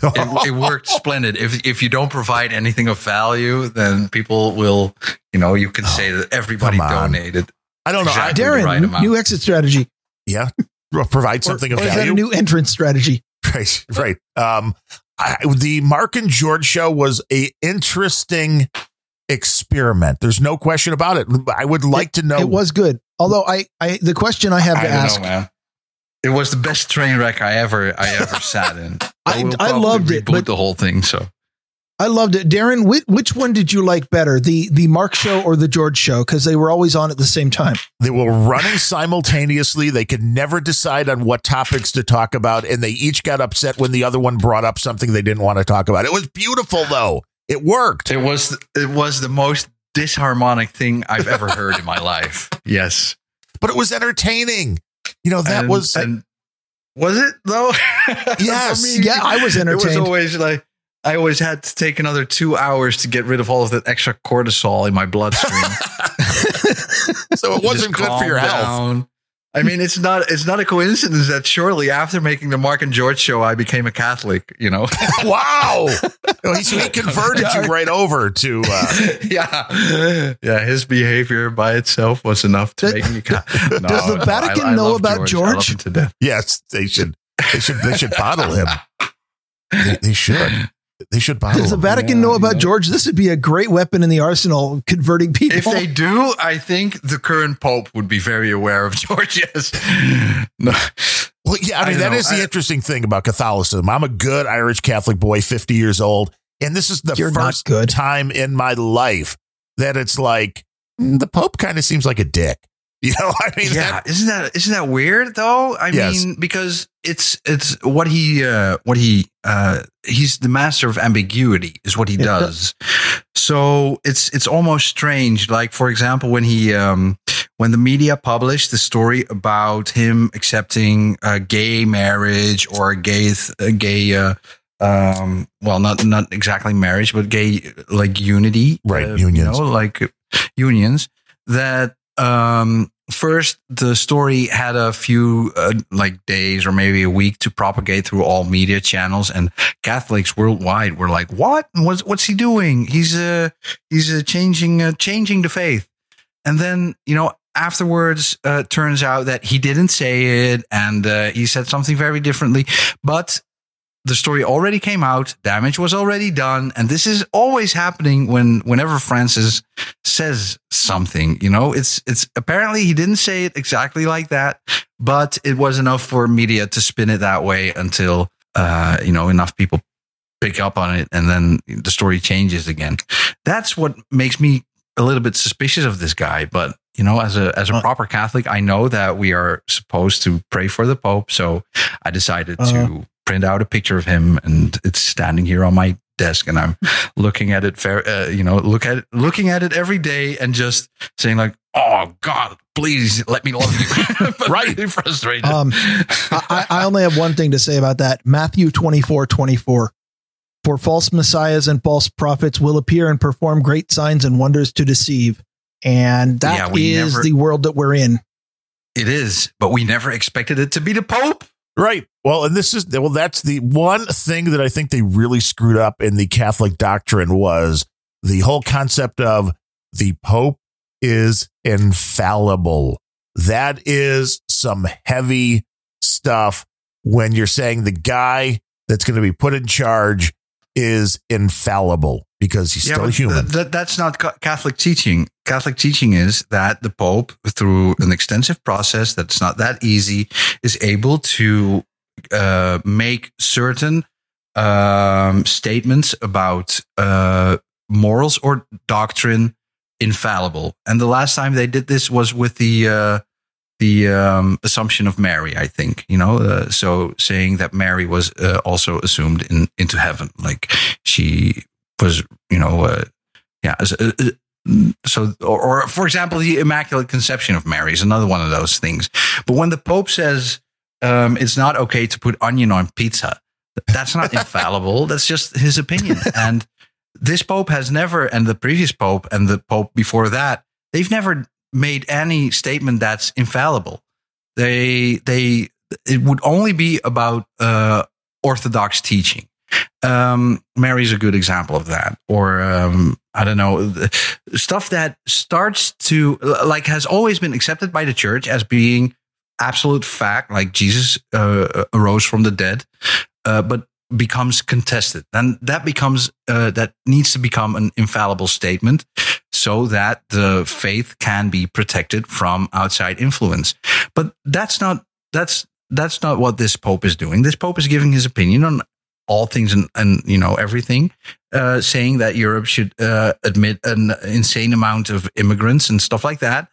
it, it worked [laughs] splendid. If if you don't provide anything of value, then people will, you know, you can say that everybody Come donated. I don't know. Exactly. Darren, right new exit strategy. yeah. Provide something or, of or is that value. a new entrance strategy? Right, [laughs] right. Um, I, the Mark and George show was a interesting experiment. There's no question about it. I would like to know. It was good. Although I, I the question I have I to don't ask, know. It was the best train wreck I ever I ever [laughs] sat in. I- will I loved it, reboot but- the whole thing. So I loved it. Darren, which, which one did you like better, the the Mark show or the George show? Because they were always on at the same time. they were running simultaneously. They could never decide on what topics to talk about, and they each got upset when the other one brought up something they didn't want to talk about. It was beautiful, though. It worked. it was it was the most disharmonic thing I've ever heard in my life. [laughs] Yes, but it was entertaining. You know, that And- was and was it though? [laughs] Yes. For me, Yeah, I was entertained. It was entertained. always like I always had to take another two hours to get rid of all of that extra cortisol in my bloodstream. [laughs] so it wasn't good for your health. I mean, it's not it's not a coincidence that shortly after making the Mark and George show, I became a Catholic. You know, [laughs] wow. He, so he converted you [laughs] right over to. Uh, yeah, yeah. His behavior by itself was enough to make me. Ca- no, does the no, Vatican know about I love George? to death. yes, they should. They should. They should bottle him. They, they should. They should bottle Does the. Vatican yeah, know about yeah. George? This would be a great weapon in the arsenal, converting people. If they do, I think the current pope would be very aware of [laughs] George. Yes. No. Well, yeah, I I mean, don't that know. is the I- interesting thing about Catholicism. I'm a good Irish Catholic boy, 50 years old. And this is the first good. time in my life that it's like, the Pope kind of seems like a dick. You know, [laughs] I mean, yeah, that- isn't that isn't that weird though? I Yes. mean, because it's it's what he uh what he uh he's the master of ambiguity is what he Yeah. does. So it's it's almost strange. Like for example, when he um when the media published the story about him accepting a gay marriage or a gay a gay uh, um well not not exactly marriage but gay like unity Right, uh, unions. you know, like unions that um first the story had a few uh, like days or maybe a week to propagate through all media channels and catholics worldwide were like what? What's, what's he doing? He's uh he's uh, changing uh, changing the faith. And then you know afterwards uh, turns out that he didn't say it and uh, he said something very differently. But the story already came out damage was already done and this is always happening when whenever francis says something you know it's it's apparently he didn't say it exactly like that but it was enough for media to spin it that way until uh you know enough people pick up on it and then the story changes again that's what makes me a little bit suspicious of this guy but you know as a as a Uh. proper catholic i know that we are supposed to pray for the pope so i decided Uh-huh. to print out a picture of him and it's standing here on my desk and i'm [laughs] looking at it fair uh, you know look at it looking at it every day and just saying like oh god please let me love you [laughs] Right. really frustrated Um, I, I only have one thing to say about that. Matthew 24, 24. For false messiahs and false prophets will appear and perform great signs and wonders to deceive. And Yeah, that we is never- the world that we're in. it is but we never expected it to be the pope Right. Well, and this is well, that's the one thing that I think they really screwed up in the Catholic doctrine was the whole concept of the Pope is infallible. That is some heavy stuff when you're saying the guy that's going to be put in charge is infallible because he's still human. th- th- that's not ca- Catholic teaching. Catholic teaching is that the Pope, through an extensive process that's not that easy, is able to uh, make certain um, statements about uh, morals or doctrine infallible. And the last time they did this was with the uh, the um, assumption of Mary, I think. You know, uh, so saying that Mary was uh, also assumed in into heaven, like she was, you know, uh, yeah. uh, uh, So, or, or for example, the Immaculate Conception of Mary is another one of those things. But when the Pope says um, it's not okay to put onion on pizza, that's not [laughs] infallible. That's just his opinion. And this Pope has never, and the previous Pope and the Pope before that, they've never made any statement that's infallible. They, they, it would only be about uh, Orthodox teaching. Um, Mary's a good example of that. Or um, I don't know, stuff that starts to like has always been accepted by the church as being absolute fact, like Jesus uh, arose from the dead, uh, but becomes contested, and that becomes uh, that needs to become an infallible statement, so that the faith can be protected from outside influence. But that's not that's that's not what this pope is doing. This pope is giving his opinion on all things and, and you know everything, uh, saying that Europe should uh, admit an insane amount of immigrants and stuff like that.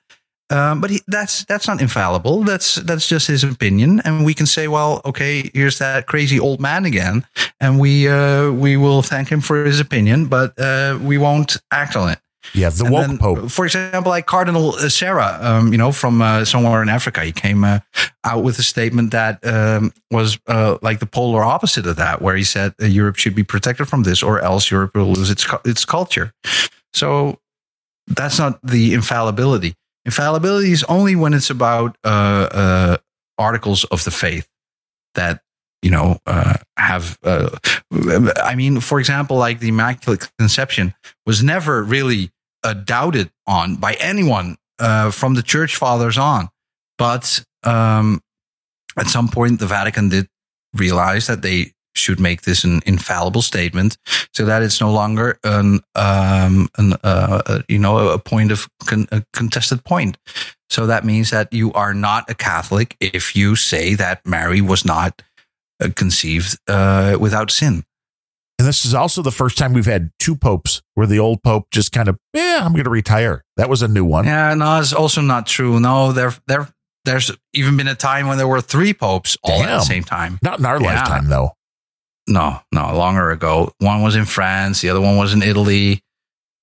Um, but he, that's that's not infallible. That's that's just his opinion, and we can say, well, okay, here's that crazy old man again, and we uh, we will thank him for his opinion, but uh, we won't act on it. Yeah, the And woke then, Pope. For example, like Cardinal Sarah, um, you know, from uh, somewhere in Africa, he came uh, out with a statement that um, was uh, like the polar opposite of that, where he said uh, Europe should be protected from this, or else Europe will lose its its culture. So that's not the infallibility. Infallibility is only when it's about uh, uh, articles of the faith that you know uh, have. Uh, I mean, for example, like the Immaculate Conception was never really uh, doubted on by anyone uh, from the church fathers on. But um, at some point, the Vatican did realize that they should make this an infallible statement, so that it's no longer an, um, an uh, uh, you know a point of con- a contested point. So that means that you are not a Catholic if you say that Mary was not conceived uh, without sin. And this is also the first time we've had two popes where the old pope just kind of, yeah, I'm going to retire. That was a new one. Yeah, no, it's also not true. No, there, there, there's even been a time when there were three popes all at the same time. Not in our Yeah. lifetime, though. No, no, longer ago. One was in France, the other one was in Italy,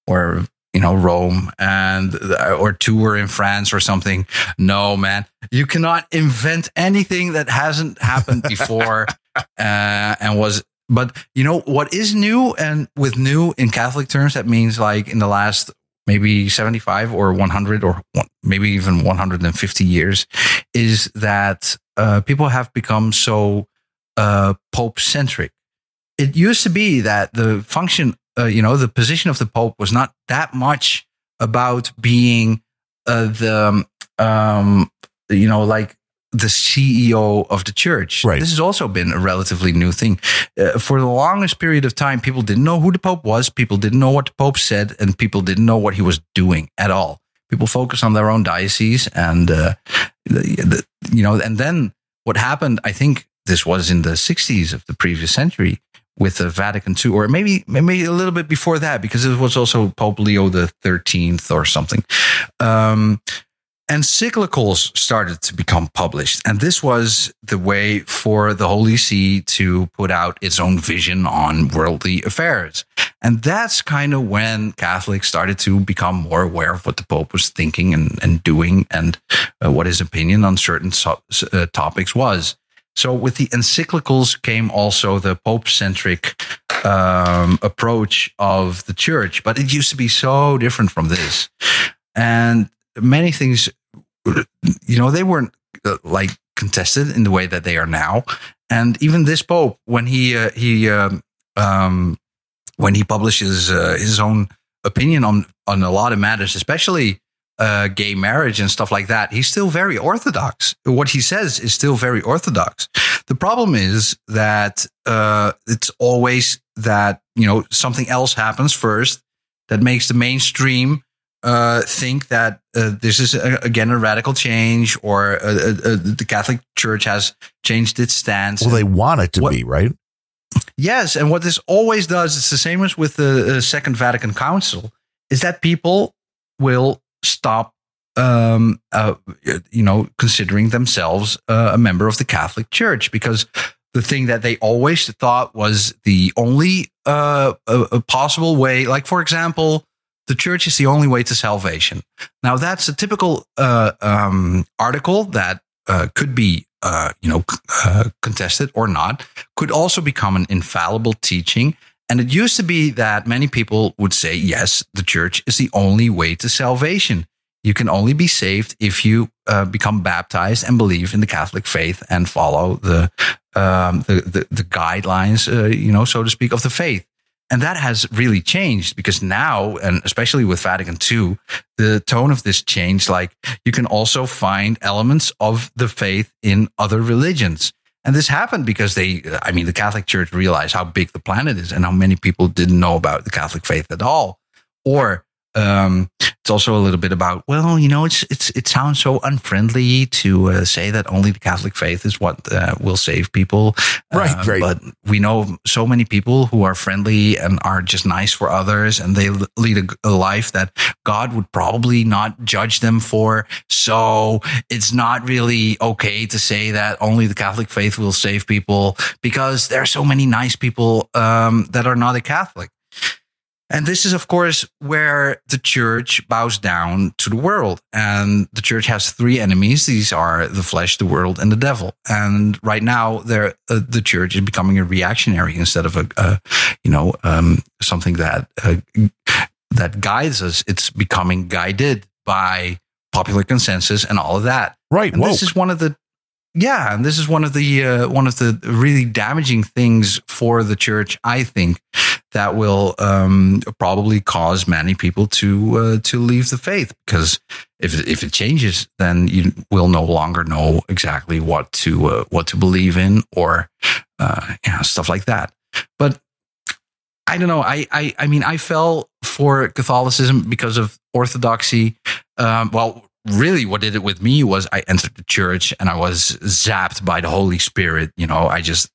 or you know Rome, and or two were in France or something. No, man, you cannot invent anything that hasn't happened before, [laughs] uh, and was. But you know what is new, and with new in Catholic terms, that means like in the last maybe 75 or 100 or one, maybe even 150 years is that uh, people have become so uh, pope centric. It used to be that the function, uh, you know, the position of the pope was not that much about being uh, the, um, you know, like the CEO of the church. Right. This has also been a relatively new thing. Uh, for the longest period of time, people didn't know who the Pope was. People didn't know what the Pope said, and people didn't know what he was doing at all. People focused on their own diocese, and uh, the, the, you know, and then what happened? I think this was in the '60s of the previous century with the Vatican II, or maybe maybe a little bit before that, because it was also Pope Leo the Thirteenth or something. Um, encyclicals started to become published. And this was the way for the Holy See to put out its own vision on worldly affairs. And that's kind of when Catholics started to become more aware of what the Pope was thinking and, and doing and uh, what his opinion on certain so, uh, topics was. So, with the encyclicals came also the Pope centric um, approach of the church, but it used to be so different from this. And many things, you know, they weren't uh, like contested in the way that they are now. And even this Pope, when he uh, he um, um, when he publishes uh, his own opinion on on a lot of matters, especially uh, gay marriage and stuff like that, he's still very orthodox. What he says is still very orthodox. The problem is that uh, it's always that you know something else happens first that makes the mainstream uh, think that uh, this is a, again a radical change, or uh, uh, uh, the Catholic Church has changed its stance. Well, they want it to What- be, right? Yes, and what this always does, it's the same as with the uh, Second Vatican Council, is that people will stop, um, uh, you know, considering themselves uh, a member of the Catholic Church because the thing that they always thought was the only uh, possible way, like for example, the church is the only way to salvation. Now that's a typical uh, um, article that uh, could be, uh, you know, contested or not. Could also become an infallible teaching. And it used to be that many people would say, yes, the church is the only way to salvation. You can only be saved if you uh, become baptized and believe in the Catholic faith and follow the um, the, the the guidelines, uh, you know, so to speak, of the faith. And that has really changed because now, and especially with Vatican II, the tone of this changed. Like you can also find elements of the faith in other religions. And this happened because they, I mean, the Catholic Church realized how big the planet is and how many people didn't know about the Catholic faith at all. Or um, it's also a little bit about, well, you know, it's it's it sounds so unfriendly to uh, say that only the Catholic faith is what uh, will save people. Right, Uh, right. But we know so many people who are friendly and are just nice for others, and they lead a, a life that God would probably not judge them for. So it's not really okay to say that only the Catholic faith will save people because there are so many nice people um, that are not a Catholic. And this is, of course, where the church bows down to the world. And the church has three enemies. These are the flesh, the world, and the devil. And right now, uh, the church is becoming a reactionary instead of a, a you know, um, something that uh, that guides us. It's becoming guided by popular consensus and all of that. Right. And this is one of the yeah, and this is one of the uh, one of the really damaging things for the church. I think that will um, probably cause many people to uh, to leave the faith because if if it changes, then you will no longer know exactly what to uh, what to believe in or uh, yeah, stuff like that. But I don't know. I, I I mean, I fell for Catholicism because of orthodoxy. Um, well, really, what did it with me was I entered the church and I was zapped by the Holy Spirit. You know, I just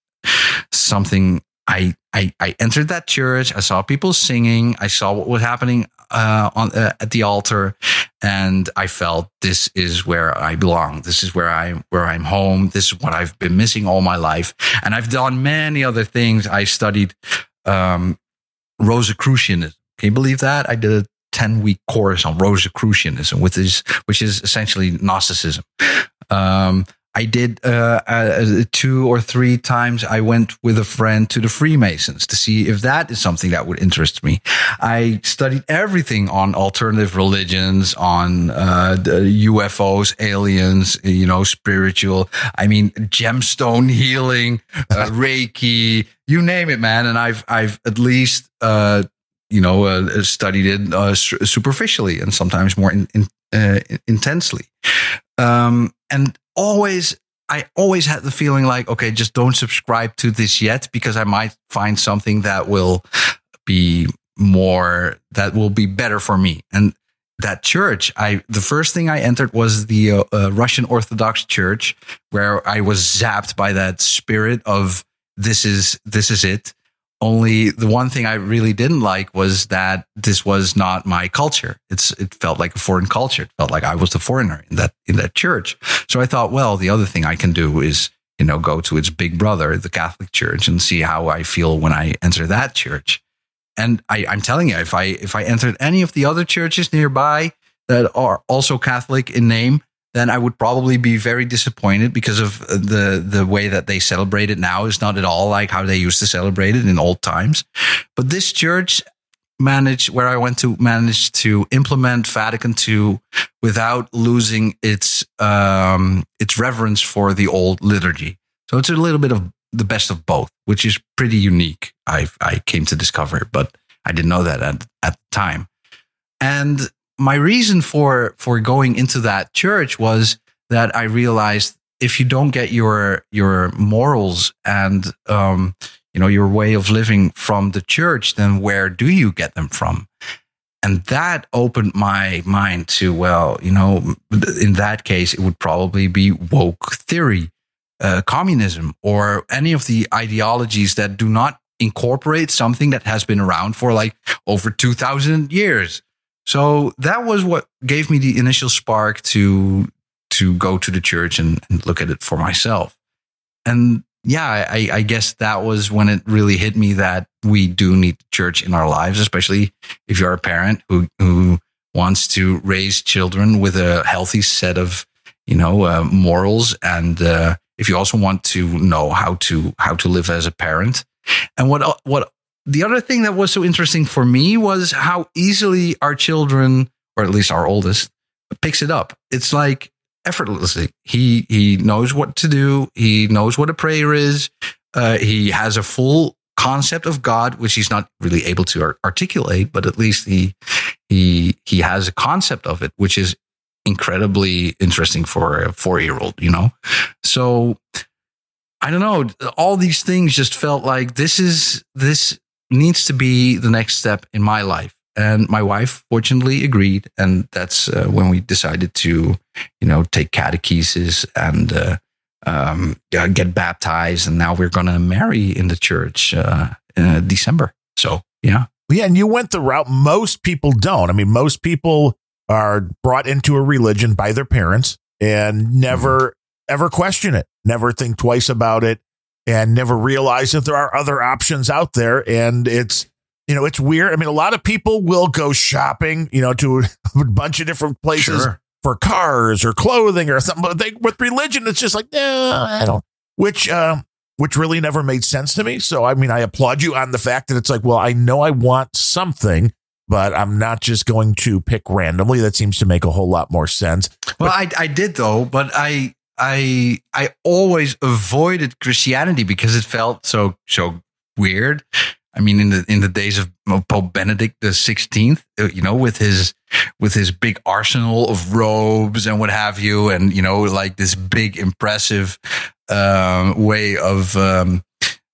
something. I I I entered that church. I saw people singing. I saw what was happening uh, on uh, at the altar, and I felt this is where I belong. This is where I where I'm home. This is what I've been missing all my life, and I've done many other things. I studied um, Rosicrucianism. Can you believe that? I did a 10 week course on Rosicrucianism, which is, which is essentially Gnosticism. Um, I did uh, uh, two or three times. I went with a friend to the Freemasons to see if that is something that would interest me. I studied everything on alternative religions, on uh, UFOs, aliens, you know, spiritual. I mean, gemstone healing, uh, [laughs] Reiki, you name it, man. And I've I've at least uh, you know uh, studied it uh, superficially and sometimes more in, in, uh, intensely. Um, and always I always had the feeling like, okay, just don't subscribe to this yet because I might find something that will be more, that will be better for me. And that church, I, the first thing I entered was the uh, uh, Russian Orthodox Church where I was zapped by that spirit of this is, this is it. Only the one thing I really didn't like was that this was not my culture. It's it felt like a foreign culture. It felt like I was the foreigner in that in that church. So I thought, well, the other thing I can do is you know go to its big brother, the Catholic Church, and see how I feel when I enter that church. And I, I'm telling you, if I if I entered any of the other churches nearby that are also Catholic in name, then I would probably be very disappointed because of the the way that they celebrate it now is not at all like how they used to celebrate it in old times. But this church managed where I went to managed to implement Vatican II without losing its um, its reverence for the old liturgy. So it's a little bit of the best of both, which is pretty unique. I I came to discover, but I didn't know that at at the time. And my reason for for going into that church was that I realized if you don't get your your morals and um, you know your way of living from the church, then where do you get them from? And that opened my mind to well, you know, in that case, it would probably be woke theory, uh, communism, or any of the ideologies that do not incorporate something that has been around for like over two thousand years so that was what gave me the initial spark to to go to the church and, and look at it for myself. And yeah, I, I, guess that was when it really hit me that we do need church in our lives, especially if you're a parent who who wants to raise children with a healthy set of you know uh, morals, and uh, if you also want to know how to how to live as a parent. And what what the other thing that was so interesting for me was how easily our children, or at least our oldest, picks it up. It's like effortlessly. He he knows what to do. He knows what a prayer is. Uh, he has a full concept of God, which he's not really able to articulate, but at least he he he has a concept of it, which is incredibly interesting for a four year old. You know, so I don't know. All these things just felt like this is this needs to be the next step in my life. And my wife fortunately agreed. And that's uh, when we decided to, you know, take catechesis and uh, um, get baptized. And now we're going to marry in the church uh, in December. So, yeah. Yeah. And you went the route most people don't. I mean, most people are brought into a religion by their parents and never, mm-hmm. ever question it, never think twice about it and never realize that there are other options out there. And it's, you know, it's weird. I mean, a lot of people will go shopping, you know, to [laughs] a bunch of different places sure. for cars or clothing or something. But they, with religion, it's just like, no, I don't, which, uh, which really never made sense to me. So, I mean, I applaud you on the fact that it's like, well, I know I want something, but I'm not just going to pick randomly. That seems to make a whole lot more sense. Well, I, I did though, but I, I I always avoided Christianity because it felt so so weird. I mean, in the in the days of Pope Benedict the Sixteenth, uh, you know, with his with his big arsenal of robes and what have you, and you know, like this big impressive um, way of um,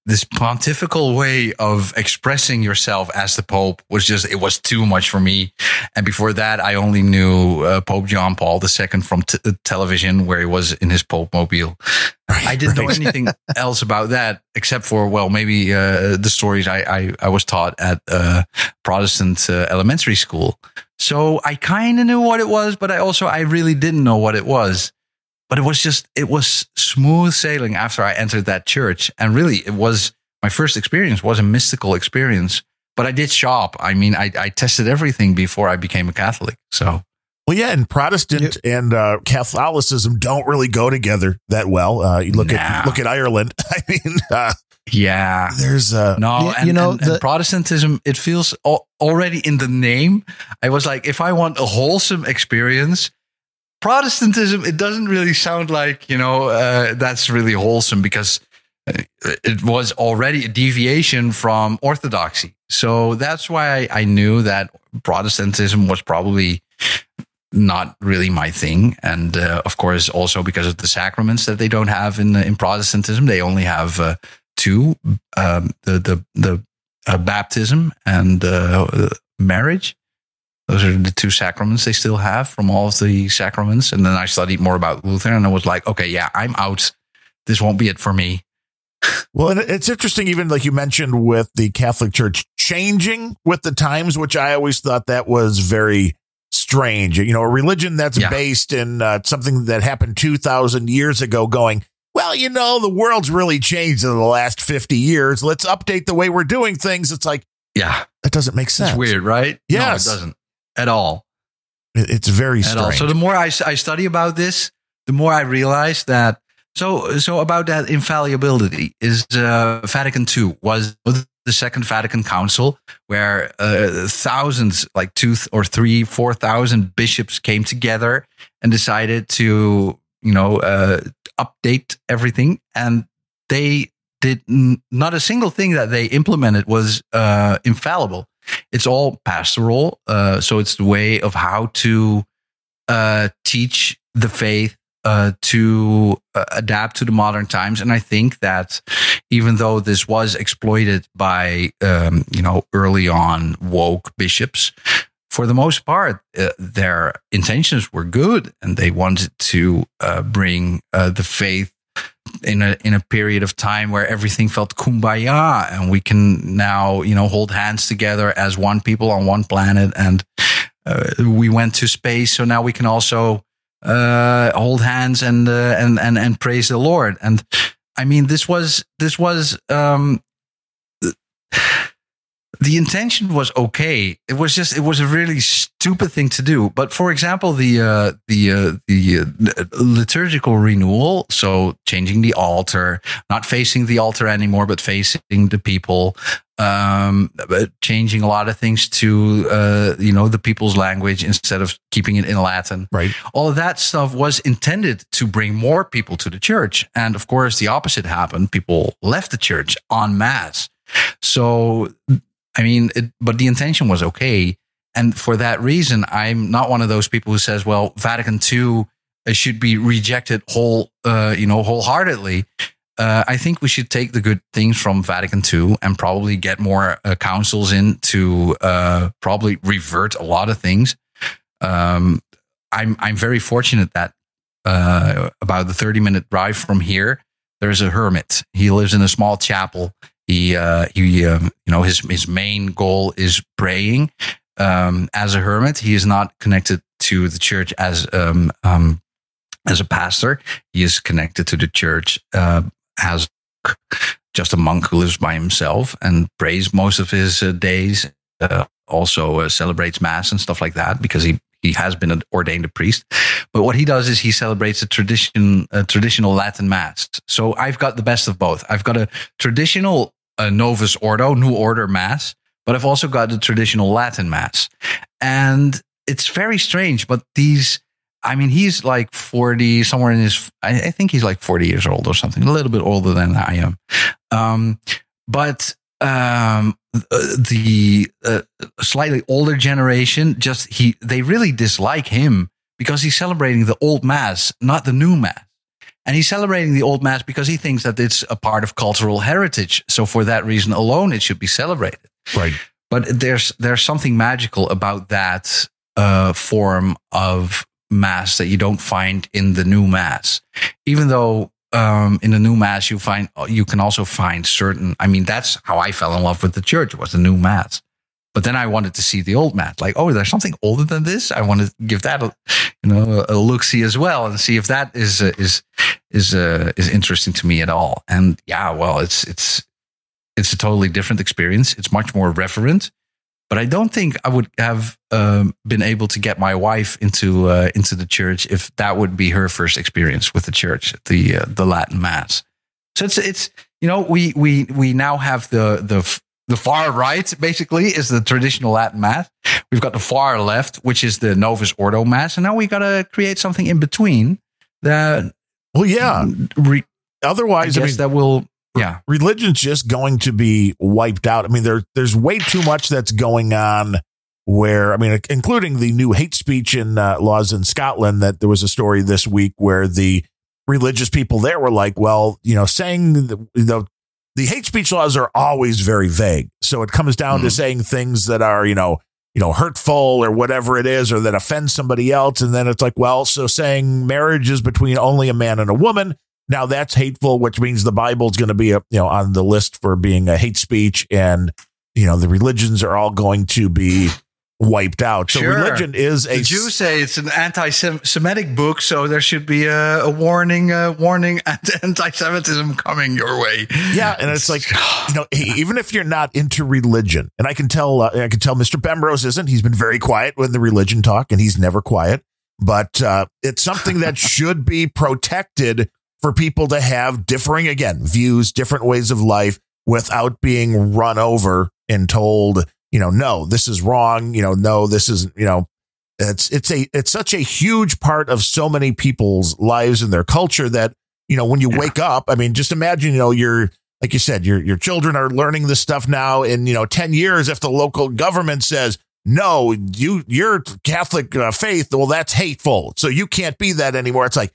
this pontifical way of expressing yourself as the Pope was just, it was too much for me. And before that, I only knew uh, Pope John Paul II from t- television, where he was in his Pope mobile. Right, I didn't right. know [laughs] anything else about that except for, well, maybe uh, the stories I, I, I, was taught at uh, Protestant uh, elementary school. So I kind of knew what it was, but I also, I really didn't know what it was but it was just it was smooth sailing after I entered that church, and really it was my first experience was a mystical experience. But I did shop. I mean, I, I tested everything before I became a Catholic. So Well, yeah, and Protestant and uh, Catholicism don't really go together that well. Uh, you look at look at Ireland. [laughs] I mean, uh, Yeah. there's uh, No, You- and, you know, and- and Protestantism, it feels al- already in the name. I was like, if I want a wholesome experience, Protestantism, it doesn't really sound like, you know, uh, that's really wholesome because uh, it was already a deviation from orthodoxy. So that's why I, I knew that Protestantism was probably not really my thing. And uh, of course, also because of the sacraments that they don't have in, in Protestantism, they only have uh, two um, the the the uh, baptism and uh, marriage. Those are the two sacraments they still have from all of the sacraments. And then I studied more about Luther, and I was like, okay, yeah, I'm out. This won't be it for me. Well, and it's interesting, even like you mentioned with the Catholic Church changing with the times, which I always thought that was very strange. You know, a religion that's Yeah. based in uh, something that happened 2,000 years ago going, well, you know, the world's really changed in the last 50 years. Let's update the way we're doing things. It's like, Yeah, that doesn't make sense. it's weird, right? Yes. no, it doesn't at all. It's very at all. strange. So the more I, I study about this, the more I realize that. So so about that infallibility is uh, Vatican II was the Second Vatican Council, where uh, thousands, like two or three, four thousand bishops came together and decided to you know uh, update everything, and they did n- not a single thing that they implemented was uh, infallible. It's all pastoral, uh, so it's the way of how to uh, teach the faith uh, to uh, adapt to the modern times. And I think that even though this was exploited by, um, you know, early on woke bishops, for the most part, uh, their intentions were good and they wanted to uh, bring uh, the faith in a in a period of time where everything felt kumbaya and we can now you know hold hands together as one people on one planet and uh, we went to space. So now we can also uh, hold hands and uh, and and and praise the Lord. And I mean this was this was um the intention was okay. It was just it was a really stupid thing to do. But for example, the uh, the uh, the uh, liturgical renewal, so changing the altar, not facing the altar anymore, but facing the people, um, changing a lot of things to uh, you know the people's language instead of keeping it in Latin. right. All of that stuff was intended to bring more people to the church, and of course, the opposite happened. People left the church en masse. So I mean, it, but the intention was okay. And for that reason, I'm not one of those people who says, well, Vatican II uh, should be rejected whole, uh, you know, wholeheartedly. Uh, I think we should take the good things from Vatican II and probably get more uh, councils in to uh, probably revert a lot of things. Um, I'm I'm very fortunate that uh, about the 30 minute drive from here, there's a hermit. He lives in a small chapel he uh, he um, you know his his main goal is praying um, as a hermit. He is not connected to the church as um, um, as a pastor. He is connected to the church uh, as just a monk who lives by himself and prays most of his uh, days. Uh, also uh, celebrates mass and stuff like that because he he has been ordained a priest. But what he does is he celebrates a tradition, a traditional Latin mass. So I've got the best of both. I've got a traditional uh, Novus Ordo, New Order mass, but I've also got the traditional Latin mass. And it's very strange, but these, I mean, he's like 40, somewhere in his, I, I think he's like 40 years old or something, a little bit older than I am. Um, but um, uh, the uh, slightly older generation just he they really dislike him because he's celebrating the old mass, not the new mass. And he's celebrating the old mass because he thinks that it's a part of cultural heritage. So for that reason alone, it should be celebrated. Right. But there's there's something magical about that uh, form of mass that you don't find in the new mass, even though um, in the new mass you find you can also find certain. I mean, that's how I fell in love with the church was the new mass. But then I wanted to see the old mass, like, oh, there's something older than this. I want to give that a, you know, a look see as well, and see if that is uh, is is uh, is interesting to me at all. And yeah, well, it's it's it's a totally different experience. It's much more reverent, But I don't think I would have um, been able to get my wife into uh, into the church if that would be her first experience with the church, the uh, the Latin Mass. So it's it's you know we we we now have the the the far right basically is the traditional Latin Mass. We've got the far left, which is the Novus Ordo Mass, and now we got to create something in between that. Well, yeah. Re- Otherwise, I I, guess mean, that will. Yeah, religion's just going to be wiped out. I mean, there, there's way too much that's going on where, I mean, including the new hate speech in uh, laws in Scotland that there was a story this week where the religious people there were like, well, you know, saying the, the, the hate speech laws are always very vague. So it comes down Mhm. to saying things that are, you know, you know, hurtful or whatever it is, or that offend somebody else. And then it's like, well, so saying marriage is between only a man and a woman. Now that's hateful, which means the Bible's going to be, a, you know, on the list for being a hate speech, and you know the religions are all going to be wiped out. So Sure. religion is a the Jews say it's an anti-Semitic book, so there should be a, a warning, a warning, [laughs] anti-Semitism coming your way. Yeah, and it's like [sighs] you know, even if you're not into religion, and I can tell, uh, I can tell Mr. Bemrose isn't. He's been very quiet when the religion talk, and he's never quiet. But uh, it's something that [laughs] should be protected for people to have differing, again, views, different ways of life, without being run over and told, you know, no, this is wrong. You know, no, this isn't. You know, it's it's a it's such a huge part of so many people's lives and their culture that you know when you Yeah. wake up. I mean, just imagine, you know, you're like you said, your your children are learning this stuff now. In you know, ten years, if the local government says no, you your Catholic uh, faith, well, that's hateful, so you can't be that anymore. It's like,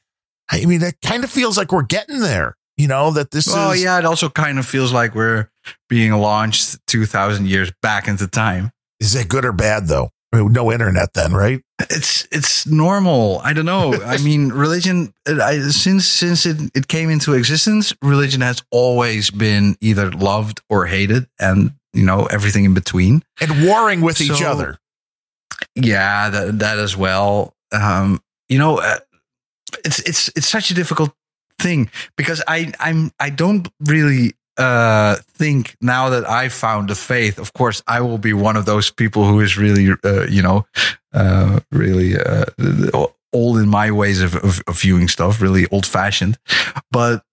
I mean, it kind of feels like we're getting there. You know that this Well, is yeah, it also kind of feels like we're being launched 2,000 years back into time. is it good or bad though? I mean, no internet then, right? It's it's normal. I don't know. I [laughs] mean, religion. I, since since it, it came into existence, religion has always been either loved or hated, and you know everything in between. And warring with each other. Yeah, that that as well. Um, you know, uh, it's it's it's such a difficult thing because I I'm I don't really uh think now that I found the faith. Of course, I will be one of those people who is really uh, you know uh really uh old in my ways of, of, of viewing stuff, really old fashioned. But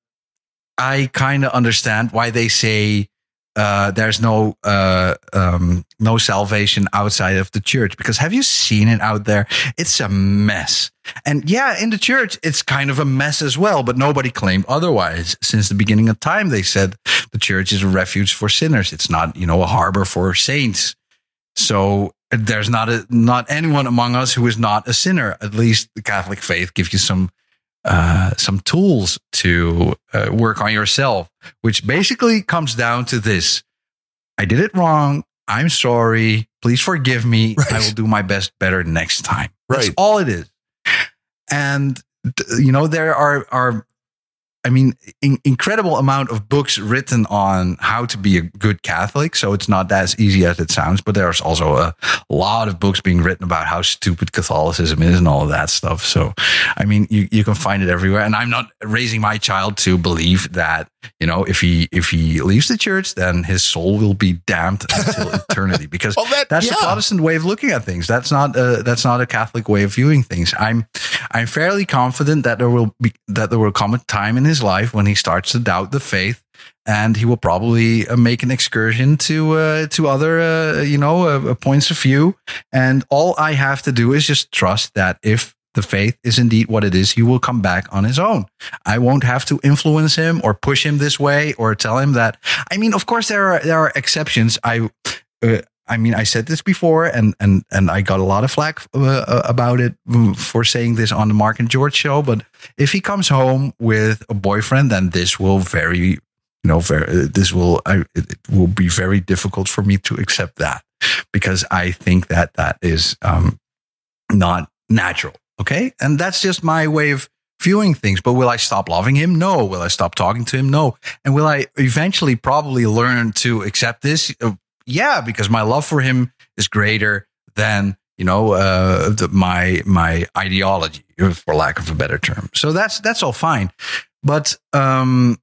I kind of understand why they say uh, there's no uh, um, no salvation outside of the church because have you seen it out there? It's a mess. And yeah, in the church, it's kind of a mess as well, but nobody claimed otherwise. Since the beginning of time, they said the church is a refuge for sinners. It's not, you know, a harbor for saints. So there's not a, not anyone among us who is not a sinner. At least the Catholic faith gives you some uh, some tools to uh, work on yourself, which basically comes down to this: I did it wrong. I'm sorry. Please forgive me. Right. I will do my best better next time. That's all it is. And you know there are are I mean in, incredible amount of books written on how to be a good Catholic. So it's not as easy as it sounds. But there's also a lot of books being written about how stupid Catholicism is and all of that stuff. So I mean you you can find it everywhere. And I'm not raising my child to believe that you know if he if he leaves the church then his soul will be damned until [laughs] eternity because Well, that that's yeah. the Protestant way of looking at things. That's not uh, that's not a Catholic way of viewing things. I'm I'm fairly confident that there will be that there will come a time in his life when he starts to doubt the faith, and he will probably uh, make an excursion to uh, to other uh, you know uh, uh, points of view. And all I have to do is just trust that if the faith is indeed what it is, he will come back on his own. I won't have to influence him or push him this way or tell him that. I mean, of course, there are there are exceptions. I. Uh, I mean, I said this before, and and and I got a lot of flack uh, about it for saying this on the Mark and George show. But if he comes home with a boyfriend, then this will very, you know, very uh, this will I, it will be very difficult for me to accept that because I think that that is um, not natural. Okay, and that's just my way of viewing things. But will I stop loving him? No. Will I stop talking to him? No. And will I eventually probably learn to accept this? Yeah, because my love for him is greater than you know uh, the, my my ideology, for lack of a better term. So that's that's all fine, but um,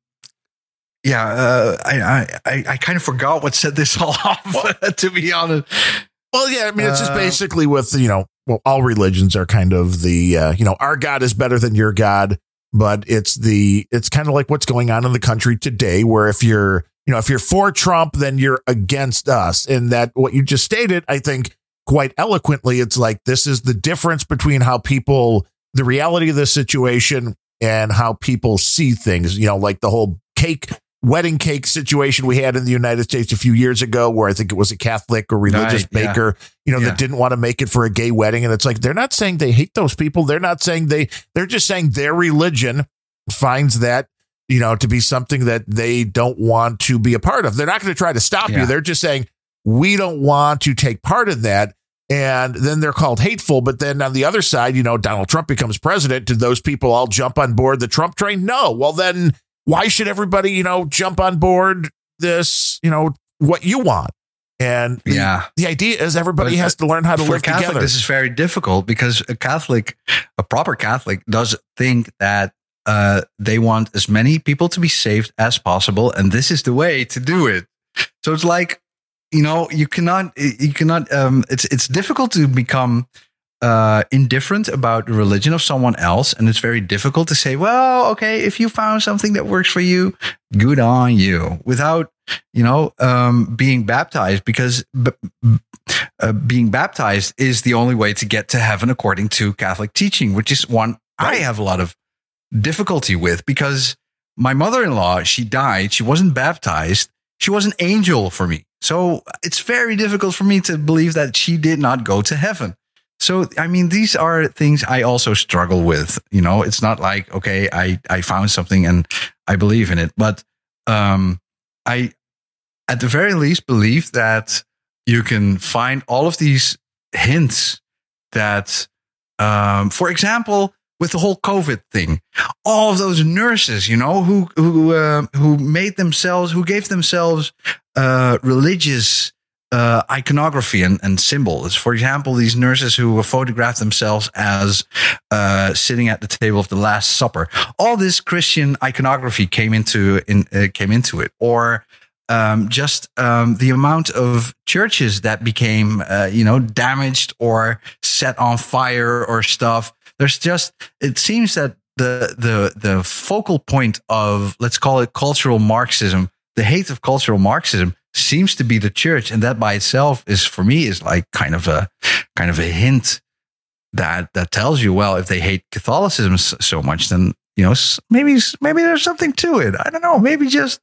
yeah, uh, I, I I I kind of forgot what set this [laughs] all off. [laughs] to be honest, Well, yeah, I mean, it's just Uh, basically with you know, well, all religions are kind of the uh, you know, our God is better than your God, but it's the it's kind of like what's going on in the country today, where if you're you know if you're for Trump, then you're against us, and that what you just stated, I think quite eloquently, it's like this is the difference between how people the reality of the situation and how people see things. You know, like the whole cake wedding cake situation we had in the United States a few years ago, where I think it was a Catholic or religious Right, yeah. baker, you know, Yeah. that didn't want to make it for a gay wedding. And it's like, they're not saying they hate those people. They're not saying they, they're just saying their religion finds that, you know, to be something that they don't want to be a part of. They're not going to try to stop you. They're just saying, we don't want to take part in that. And then they're called hateful. But then on the other side, you know, Donald Trump becomes president. Did those people all jump on board the Trump train? No. Well, then why should everybody, you know, jump on board this, you know, what you want? And the, Yeah. the idea is everybody But, has to learn how to live Catholic, together. this is very difficult because a Catholic, a proper Catholic, does think that uh, they want as many people to be saved as possible, and this is the way to do it. So it's like, you know, you cannot, you cannot. Um, it's it's difficult to become uh, indifferent about the religion of someone else, and it's very difficult to say, well, okay, if you found something that works for you, good on you, without you know um, being baptized, because b- uh, being baptized is the only way to get to heaven according to Catholic teaching, which is one I have a lot of difficulty with because my mother-in-law, she died, she wasn't baptized, she was an angel for me. So it's very difficult for me to believe that she did not go to heaven. So I mean, these are things I also struggle with. You know, it's not like okay, I I found something and I believe in it, but um, I at the very least believe that you can find all of these hints that, um, for example, with the whole COVID thing, all of those nurses, you know, who who uh, who made themselves, who gave themselves uh, religious uh, iconography and, and symbols. For example, these nurses who photographed themselves as uh, sitting at the table of the Last Supper. All this Christian iconography came into in, uh, came into it, or um, just um, the amount of churches that became, uh, you know, damaged or set on fire or stuff. There's just it seems that the the the focal point of let's call it cultural Marxism, the hate of cultural Marxism seems to be the church, and that by itself is for me is like kind of a kind of a hint that that tells you well if they hate Catholicism so much, then you know maybe maybe there's something to it. I don't know. Maybe just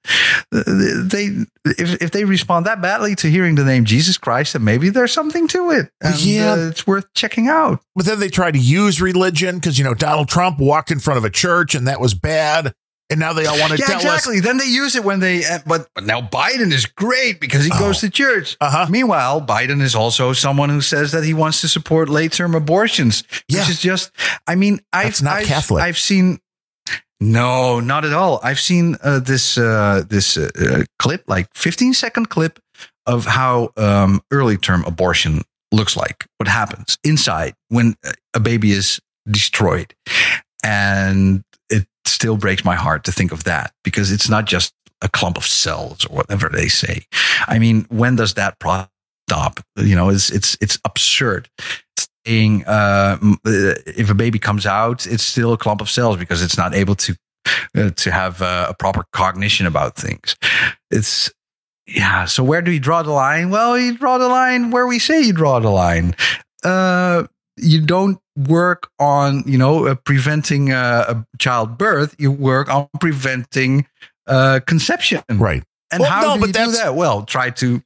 uh, they if if they respond that badly to hearing the name Jesus Christ, then maybe there's something to it. And, Yeah. uh, it's worth checking out. but then they try to use religion because, you know, Donald Trump walked in front of a church and that was bad. And now they all want to Yeah, tell exactly. Then they use it when they. Uh, but, but now Biden is great because he goes to church. Uh huh. Meanwhile, Biden is also someone who says that he wants to support late term abortions, which Yeah. is just, I mean, I've, not I've, Catholic. I've seen, no, not at all. I've seen uh, this, uh, this uh, uh, clip, like 15 second clip of how um, early term abortion looks like, what happens inside when uh, a baby is destroyed. And it still breaks my heart to think of that because it's not just a clump of cells or whatever they say. I mean, when does that process stop? You know, it's it's it's absurd. Saying uh, uh, if a baby comes out, it's still a clump of cells because it's not able to uh, to have uh, a proper cognition about things. It's yeah. So where do you draw the line? Well, you draw the line where we say you draw the line. Uh, you don't work on you know uh, preventing uh, a childbirth. You work on preventing uh, conception. Right. And Well, how no, do but you do that? Well, try to,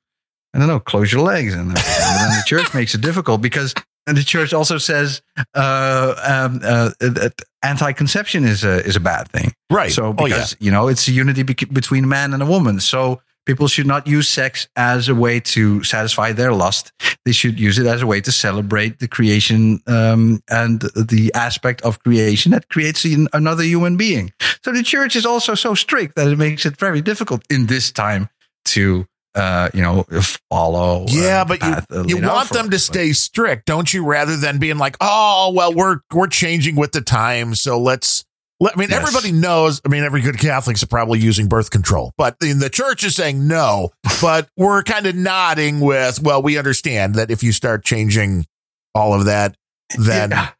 I don't know, close your legs. And, and then the church makes it difficult because and the church also says uh, um, uh, that anti-conception is a, is a bad thing. Right. So oh, yeah. because, you know, it's a unity bec- between a man and a woman. So people should not use sex as a way to satisfy their lust. They should use it as a way to celebrate the creation um, and the aspect of creation that creates an- another human being. So the church is also so strict that it makes it very difficult in this time to, uh, you know, follow. uh, Yeah, but you, path, uh, you laid out want them to stay strict, don't you? Rather than being like, oh, well, we're we're changing with the times, so let's I mean, Yes. everybody knows. I mean, every good Catholic's are probably using birth control, but in the church is saying no. [laughs] but we're kind of nodding with, well, we understand that if you start changing all of that, [laughs] then Yeah.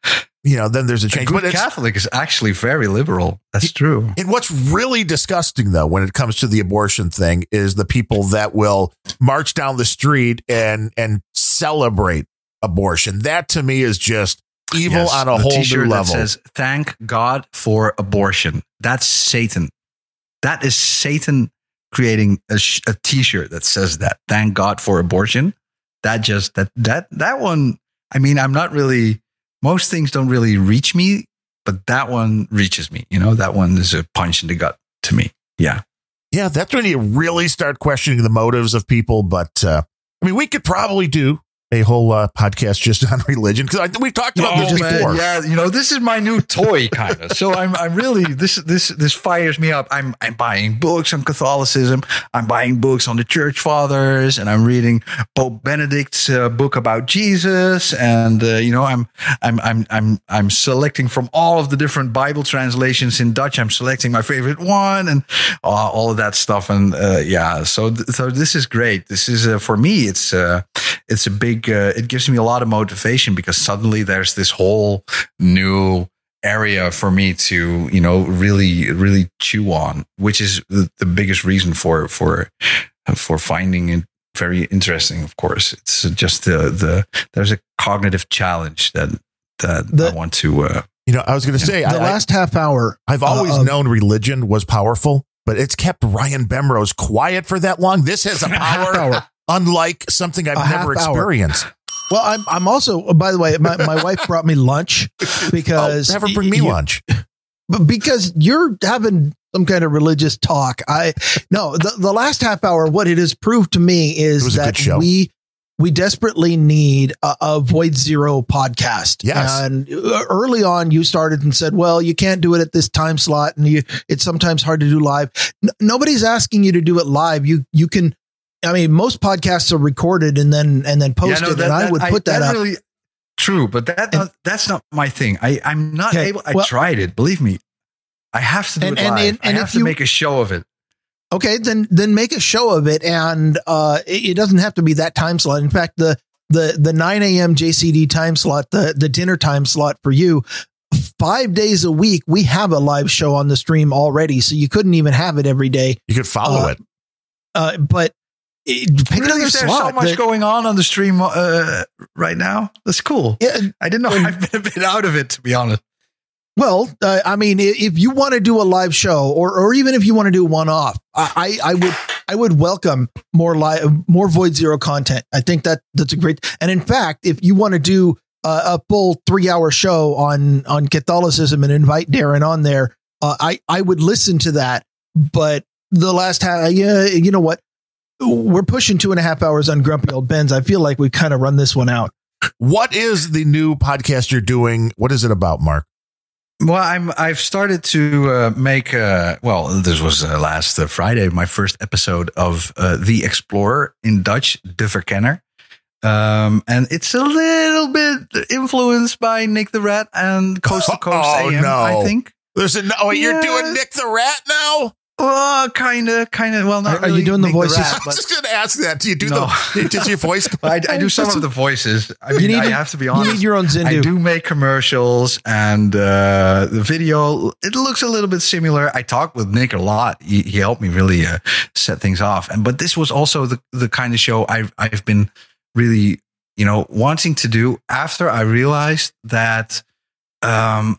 You know, then there's a A change. good But it's, Catholic is actually very liberal. That's true. and what's really disgusting though, when it comes to the abortion thing, is the people that will march down the street and and celebrate abortion. That to me is just evil Yes, on a the whole new that level. says "Thank God for abortion." That's Satan. That is Satan creating a, sh- a T-shirt that says that. Thank God for abortion. That just that that that one. I mean, I'm not really. Most things don't really reach me, but that one reaches me. You know, that one is a punch in the gut to me. Yeah. Yeah, that's when you really start questioning the motives of people. But uh, I mean, we could probably do a whole uh, podcast just [laughs] on religion because we've talked about this Oh, man, before. yeah, you know, this is my new toy, kind of. so I'm, I'm really this, this, this fires me up. I'm, I'm buying books on Catholicism. I'm buying books on the Church Fathers, and I'm reading Pope Benedict's uh, book about Jesus. And uh, you know, I'm, I'm, I'm, I'm, I'm selecting from all of the different Bible translations in Dutch. I'm selecting my favorite one, and uh, all of that stuff. And uh, yeah, so, th- so this is great. This is uh, for me. It's, uh, it's a big uh, it gives me a lot of motivation because suddenly there's this whole new area for me to you know really really chew on which is the, the biggest reason for for for finding it very interesting of course it's just the the there's a cognitive challenge that that The- i want to uh You know, I was going to say, the I, last half hour. I, have always uh, known religion was powerful, but it's kept Ryan Bemrose quiet for that long. This has a [laughs] power hour. Unlike something I've never hour. experienced. Well, I'm I'm also by the way, my, my wife brought me lunch [laughs] because oh, her bring me you- lunch. [laughs] but because you're having some kind of religious talk. I no, the, the last half hour, what it has proved to me is that we we desperately need a, a Voidzero podcast. Yes. and uh, early on, you started and said, "Well, you can't do it at this time slot, and you it's sometimes hard to do live." N- nobody's asking you to do it live. You you can. I mean, most podcasts are recorded and then and then posted, Yeah, no, that- and I that- would put that, up. really true but that not, that's not my thing i i'm not Okay, able i well- tried it believe me i have to do And- it and- live and- and i have to you- make a show of it Okay, then then make a show of it, and uh, it, it doesn't have to be that time slot. In fact, the the the nine a.m. JCD time slot, the the dinner time slot for you, five days a week, we have a live show on the stream already, so you couldn't even have it every day. You could follow Uh, it. Uh, but it, pick really, another is there slot. so much that- going on on the stream uh, right now? That's cool. yeah, I didn't know. And- I've been a bit out of it, to be honest. Well, uh, I mean, if you want to do a live show, or or even if you want to do one off, I, I I would I would welcome more live, more Voidzero content. I think that that's a great. And in fact, if you want to do a, a full three hour show on on Catholicism and invite Darren on there, uh, I I would listen to that. But the last half, yeah, you know what? We're pushing two and a half hours on Grumpy Old Bens. I feel like we've kind of run this one out. What is the new podcast you're doing? What is it about, Mark? Well, I'm. I've started to uh, make. Uh, well, this was uh, last uh, Friday, my first episode of uh, the Explorer in Dutch, De Verkenner. Um, and it's a little bit influenced by Nick the Rat and Coast to Coast [laughs] Oh, AM, no. I think. There's a oh, you're doing Nick the Rat now. Oh, kind of, kind of. Well, not Are- are you doing the Nick voices? Rat, I was just going to ask that. Do you do No. [laughs] the? Does your voice? [laughs] I, I do some of the voices. I mean, need I to- have to be honest. You need your own I do make commercials and uh, the video, it looks a little bit similar. I talked with Nick a lot. He, he helped me really uh, set things off. And but this was also the, the kind of show I've I've been really, you know, wanting to do after I realized that um th-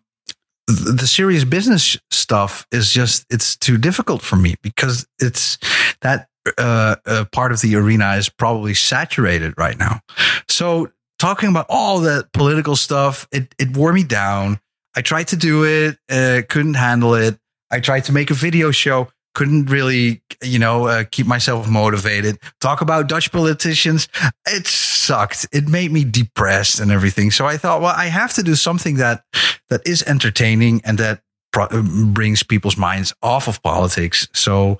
the serious business stuff is just it's too difficult for me because it's that uh, uh, part of the arena is probably saturated right now. So talking about all that political stuff, it it wore me down. I tried to do it, uh, couldn't handle it. I tried to make a video show, couldn't really, you know, uh, keep myself motivated. Talk about Dutch politicians, it sucked. It made me depressed and everything. So I thought, well, I have to do something that that is entertaining and that pro- uh, brings people's minds off of politics. So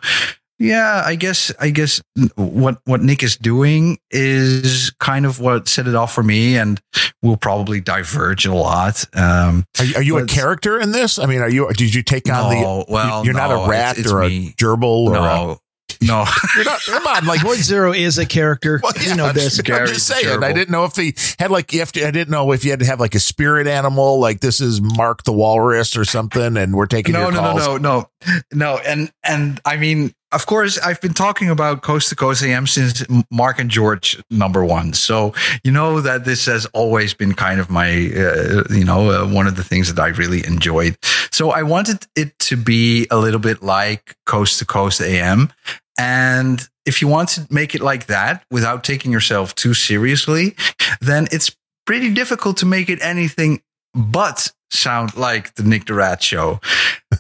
Yeah, I guess I guess what what Nick is doing is kind of what set it off for me, and we'll probably diverge a lot. Um, Are, you- are you a character in this? I mean, are you? Did you take on the? no, well, you're not a rat it's, it's or a gerbil or a, No, [laughs] no. you're not. Come on, like Voidzero is a character. Well, you know I'm this. just- I'm just saying. Gerbil. I didn't know if he had like you have to. I didn't know if you had to have like a spirit animal, like this is Mark the Walrus or something, and we're taking no, your no, calls. no, no, no, no. And and I mean, of course, I've been talking about Coast to Coast AM since Mark and George number one. So you know that this has always been kind of my, uh, you know, uh, one of the things that I really enjoyed. So I wanted it to be a little bit like Coast to Coast AM. And if you want to make it like that without taking yourself too seriously, then it's pretty difficult to make it anything but sound like the Nick the Rat show,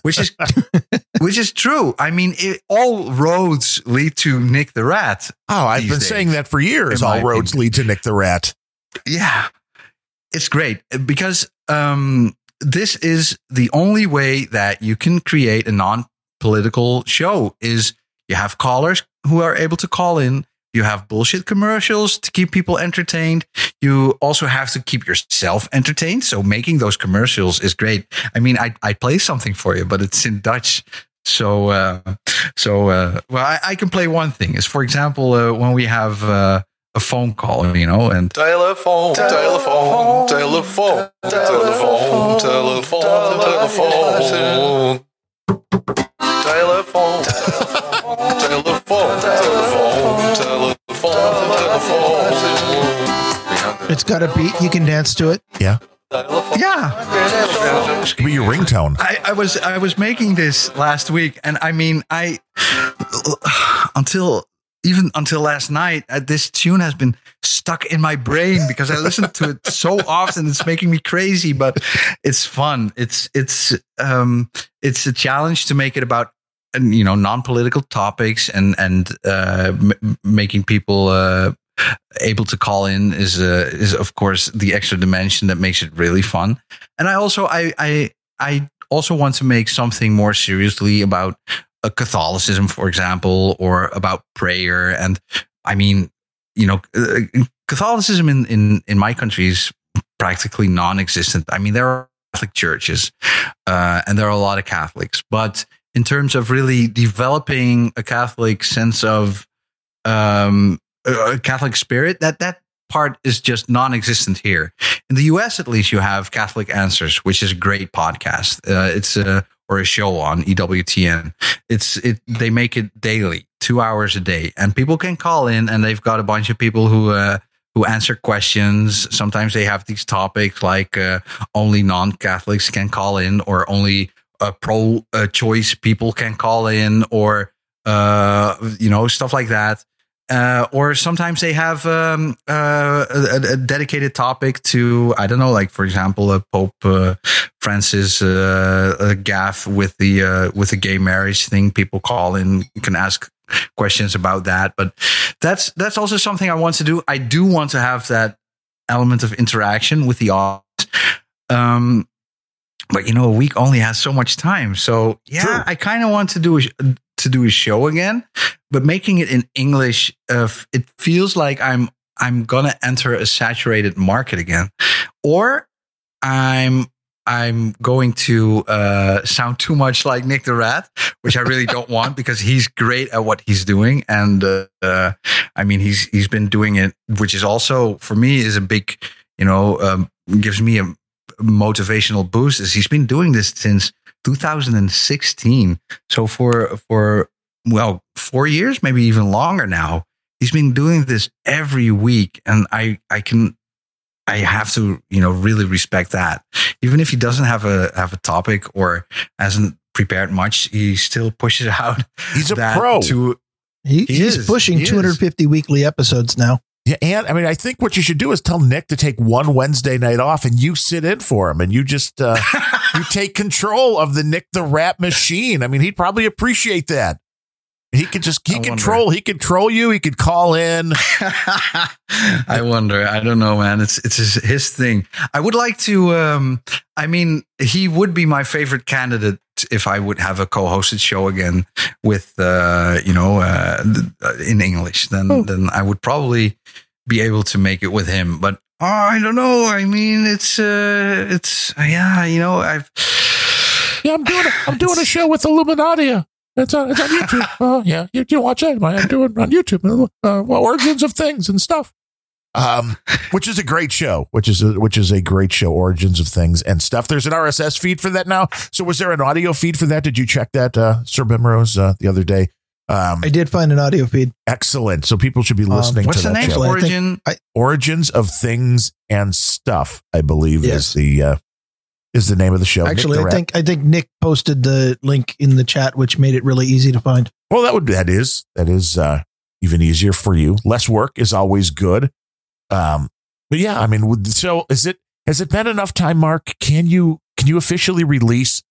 which is [laughs] which is true. I mean, it, all roads lead to Nick the Rat. Oh, I've been days, saying that for years. All roads opinion. lead to Nick the Rat. Yeah, it's great because um, this is the only way that you can create a non-political show. Is you have callers who are able to call in. You have bullshit commercials to keep people entertained. You also have to keep yourself entertained. So making those commercials is great. I mean, I I play something for you, but it's in Dutch. So uh, so uh, well, I, I can play one thing. Is for example uh, when we have uh, a phone call, you know, and Telephone, telephone, telephone, telephone, telephone, telephone. Telephone, telephone, telephone, telephone, telephone. It's got a beat. You can dance to it. Yeah, yeah. could be your ringtone. I, I was I was making this last week, and I mean, I until even until last night, uh, this tune has been stuck in my brain because I listened to it so often. It's making me crazy, but it's fun. It's it's um it's a challenge to make it about you know non political topics and and uh, m- making people. Uh, able to call in is uh, is of course the extra dimension that makes it really fun and i also i i i also want to make something more seriously about uh, catholicism for example or about prayer and i mean you know uh, catholicism in in in my country is practically non-existent i mean there are catholic churches uh, and there are a lot of catholics but in terms of really developing a catholic sense of um a Catholic spirit, that that part is just non-existent here. In the U.S., at least, you have Catholic Answers, which is a great podcast. Uh, it's a or a show on EWTN. It's it. They make it daily, two hours a day, and people can call in, and they've got a bunch of people who. Uh, who answer questions. Sometimes they have these topics like uh, only non-Catholics can call in, or only uh, pro-choice people can call in, or uh, you know stuff like that uh, or sometimes they have um, uh, a, a dedicated topic to I don't know, like for example, uh, Pope uh, Francis uh, gaff with the uh, with the gay marriage thing. People call in, you can ask questions about that. But that's that's also something I want to do. I do want to have that element of interaction with the audience. Um, but you know, a week only has so much time. So yeah, True. I kind of want to do a, to do a show again, but making it in English, uh, it feels like I'm I'm gonna enter a saturated market again, or I'm I'm going to uh, sound too much like Nick the Rat, which I really don't [laughs] want because he's great at what he's doing, and uh, uh, I mean he's he's been doing it, which is also for me is a big, you know, um, gives me a motivational boost. Is he's been doing this since 2016, so for for well four years, maybe even longer now. He's been doing this every week, and I I can I have to, you know, really respect that. Even if he doesn't have a have a topic or hasn't prepared much, he still pushes [laughs] out. He's a that pro. To He, He he's is. pushing He is. 250 weekly episodes now. Yeah, and I mean, I think what you should do is tell Nick to take one Wednesday night off, and you sit in for him, and you just uh, [laughs] you take control of the Nick the Rat machine. I mean, he'd probably appreciate that. He could just he I wonder. control he control you. He could call in. [laughs] I wonder. I don't know, man. It's it's his, his thing. I would like to. Um, I mean, he would be my favorite candidate if I would have a co-hosted show again with uh, you know uh, uh, in English, then Oh. then I would probably be able to make it with him. But oh, I don't know. I mean, it's uh, it's yeah, you know, I've Yeah, I'm doing. A, I'm doing a show with Illuminatia. It's on. It's on YouTube. [laughs] Oh yeah, you can watch it. I'm doing it on YouTube. Uh, well, origins of things and stuff. Um, which is a great show. Which is a, which is a great show. Origins of things and stuff. There's an RSS feed for that now. So was there an audio feed for that? Did you check that, uh, Sir Bemrose, uh, the other day? Um, I did find an audio feed. excellent. So people should be listening what's to the that name? show. Actually, I think- Origin. Origins of things and stuff. I believe Yes. is the uh, is the name of the show. Nick Actually, I think I think Nick posted the link in the chat, which made it really easy to find. Well, that would that is that is uh, even easier for you. Less work is always good. Um, but yeah, I mean, so is it? Has it been enough time, Mark? Can you can you officially release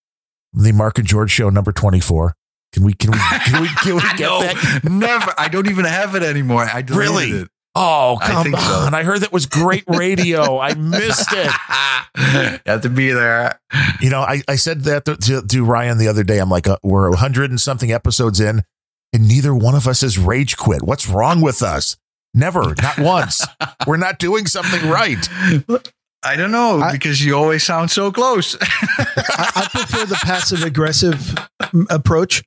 the Mark and George show number twenty four? Can we can we can we, can we [laughs] get no, that? never. I don't even have it anymore. I deleted Really? it. Oh I come think so. on! I heard that was great radio. I missed it. [laughs] you have to be there. You know, I, I said that to, to, to Ryan the other day. I'm like, uh, we're a hundred and something episodes in, and neither one of us has rage quit. What's wrong with us? Never, not [laughs] once. we're not doing something right. I don't know I- because you always sound so close. [laughs] I, I prefer the passive aggressive approach.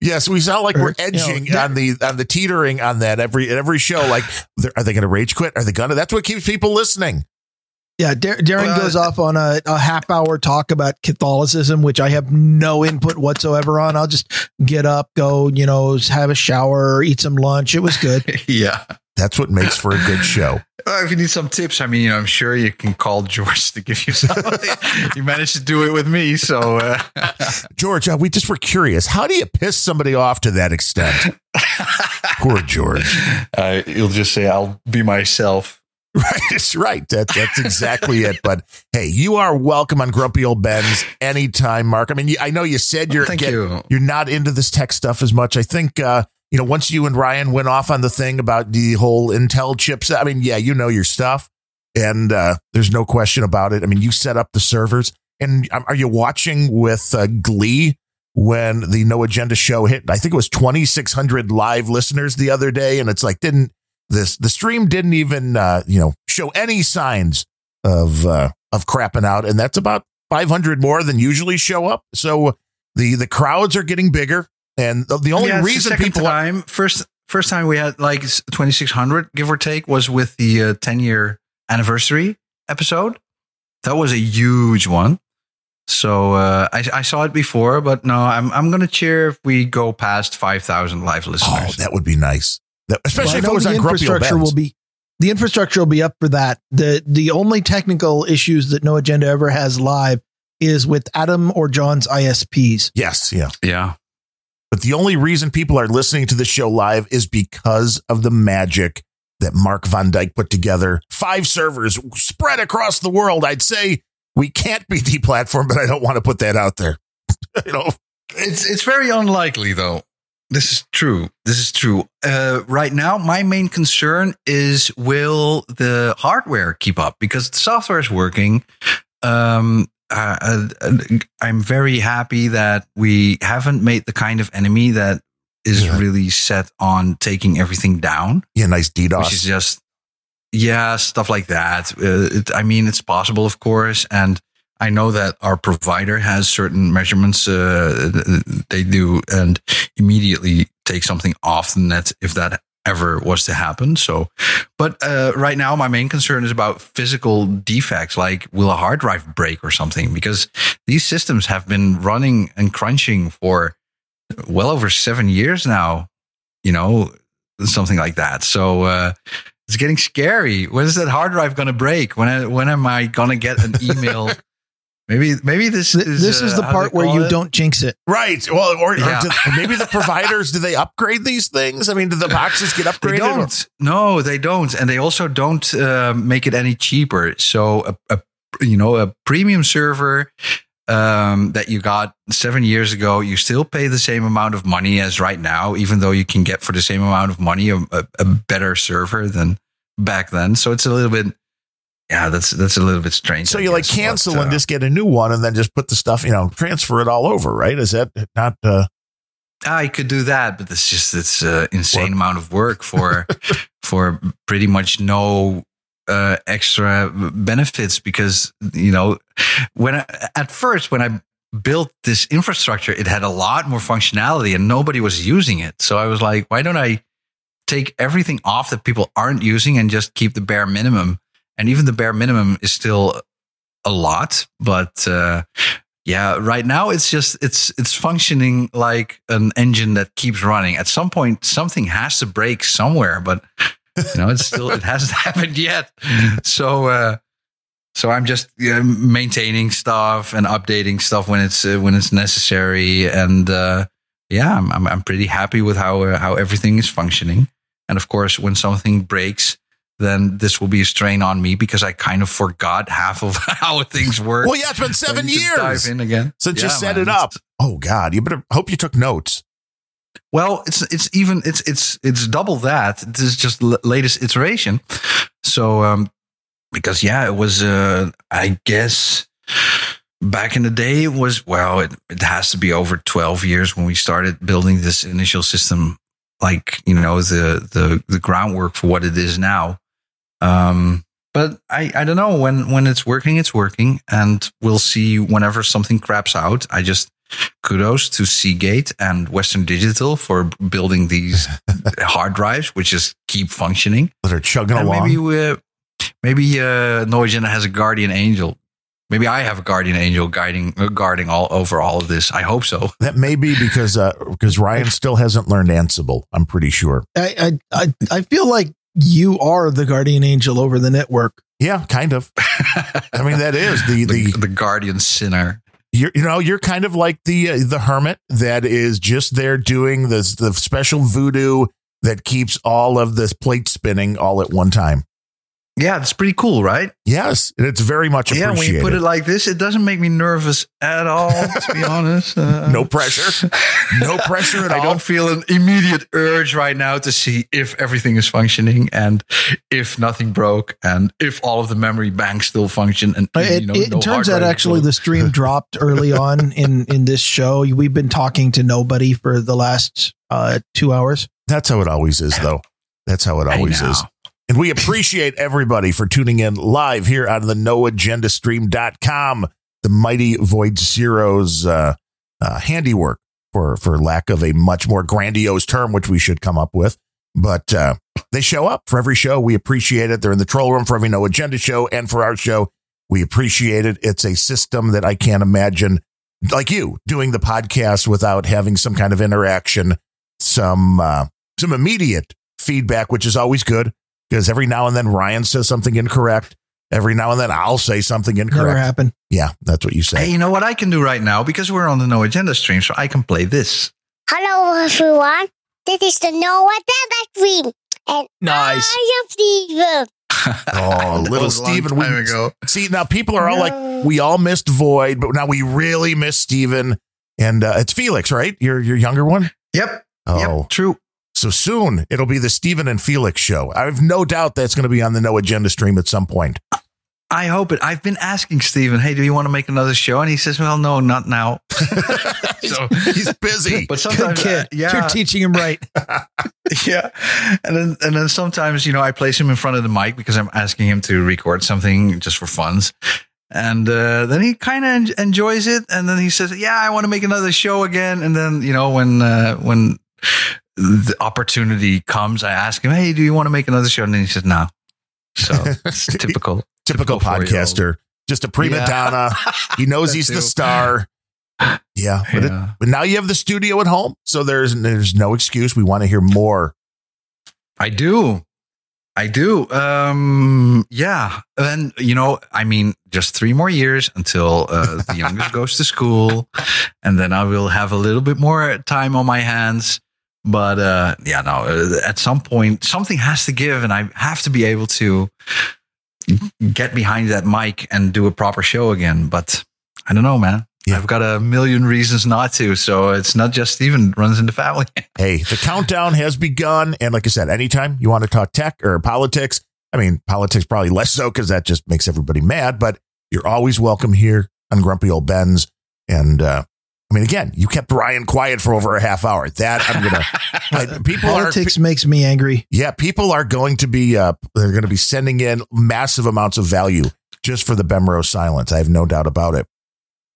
Yes, we sound like we're Or, you know, edging on the on the teetering on that every every show. Like, are they going to rage quit? Are they going to? That's what keeps people listening. Yeah, Dar- Darren Well, goes off on a, a half hour talk about Catholicism, which I have no input whatsoever on. I'll just get up, go, you know, have a shower, eat some lunch. It was good. [laughs] yeah. That's what makes for a good show. [laughs] Well, if you need some tips, I mean, you know, I'm sure you can call George to give you some. [laughs] you managed to do it with me, so uh, George, uh, we just were curious. How do you piss somebody off to that extent? Poor George. uh, you'll just say, "I'll be myself." [laughs] Right, it's right. That, that's exactly it. But hey, you are welcome on Grumpy Old Bens anytime, Mark. I mean, I know you said you're Thank get- you. you're not into this tech stuff as much. I think uh, you know once you and Ryan went off on the thing about the whole Intel chips. I mean, yeah, you know your stuff, and uh, there's no question about it. I mean, you set up the servers, and um, are you watching with uh, Glee? When the No Agenda show hit, I think it was 2,600 live listeners the other day, and it's like didn't this the stream didn't even uh, you know show any signs of uh, of crapping out, and that's about 500 more than usually show up. So the the crowds are getting bigger, and the, the only Yeah, the reason second people are, time first first time we had like 2600 give or take was with the uh, 10 year anniversary episode. That was a huge one. So uh, I, I saw it before, but no, I'm I'm gonna cheer if we go past 5,000 live listeners. oh listeners. that would be nice, That- especially Well, if know it was on Grumpy infrastructure Ben's. will be the infrastructure will be up for that. The the only technical issues that No Agenda ever has live is with Adam or John's ISPs. Yes, yeah. yeah, But the only reason people are listening to the show live is because of the magic that Mark Van Dijk put together. Five servers spread across the world. I'd say we can't be deplatformed, but I don't want to put that out there. [laughs] you know, it's it's very unlikely though. This is true. This is true. Uh, right now, my main concern is will the hardware keep up because the software is working. Um, uh, uh, I'm very happy that we haven't made the kind of enemy that is Yeah. really set on taking everything down, yeah, nice which is DDoS. just yeah, stuff like that. Uh, it, I mean, it's possible, of course, and I know that our provider has certain measurements uh, they do, and immediately take something off the net if that ever was to happen. So, but uh, right now, my main concern is about physical defects, like will a hard drive break or something, because these systems have been running and crunching for well over seven years now. You know, something like that. So. Uh, it's getting scary. When is that hard drive going to break? When when am I going to get an email? [laughs] maybe maybe this Th- is this is uh, the part where you it? don't jinx it. Right. Well, or, or do- maybe the providers do they upgrade these things? I mean, do the boxes get They upgraded? don't. No, they don't, and they also don't uh, make it any cheaper. So a, a you know a premium server um, that you got seven years ago, you still pay the same amount of money as right now, even though you can get for the same amount of money a, a, a better server than back then. So it's a little bit yeah, that's that's a little bit strange. So I you like cancel but, and uh, just get a new one and then just put the stuff, you know, transfer it all over, right? Is that not uh I could do that, but it's just it's an insane Work. amount of work for [laughs] for pretty much no uh, extra benefits because you know when I, at first when I built this infrastructure, it had a lot more functionality and nobody was using it. So I was like, why don't I take everything off that people aren't using and just keep the bare minimum? And even the bare minimum is still a lot, but uh, yeah, right now it's just it's it's functioning like an engine that keeps running. At some point, something has to break somewhere, but you know, it's still it hasn't [laughs] happened yet. So uh, so I'm just uh, maintaining stuff and updating stuff when it's uh, when it's necessary, and uh, yeah, I'm, I'm I'm pretty happy with how uh, how everything is functioning. And of course, when something breaks, then this will be a strain on me because I kind of forgot half of [laughs] how things work. Well, yeah, it's been seven years Dive in again since you set man, it up. Oh God, you better hope you took notes. Well, it's it's even it's it's it's double that. This is just l- latest iteration. So um because yeah, it was uh I guess back in the day it was well it, it has to be over 12 years when we started building this initial system like you know the the the groundwork for what it is now um but i i don't know when when it's working it's working and we'll see whenever something craps out i just kudos to seagate and western digital for building these [laughs] hard drives which just keep functioning That are chugging and along. maybe we, maybe uh, No Agenda has a guardian angel. Maybe I have a guardian angel guiding uh, guarding all over all of this. I hope so. [laughs] that may be because uh because Ryan [laughs] still hasn't learned Ansible. I'm pretty sure. I, I I I feel like you are the guardian angel over the network. Yeah, kind of. I mean, that is the [laughs] the, the the guardian sinner. you're, you know you're kind of like the uh, the hermit that is just there doing the the special voodoo that keeps all of this plate spinning all at one time. Yeah, it's pretty cool, right? Yes, and it's very much Yeah, appreciated. when you put it like this, it doesn't make me nervous at all. To be [laughs] honest, Uh, no pressure, no [laughs] pressure at I all. I don't feel an immediate urge right now to see if everything is functioning and if nothing broke and if all of the memory banks still function. And It, you know, it no turns out actually full. the stream [laughs] dropped early on in in this show. We've been talking to nobody for the last uh, two hours. That's how it always is, though. That's how it always is. And we appreciate everybody for tuning in live here on the noagendastream.com, the mighty Voidzero's uh, uh, handiwork, for, for lack of a much more grandiose term, which we should come up with. But uh, they show up for every show. We appreciate it. They're in the troll room for every No Agenda show and for our show. We appreciate it. It's a system that I can't imagine, like you, doing the podcast without having some kind of interaction, some uh, some immediate feedback, which is always good because every now and then Ryan says something incorrect. Every now and then I'll say something Never incorrect. happened. Yeah, that's what you say. Hey, you know what I can do right now because we're on the No Agenda stream, so I can play this. Hello, everyone. This is the No Agenda stream, And Nice. I am Steven. [laughs] [laughs] Oh, little was a long Steven. time We, ago. see, now people are all No. like, we all missed Void, but now we really miss Steven. And uh, it's Felix, right? Your your younger one? Yep. Oh, Yep. True. So soon it'll be the Stephen and Felix show. I have no doubt that's going to be on the No Agenda stream at some point. I hope it. I've been asking Stephen, hey, do you want to make another show? And he says, well, no, not now. [laughs] so, He's busy. [laughs] but Good sometimes, kid. uh, yeah, You're teaching him right. [laughs] yeah. And then, and then sometimes, you know, I place him in front of the mic because I'm asking him to record something just for funs. And uh, then he kind of en- enjoys it. And then he says, yeah, I want to make another show again. And then, you know, when, uh, when the opportunity comes, I ask him, hey, do you want to make another show? And then he says, no. So it's [laughs] typical. Typical typical podcaster. Just a prima Yeah. donna. He knows [laughs] he's the star. Yeah, but, it, but now you have the studio at home, so there's there's no excuse. We want to hear more. I do. I do. Um, yeah. And, you know, I mean, just three more years until uh, the youngest [laughs] goes to school. And then I will have a little bit more time on my hands. But uh, yeah, no, uh, at some point, something has to give. And I have to be able to get behind that mic and do a proper show again. But I don't know, man. Yeah. I've got a million reasons not to. So it's not just Steven runs in the family. [laughs] Hey, the countdown has begun, and like I said, anytime you want to talk tech or politics, I mean, politics probably less so because that just makes everybody mad, but you're always welcome here on Grumpy Old Bens. And, uh, I mean, again, you kept Ryan quiet for over a half hour. That I'm gonna. [laughs] like, people Politics are, makes me angry. yeah, people are going to be. Uh, they're going to be sending in massive amounts of value just for the Bemrose silence. I have no doubt about it.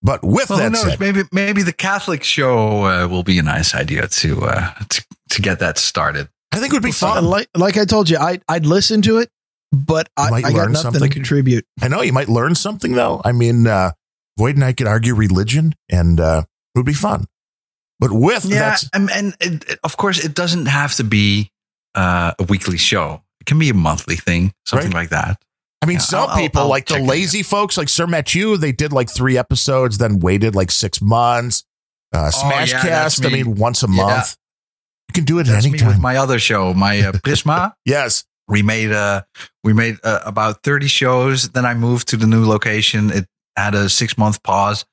But with Well, who that knows? said, Maybe maybe the Catholic show uh, will be a nice idea to uh, to to get that started. I think it would be fun. Like, like I told you, I, I'd listen to it, but I, might I got nothing something. to contribute. I know you might learn something though. I mean, uh, Void and I could argue religion, and uh, it would be fun. But with Yeah, that, and, and it, of course, it doesn't have to be uh, a weekly show. It can be a monthly thing, something Right. like that. I mean, Yeah, some I'll- I'll- people I'll like the lazy folks, like Sir Matthew, they did like three episodes, then waited like six months. Uh, Oh, yeah, Smashcast, I mean, once a month. You can do it at any time. my other show, my uh, Prisma. [laughs] yes. we made uh we made uh, about 30 shows then i moved to the new location it had a six month pause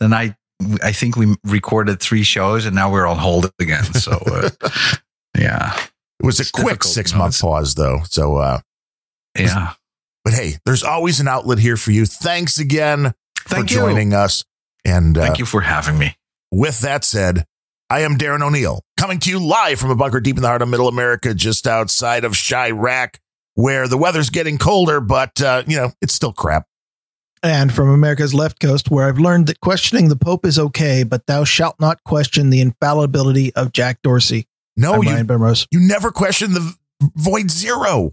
then i i think we recorded three shows and now we're on hold again so uh, [laughs] yeah It was a quick six month pause, though. So, uh, yeah but hey, there's always an outlet here for you. Thanks again thank for you joining us. And uh, thank you for having me with that said, I am Darren O'Neill, coming to you live from a bunker deep in the heart of Middle America, just outside of Chirac, where the weather's getting colder, but uh, you know it's still crap. And from America's left coast, where I've learned that questioning the Pope is okay, but thou shalt not question the infallibility of Jack Dorsey. No, I'm you Ryan Bemrose. you never question the Voidzero.